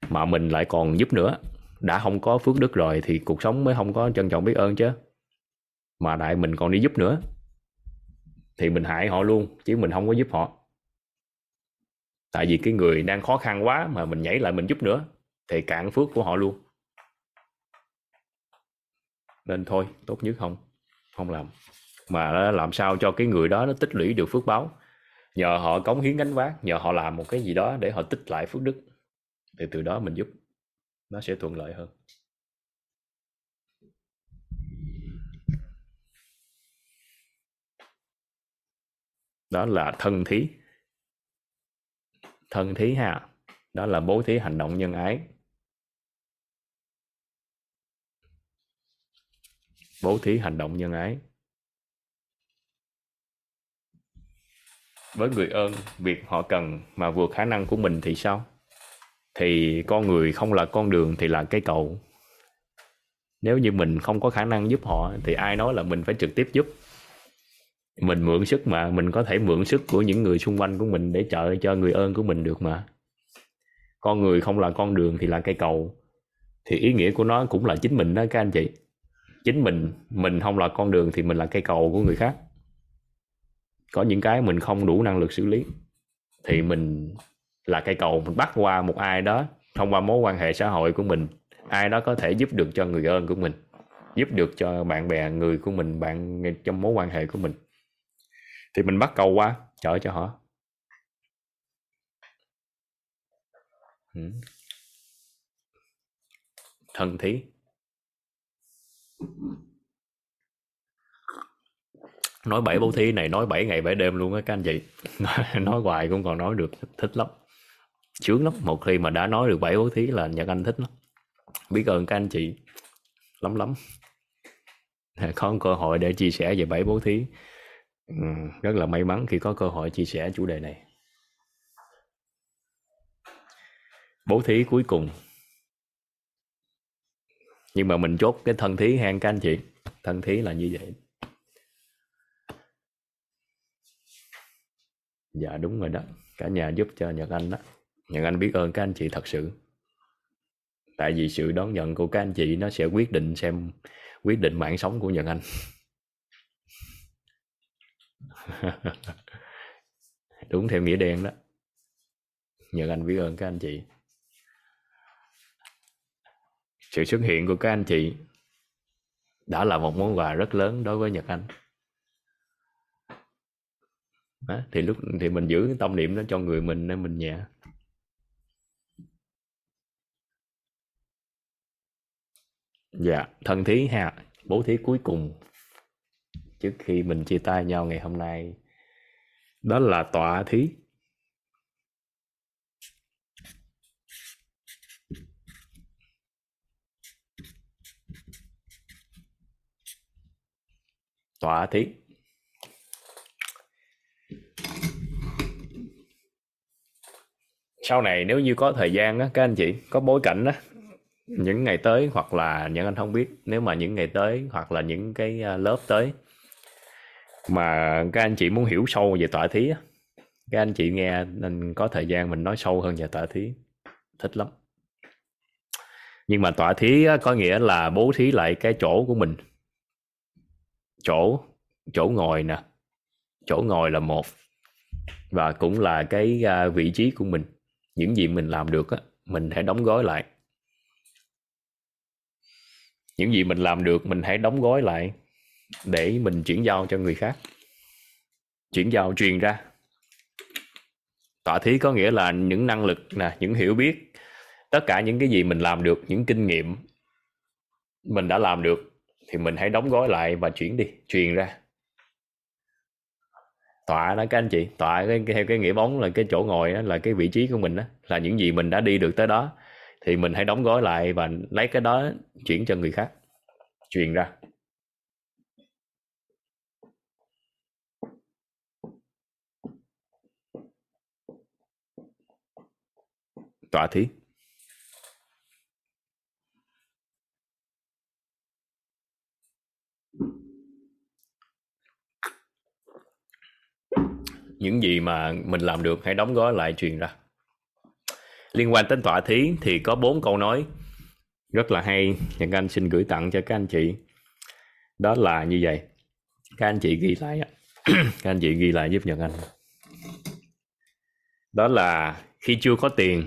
[SPEAKER 1] Mà mình lại còn giúp nữa, đã không có phước đức rồi thì cuộc sống mới không có trân trọng biết ơn chứ. Mà đại mình còn đi giúp nữa. Thì mình hại họ luôn, chứ mình không có giúp họ. Tại vì cái người đang khó khăn quá mà mình nhảy lại mình giúp nữa, thì cạn phước của họ luôn. Nên thôi, tốt nhất không không làm mà làm sao cho cái người đó nó tích lũy được phước báo. Nhờ họ cống hiến gánh vác, nhờ họ làm một cái gì đó để họ tích lại phước đức, thì từ đó mình giúp, nó sẽ thuận lợi hơn. Đó là thân thí. Thân thí ha, đó là bố thí hành động nhân ái. Bố thí hành động nhân ái. Với người ơn, việc họ cần mà vượt khả năng của mình thì sao? Thì con người không là con đường thì là cây cầu nếu như mình không có khả năng giúp họ thì ai nói là mình phải trực tiếp giúp? Mình mượn sức mà, mình có thể mượn sức của những người xung quanh của mình để trợ cho người ơn của mình được mà. Con người không là con đường thì là cây cầu. Thì ý nghĩa của nó cũng là chính mình đó các anh chị. Chính mình mình không là con đường thì mình là cây cầu của người khác có những cái mình không đủ năng lực xử lý. Thì mình là cây cầu, mình bắt qua một ai đó thông qua mối quan hệ xã hội của mình, ai đó có thể giúp được cho người ơn của mình, giúp được cho bạn bè người của mình, bạn trong mối quan hệ của mình. Thì mình bắt cầu qua, chở cho họ. Ừ. thân thí nói bảy bố thí này nói 7 ngày 7 đêm luôn á các anh chị. Nói hoài cũng còn nói được thích lắm. Sướng lắm một khi mà đã nói được bảy bố thí là nhật anh thích lắm. Biết ơn các anh chị lắm lắm. Có cơ hội để chia sẻ về bảy bố thí. Ừ, rất là may mắn khi có cơ hội chia sẻ chủ đề này. Bố thí cuối cùng. Nhưng mà mình chốt cái thân thí hang các anh chị. Thân thí là như vậy dạ đúng rồi đó. Cả nhà giúp cho nhật anh đó. Nhật anh biết ơn các anh chị thật sự. Tại vì sự đón nhận của các anh chị nó sẽ quyết định xem, quyết định mạng sống của nhật anh. Đúng theo nghĩa đen đó. Nhật anh biết ơn các anh chị. Sự xuất hiện của các anh chị đã là một món quà rất lớn đối với nhật anh đó, thì lúc thì mình giữ cái tâm niệm đó cho người mình nên mình nhẹ. Dạ thân thí ha bố thí cuối cùng trước khi mình chia tay nhau ngày hôm nay. Đó là tọa thí. Tọa thí. Sau này nếu như có thời gian á các anh chị có bối cảnh á những ngày tới hoặc là những anh không biết nếu mà những ngày tới hoặc là những cái à, lớp tới mà các anh chị muốn hiểu sâu về tọa thí á các anh chị nghe nên có thời gian mình nói sâu hơn về tọa thí. Thích lắm. Nhưng mà tọa thí á, có nghĩa là bố thí lại cái chỗ của mình. Chỗ chỗ ngồi nè chỗ ngồi là một và cũng là cái à, vị trí của mình những gì mình làm được á, mình hãy đóng gói lại. Những gì mình làm được, mình hãy đóng gói lại để mình chuyển giao cho người khác. Chuyển giao truyền ra. Tọa thí có nghĩa là những năng lực nè, những hiểu biết, tất cả những cái gì mình làm được, những kinh nghiệm mình đã làm được thì mình hãy đóng gói lại và chuyển đi, truyền ra tọa đó các anh chị. Tọa cái, theo cái nghĩa bóng là cái chỗ ngồi đó, là cái vị trí của mình đó là những gì mình đã đi được tới đó. Thì mình hãy đóng gói lại và lấy cái đó chuyển cho người khác. Truyền ra. Tọa thí. Những gì mà mình làm được hãy đóng gói lại truyền ra. Liên quan đến tọa thí thì có bốn câu nói rất là hay Nhật Anh xin gửi tặng cho các anh chị. Đó là như vậy. Các anh chị ghi lại các anh chị ghi lại giúp Nhật Anh. Đó là khi chưa có tiền.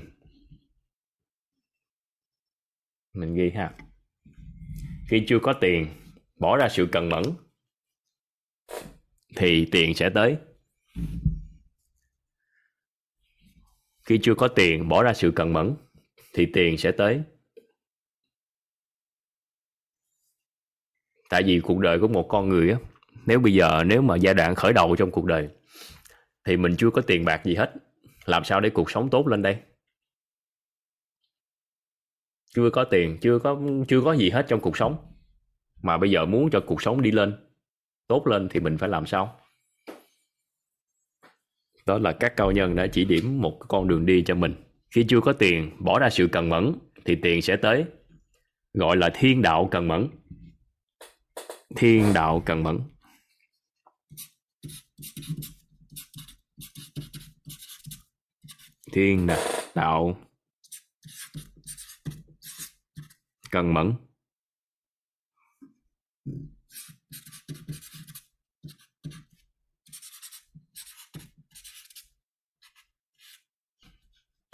[SPEAKER 1] Mình ghi ha. Khi chưa có tiền, bỏ ra sự cần mẫn, thì tiền sẽ tới khi chưa có tiền bỏ ra sự cần mẫn, thì tiền sẽ tới. Tại vì cuộc đời của một con người á, nếu bây giờ nếu mà giai đoạn khởi đầu trong cuộc đời, thì mình chưa có tiền bạc gì hết. Làm sao để cuộc sống tốt lên đây? Chưa có tiền, chưa có chưa có gì hết trong cuộc sống. Mà bây giờ muốn cho cuộc sống đi lên, tốt lên thì mình phải làm sao? Đó là các cao nhân đã chỉ điểm một con đường đi cho mình. Khi chưa có tiền, bỏ ra sự cần mẫn, thì tiền sẽ tới. Gọi là thiên đạo cần mẫn. Thiên đạo cần mẫn. Thiên đạo cần mẫn.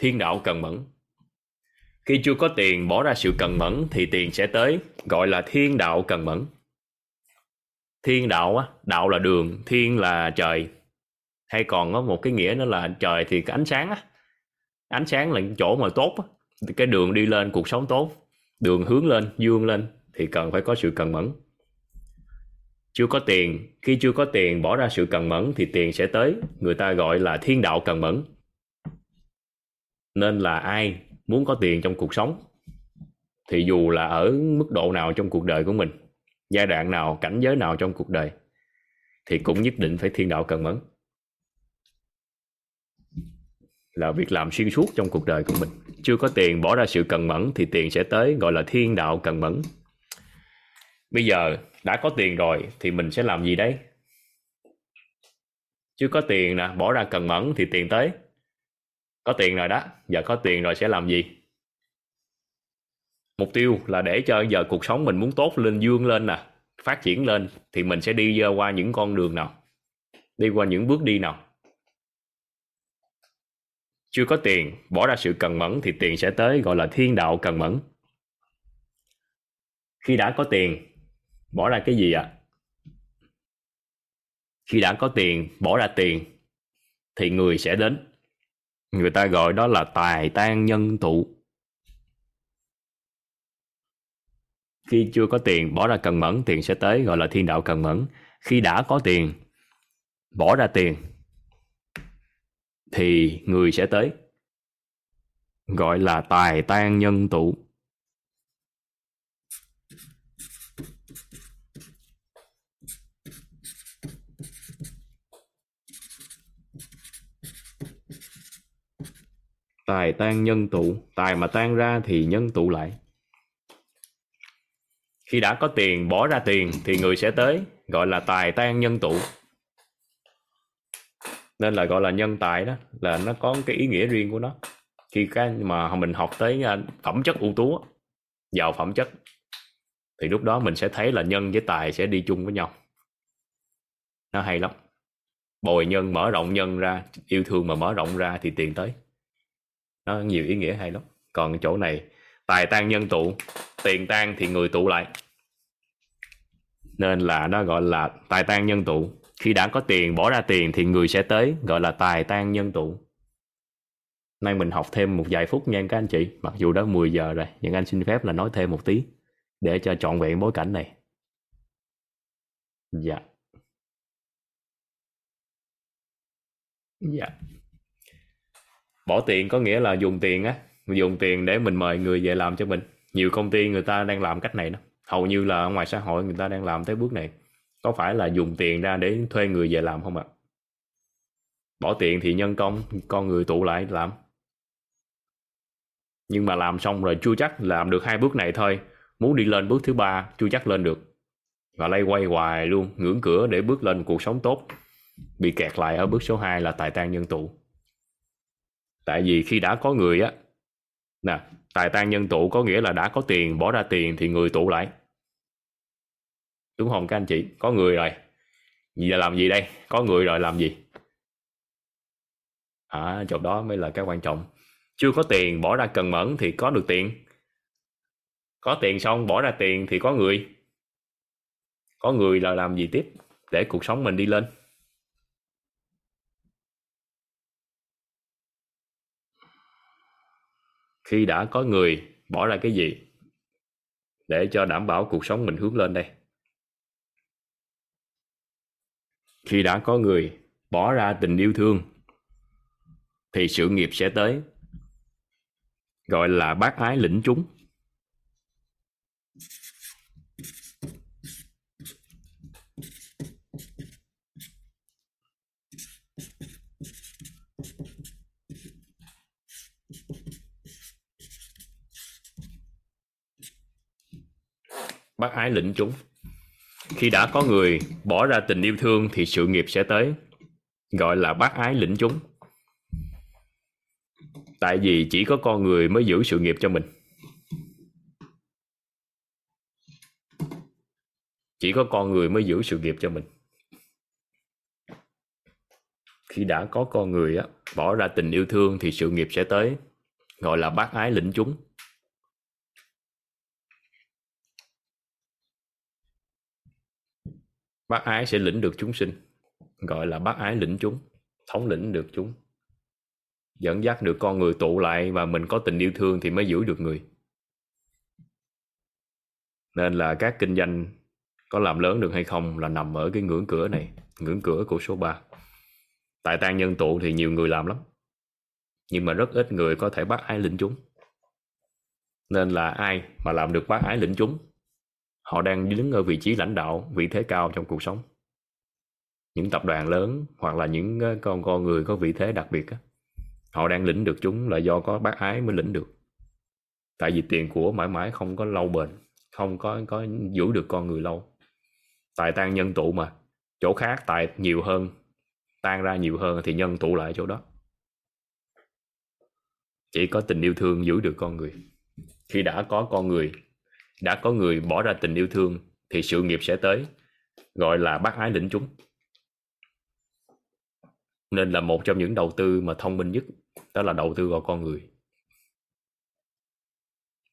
[SPEAKER 1] Thiên đạo cần mẫn. Khi chưa có tiền bỏ ra sự cần mẫn, thì tiền sẽ tới, gọi là thiên đạo cần mẫn. Thiên đạo á, đạo là đường, thiên là trời. Hay còn có một cái nghĩa nữa là trời thì cái ánh sáng á. Ánh sáng là chỗ mà tốt á. Cái đường đi lên, cuộc sống tốt. Đường hướng lên, dương lên, thì cần phải có sự cần mẫn. Chưa có tiền, khi chưa có tiền bỏ ra sự cần mẫn, thì tiền sẽ tới. Người ta gọi là thiên đạo cần mẫn nên là ai muốn có tiền trong cuộc sống thì dù là ở mức độ nào trong cuộc đời của mình, giai đoạn nào, cảnh giới nào trong cuộc đời thì cũng nhất định phải thiên đạo cần mẫn. Là việc làm xuyên suốt trong cuộc đời của mình. Chưa có tiền bỏ ra sự cần mẫn thì tiền sẽ tới, gọi là thiên đạo cần mẫn. Bây giờ đã có tiền rồi thì mình sẽ làm gì đấy chưa có tiền nè, bỏ ra cần mẫn thì tiền tới có tiền rồi đó, giờ có tiền rồi sẽ làm gì? Mục tiêu là để cho giờ cuộc sống mình muốn tốt lên, dương lên nè, phát triển lên thì mình sẽ đi qua những con đường nào? Đi qua những bước đi nào? Chưa có tiền, bỏ ra sự cần mẫn thì tiền sẽ tới, gọi là thiên đạo cần mẫn. Khi đã có tiền, bỏ ra cái gì ạ? À? khi đã có tiền, bỏ ra tiền thì người sẽ đến người ta gọi đó là tài tan nhân tụ. Khi chưa có tiền, bỏ ra cần mẫn, tiền sẽ tới, gọi là thiên đạo cần mẫn. Khi đã có tiền, bỏ ra tiền, thì người sẽ tới, gọi là tài tan nhân tụ. Tài tan nhân tụ, tài mà tan ra thì nhân tụ lại. Khi đã có tiền, bỏ ra tiền thì người sẽ tới, gọi là tài tan nhân tụ. Nên là gọi là nhân tài đó, là nó có cái ý nghĩa riêng của nó. Khi cái mà mình học tới à, phẩm chất ưu tú giàu phẩm chất, thì lúc đó mình sẽ thấy là nhân với tài sẽ đi chung với nhau. Nó hay lắm. Bồi nhân mở rộng nhân ra, yêu thương mà mở rộng ra thì tiền tới nó nhiều ý nghĩa hay lắm. Còn chỗ này, tài tan nhân tụ, tiền tan thì người tụ lại. Nên là nó gọi là tài tan nhân tụ. Khi đã có tiền, bỏ ra tiền thì người sẽ tới, gọi là tài tan nhân tụ. Nay mình học thêm một vài phút nha các anh chị. Mặc dù đã 10 giờ rồi, nhưng anh xin phép là nói thêm một tí để cho trọn vẹn bối cảnh này. Dạ. Dạ bỏ tiền có nghĩa là dùng tiền á, dùng tiền để mình mời người về làm cho mình. Nhiều công ty người ta đang làm cách này đó. Hầu như là ngoài xã hội người ta đang làm tới bước này. Có phải là dùng tiền ra để thuê người về làm không ạ? Bỏ tiền thì nhân công, con người tụ lại làm. Nhưng mà làm xong rồi chưa chắc làm được hai bước này thôi. Muốn đi lên bước thứ ba, chưa chắc lên được. Và lay quay hoài luôn, ngưỡng cửa để bước lên cuộc sống tốt. Bị kẹt lại ở bước số 2 là tài tan nhân tụ tại vì khi đã có người á, nè, tài tan nhân tụ có nghĩa là đã có tiền, bỏ ra tiền thì người tụ lại. Đúng không các anh chị? Có người rồi. Giờ làm gì đây? Có người rồi làm gì? À chỗ đó mới là cái quan trọng. Chưa có tiền, bỏ ra cần mẫn thì có được tiền. Có tiền xong, bỏ ra tiền thì có người. Có người là làm gì tiếp? Để cuộc sống mình đi lên. Khi đã có người bỏ ra cái gì để cho đảm bảo cuộc sống mình hướng lên đây? Khi đã có người bỏ ra tình yêu thương, thì sự nghiệp sẽ tới, gọi là bác ái lĩnh chúng. Bác ái lĩnh chúng. Khi đã có người bỏ ra tình yêu thương thì sự nghiệp sẽ tới. Gọi là bác ái lĩnh chúng. Tại vì chỉ có con người mới giữ sự nghiệp cho mình. Chỉ có con người mới giữ sự nghiệp cho mình. Khi đã có con người á, bỏ ra tình yêu thương thì sự nghiệp sẽ tới. Gọi là bác ái lĩnh chúng. Bác ái sẽ lĩnh được chúng sinh, gọi là bác ái lĩnh chúng, thống lĩnh được chúng. Dẫn dắt được con người tụ lại và mình có tình yêu thương thì mới giữ được người. Nên là các kinh doanh có làm lớn được hay không là nằm ở cái ngưỡng cửa này, ngưỡng cửa của số 3 tại tan nhân tụ thì nhiều người làm lắm, nhưng mà rất ít người có thể bắt ái lĩnh chúng. Nên là ai mà làm được bác ái lĩnh chúng họ đang đứng ở vị trí lãnh đạo, vị thế cao trong cuộc sống. Những tập đoàn lớn hoặc là những ờ, con con người có vị thế đặc biệt á, họ đang lĩnh được chúng là do có bác ái mới lĩnh được. Tại vì tiền của mãi mãi không có lâu bền, không có có giữ được con người lâu. Tài tan nhân tụ mà, chỗ khác tài nhiều hơn, tan ra nhiều hơn thì nhân tụ lại chỗ đó. Chỉ có tình yêu thương giữ được con người. Khi đã có con người đã có người bỏ ra tình yêu thương, thì sự nghiệp sẽ tới, gọi là bác ái lĩnh chúng. Nên là một trong những đầu tư mà thông minh nhất, đó là đầu tư vào con người.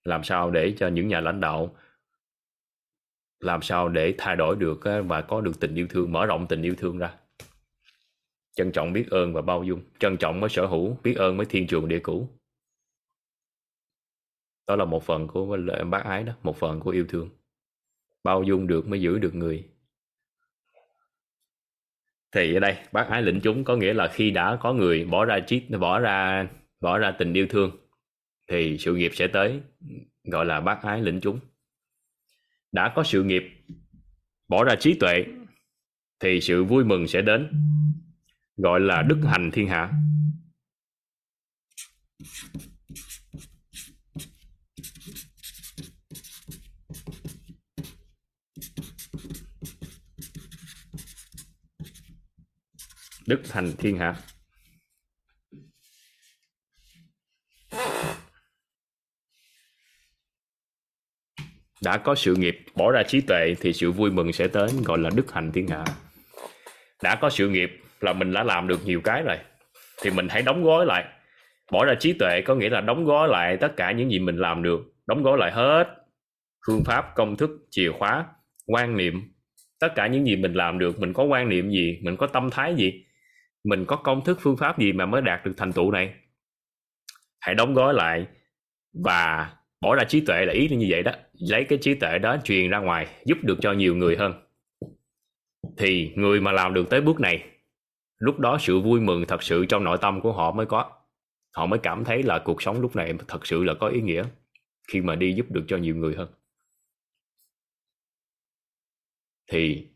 [SPEAKER 1] Làm sao để cho những nhà lãnh đạo, làm sao để thay đổi được và có được tình yêu thương, mở rộng tình yêu thương ra? Trân trọng biết ơn và bao dung. Trân trọng mới sở hữu, biết ơn mới thiên trường địa cũ đó là một phần của bác ái đó, một phần của yêu thương. Bao dung được mới giữ được người. Thì ở đây, bác ái lĩnh chúng có nghĩa là khi đã có người bỏ ra trí bỏ ra bỏ ra tình yêu thương, thì sự nghiệp sẽ tới, gọi là bác ái lĩnh chúng. Đã có sự nghiệp bỏ ra trí tuệ, thì sự vui mừng sẽ đến, gọi là đức hành thiên hạ. Đức thành thiên hạ. Đã có sự nghiệp, bỏ ra trí tuệ thì sự vui mừng sẽ tới gọi là đức hạnh thiên hạ. Đã có sự nghiệp là mình đã làm được nhiều cái rồi, thì mình hãy đóng gói lại. Bỏ ra trí tuệ có nghĩa là đóng gói lại tất cả những gì mình làm được, đóng gói lại hết phương pháp, công thức, chìa khóa, quan niệm. Tất cả những gì mình làm được, mình có quan niệm gì, mình có tâm thái gì mình có công thức phương pháp gì mà mới đạt được thành tựu này? Hãy đóng gói lại và bỏ ra trí tuệ là ý như vậy đó. Lấy cái trí tuệ đó truyền ra ngoài, giúp được cho nhiều người hơn. Thì người mà làm được tới bước này, lúc đó sự vui mừng thật sự trong nội tâm của họ mới có. Họ mới cảm thấy là cuộc sống lúc này thật sự là có ý nghĩa khi mà đi giúp được cho nhiều người hơn. Thì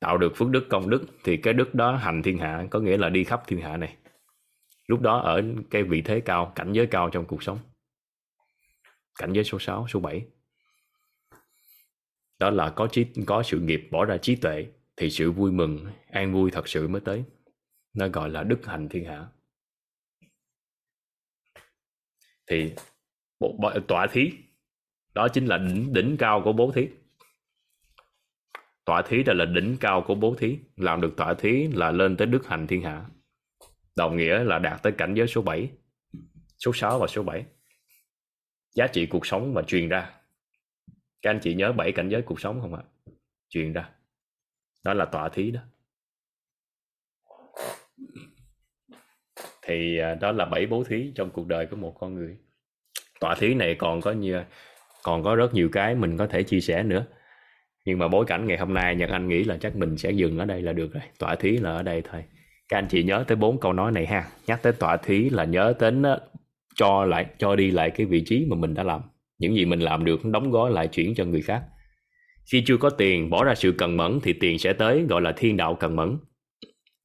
[SPEAKER 1] tạo được phước đức công đức thì cái đức đó hành thiên hạ có nghĩa là đi khắp thiên hạ này. Lúc đó ở cái vị thế cao cảnh giới cao trong cuộc sống. Cảnh giới số 6, số 7 đó là có trí có sự nghiệp bỏ ra trí tuệ thì sự vui mừng an vui thật sự mới tới. Nó gọi là đức hành thiên hạ. Thì bộ, bộ, tọa thí đó chính là đỉnh đỉnh cao của bố thí tọa thí đó là đỉnh cao của bố thí. Làm được tọa thí là lên tới đức hành thiên hạ. Đồng nghĩa là đạt tới cảnh giới số 7 số 6 và số 7 giá trị cuộc sống mà truyền ra. Các anh chị nhớ bảy cảnh giới cuộc sống không ạ? Truyền ra. Đó là tọa thí đó. Thì à, đó là bảy bố thí trong cuộc đời của một con người. Tọa thí này còn có nhiều, còn có rất nhiều cái mình có thể chia sẻ nữa nhưng mà bối cảnh ngày hôm nay nhật anh nghĩ là chắc mình sẽ dừng ở đây là được rồi. Tọa thí là ở đây thôi. Các anh chị nhớ tới bốn câu nói này ha. Nhắc tới tọa thí là nhớ đến ờ, cho lại, cho đi lại cái vị trí mà mình đã làm. Những gì mình làm được đóng gói lại chuyển cho người khác. Khi chưa có tiền bỏ ra sự cần mẫn thì tiền sẽ tới, gọi là thiên đạo cần mẫn.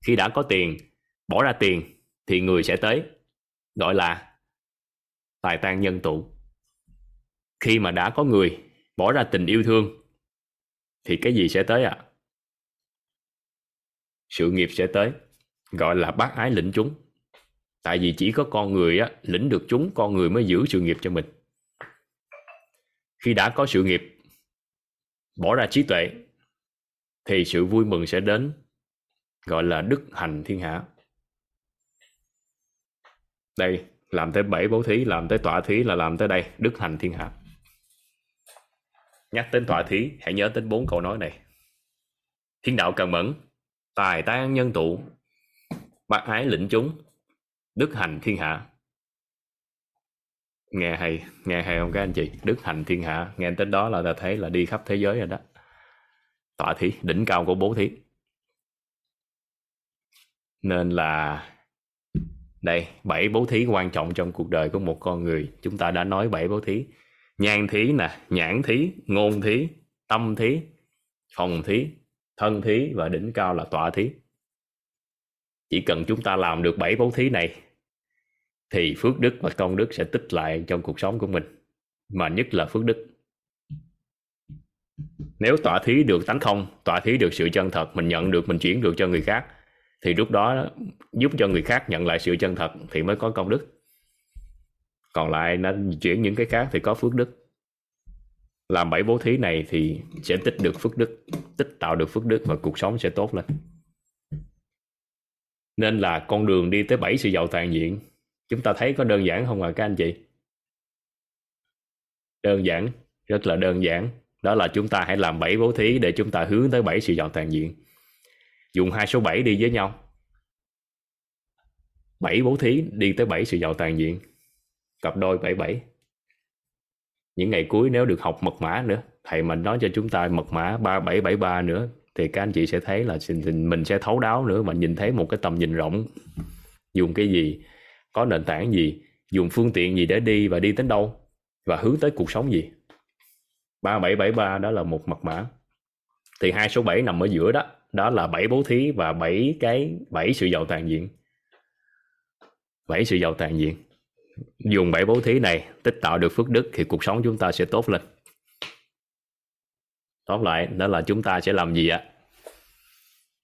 [SPEAKER 1] Khi đã có tiền bỏ ra tiền thì người sẽ tới, gọi là tài tan nhân tụ. Khi mà đã có người bỏ ra tình yêu thương thì cái gì sẽ tới ạ? À? sự nghiệp sẽ tới, gọi là bác ái lĩnh chúng. Tại vì chỉ có con người á, lĩnh được chúng, con người mới giữ sự nghiệp cho mình. Khi đã có sự nghiệp, bỏ ra trí tuệ, thì sự vui mừng sẽ đến, gọi là đức hành thiên hạ. Đây, làm tới bảy bố thí, làm tới tọa thí là làm tới đây, đức hành thiên hạ nhắc đến tọa thí, hãy nhớ đến bốn câu nói này. Thiên đạo cần mẫn, tài tan nhân tụ, bác ái lĩnh chúng, đức hành thiên hạ. Nghe hay nghe hay không các anh chị? Đức hành thiên hạ, nghe tên đó là ta thấy là đi khắp thế giới rồi đó. Tọa thí, đỉnh cao của bố thí. Nên là đây, bảy bố thí quan trọng trong cuộc đời của một con người. Chúng ta đã nói bảy bố thí nhan thí nè, nhãn thí, ngôn thí, tâm thí, phòng thí, thân thí và đỉnh cao là tọa thí. Chỉ cần chúng ta làm được bảy bố thí này, thì phước đức và công đức sẽ tích lại trong cuộc sống của mình, mà nhất là phước đức. Nếu tọa thí được tánh không, tọa thí được sự chân thật, mình nhận được, mình chuyển được cho người khác, thì lúc đó giúp cho người khác nhận lại sự chân thật thì mới có công đức còn lại nó chuyển những cái khác thì có phước đức. Làm bảy bố thí này thì sẽ tích được phước đức tích tạo được phước đức và cuộc sống sẽ tốt lên. Nên là con đường đi tới bảy sự giàu toàn diện chúng ta thấy có đơn giản không ạ à, các anh chị? Đơn giản rất là đơn giản. Đó là chúng ta hãy làm bảy bố thí để chúng ta hướng tới bảy sự giàu toàn diện. Dùng hai số 7 đi với nhau. Bảy bố thí đi tới bảy sự giàu toàn diện cặp đôi 77 những ngày cuối nếu được học mật mã nữa, thầy mình nói cho chúng ta mật mã 3773 nữa, thì các anh chị sẽ thấy là mình sẽ thấu đáo nữa và nhìn thấy một cái tầm nhìn rộng. Dùng cái gì, có nền tảng gì, dùng phương tiện gì để đi và đi đến đâu, và hướng tới cuộc sống gì. 3773 đó là một mật mã. Thì hai số 7 nằm ở giữa đó đó là bảy bố thí và bảy cái, bảy sự giàu toàn diện. Bảy sự giàu toàn diện dùng bảy bố thí này tích tạo được phước đức thì cuộc sống chúng ta sẽ tốt lên. Tóm lại, đó là chúng ta sẽ làm gì ạ?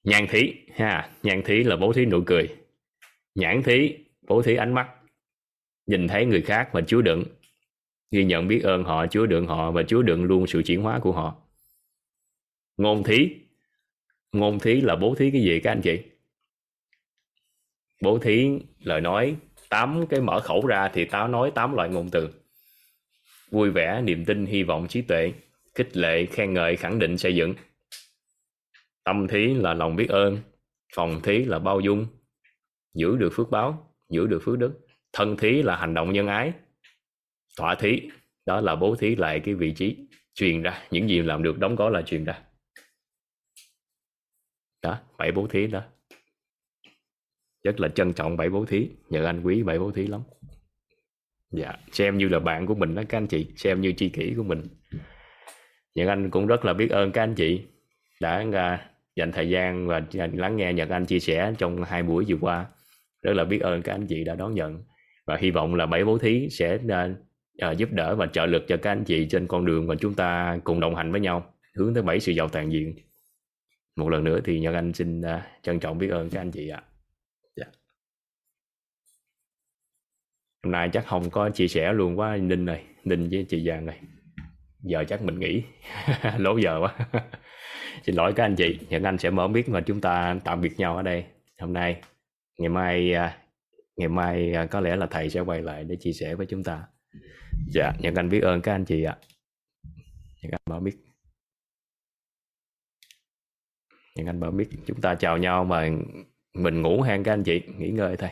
[SPEAKER 1] Nhan thí, ha nhan thí là bố thí nụ cười. Nhãn thí, bố thí ánh mắt. Nhìn thấy người khác và chứa đựng. Ghi nhận biết ơn họ, chứa đựng họ và chứa đựng luôn sự chuyển hóa của họ. Ngôn thí. Ngôn thí là bố thí cái gì các anh chị? Bố thí, lời nói tám cái mở khẩu ra thì tao nói tám loại ngôn từ. Vui vẻ, niềm tin, hy vọng, trí tuệ, khích lệ, khen ngợi, khẳng định, xây dựng. Tâm thí là lòng biết ơn, phòng thí là bao dung. Giữ được phước báo, giữ được phước đức. Thân thí là hành động nhân ái. Thỏa thí, đó là bố thí lại cái vị trí truyền ra. Những gì làm được, đóng góp là truyền ra. Đó, bảy bố thí đó rất là trân trọng bảy bố thí. Nhờ anh quý bảy bố thí lắm. Dạ xem như là bạn của mình đó các anh chị. Xem như tri kỷ của mình. Nhật Anh cũng rất là biết ơn các anh chị đã à, dành thời gian và lắng nghe Nhật Anh chia sẻ trong hai buổi vừa qua. Rất là biết ơn các anh chị đã đón nhận. Và hy vọng là bảy bố thí sẽ uh, giúp đỡ và trợ lực cho các anh chị trên con đường mà chúng ta cùng đồng hành với nhau hướng tới bảy sự giàu toàn diện. Một lần nữa thì Nhật Anh xin uh, trân trọng biết ơn các anh chị ạ. à. Hôm nay chắc không có chia sẻ luôn quá, Ninh này Ninh với chị Giang này giờ chắc mình nghỉ. Lố giờ quá. Xin lỗi các anh chị, những Anh sẽ mở biết và chúng ta tạm biệt nhau ở đây. Hôm nay, ngày mai à, ngày mai à, có lẽ là thầy sẽ quay lại để chia sẻ với chúng ta. Dạ những Anh biết ơn các anh chị ạ. Những Anh mở biết những Anh mở biết chúng ta chào nhau mà mình ngủ hang các anh chị. Nghỉ ngơi thôi.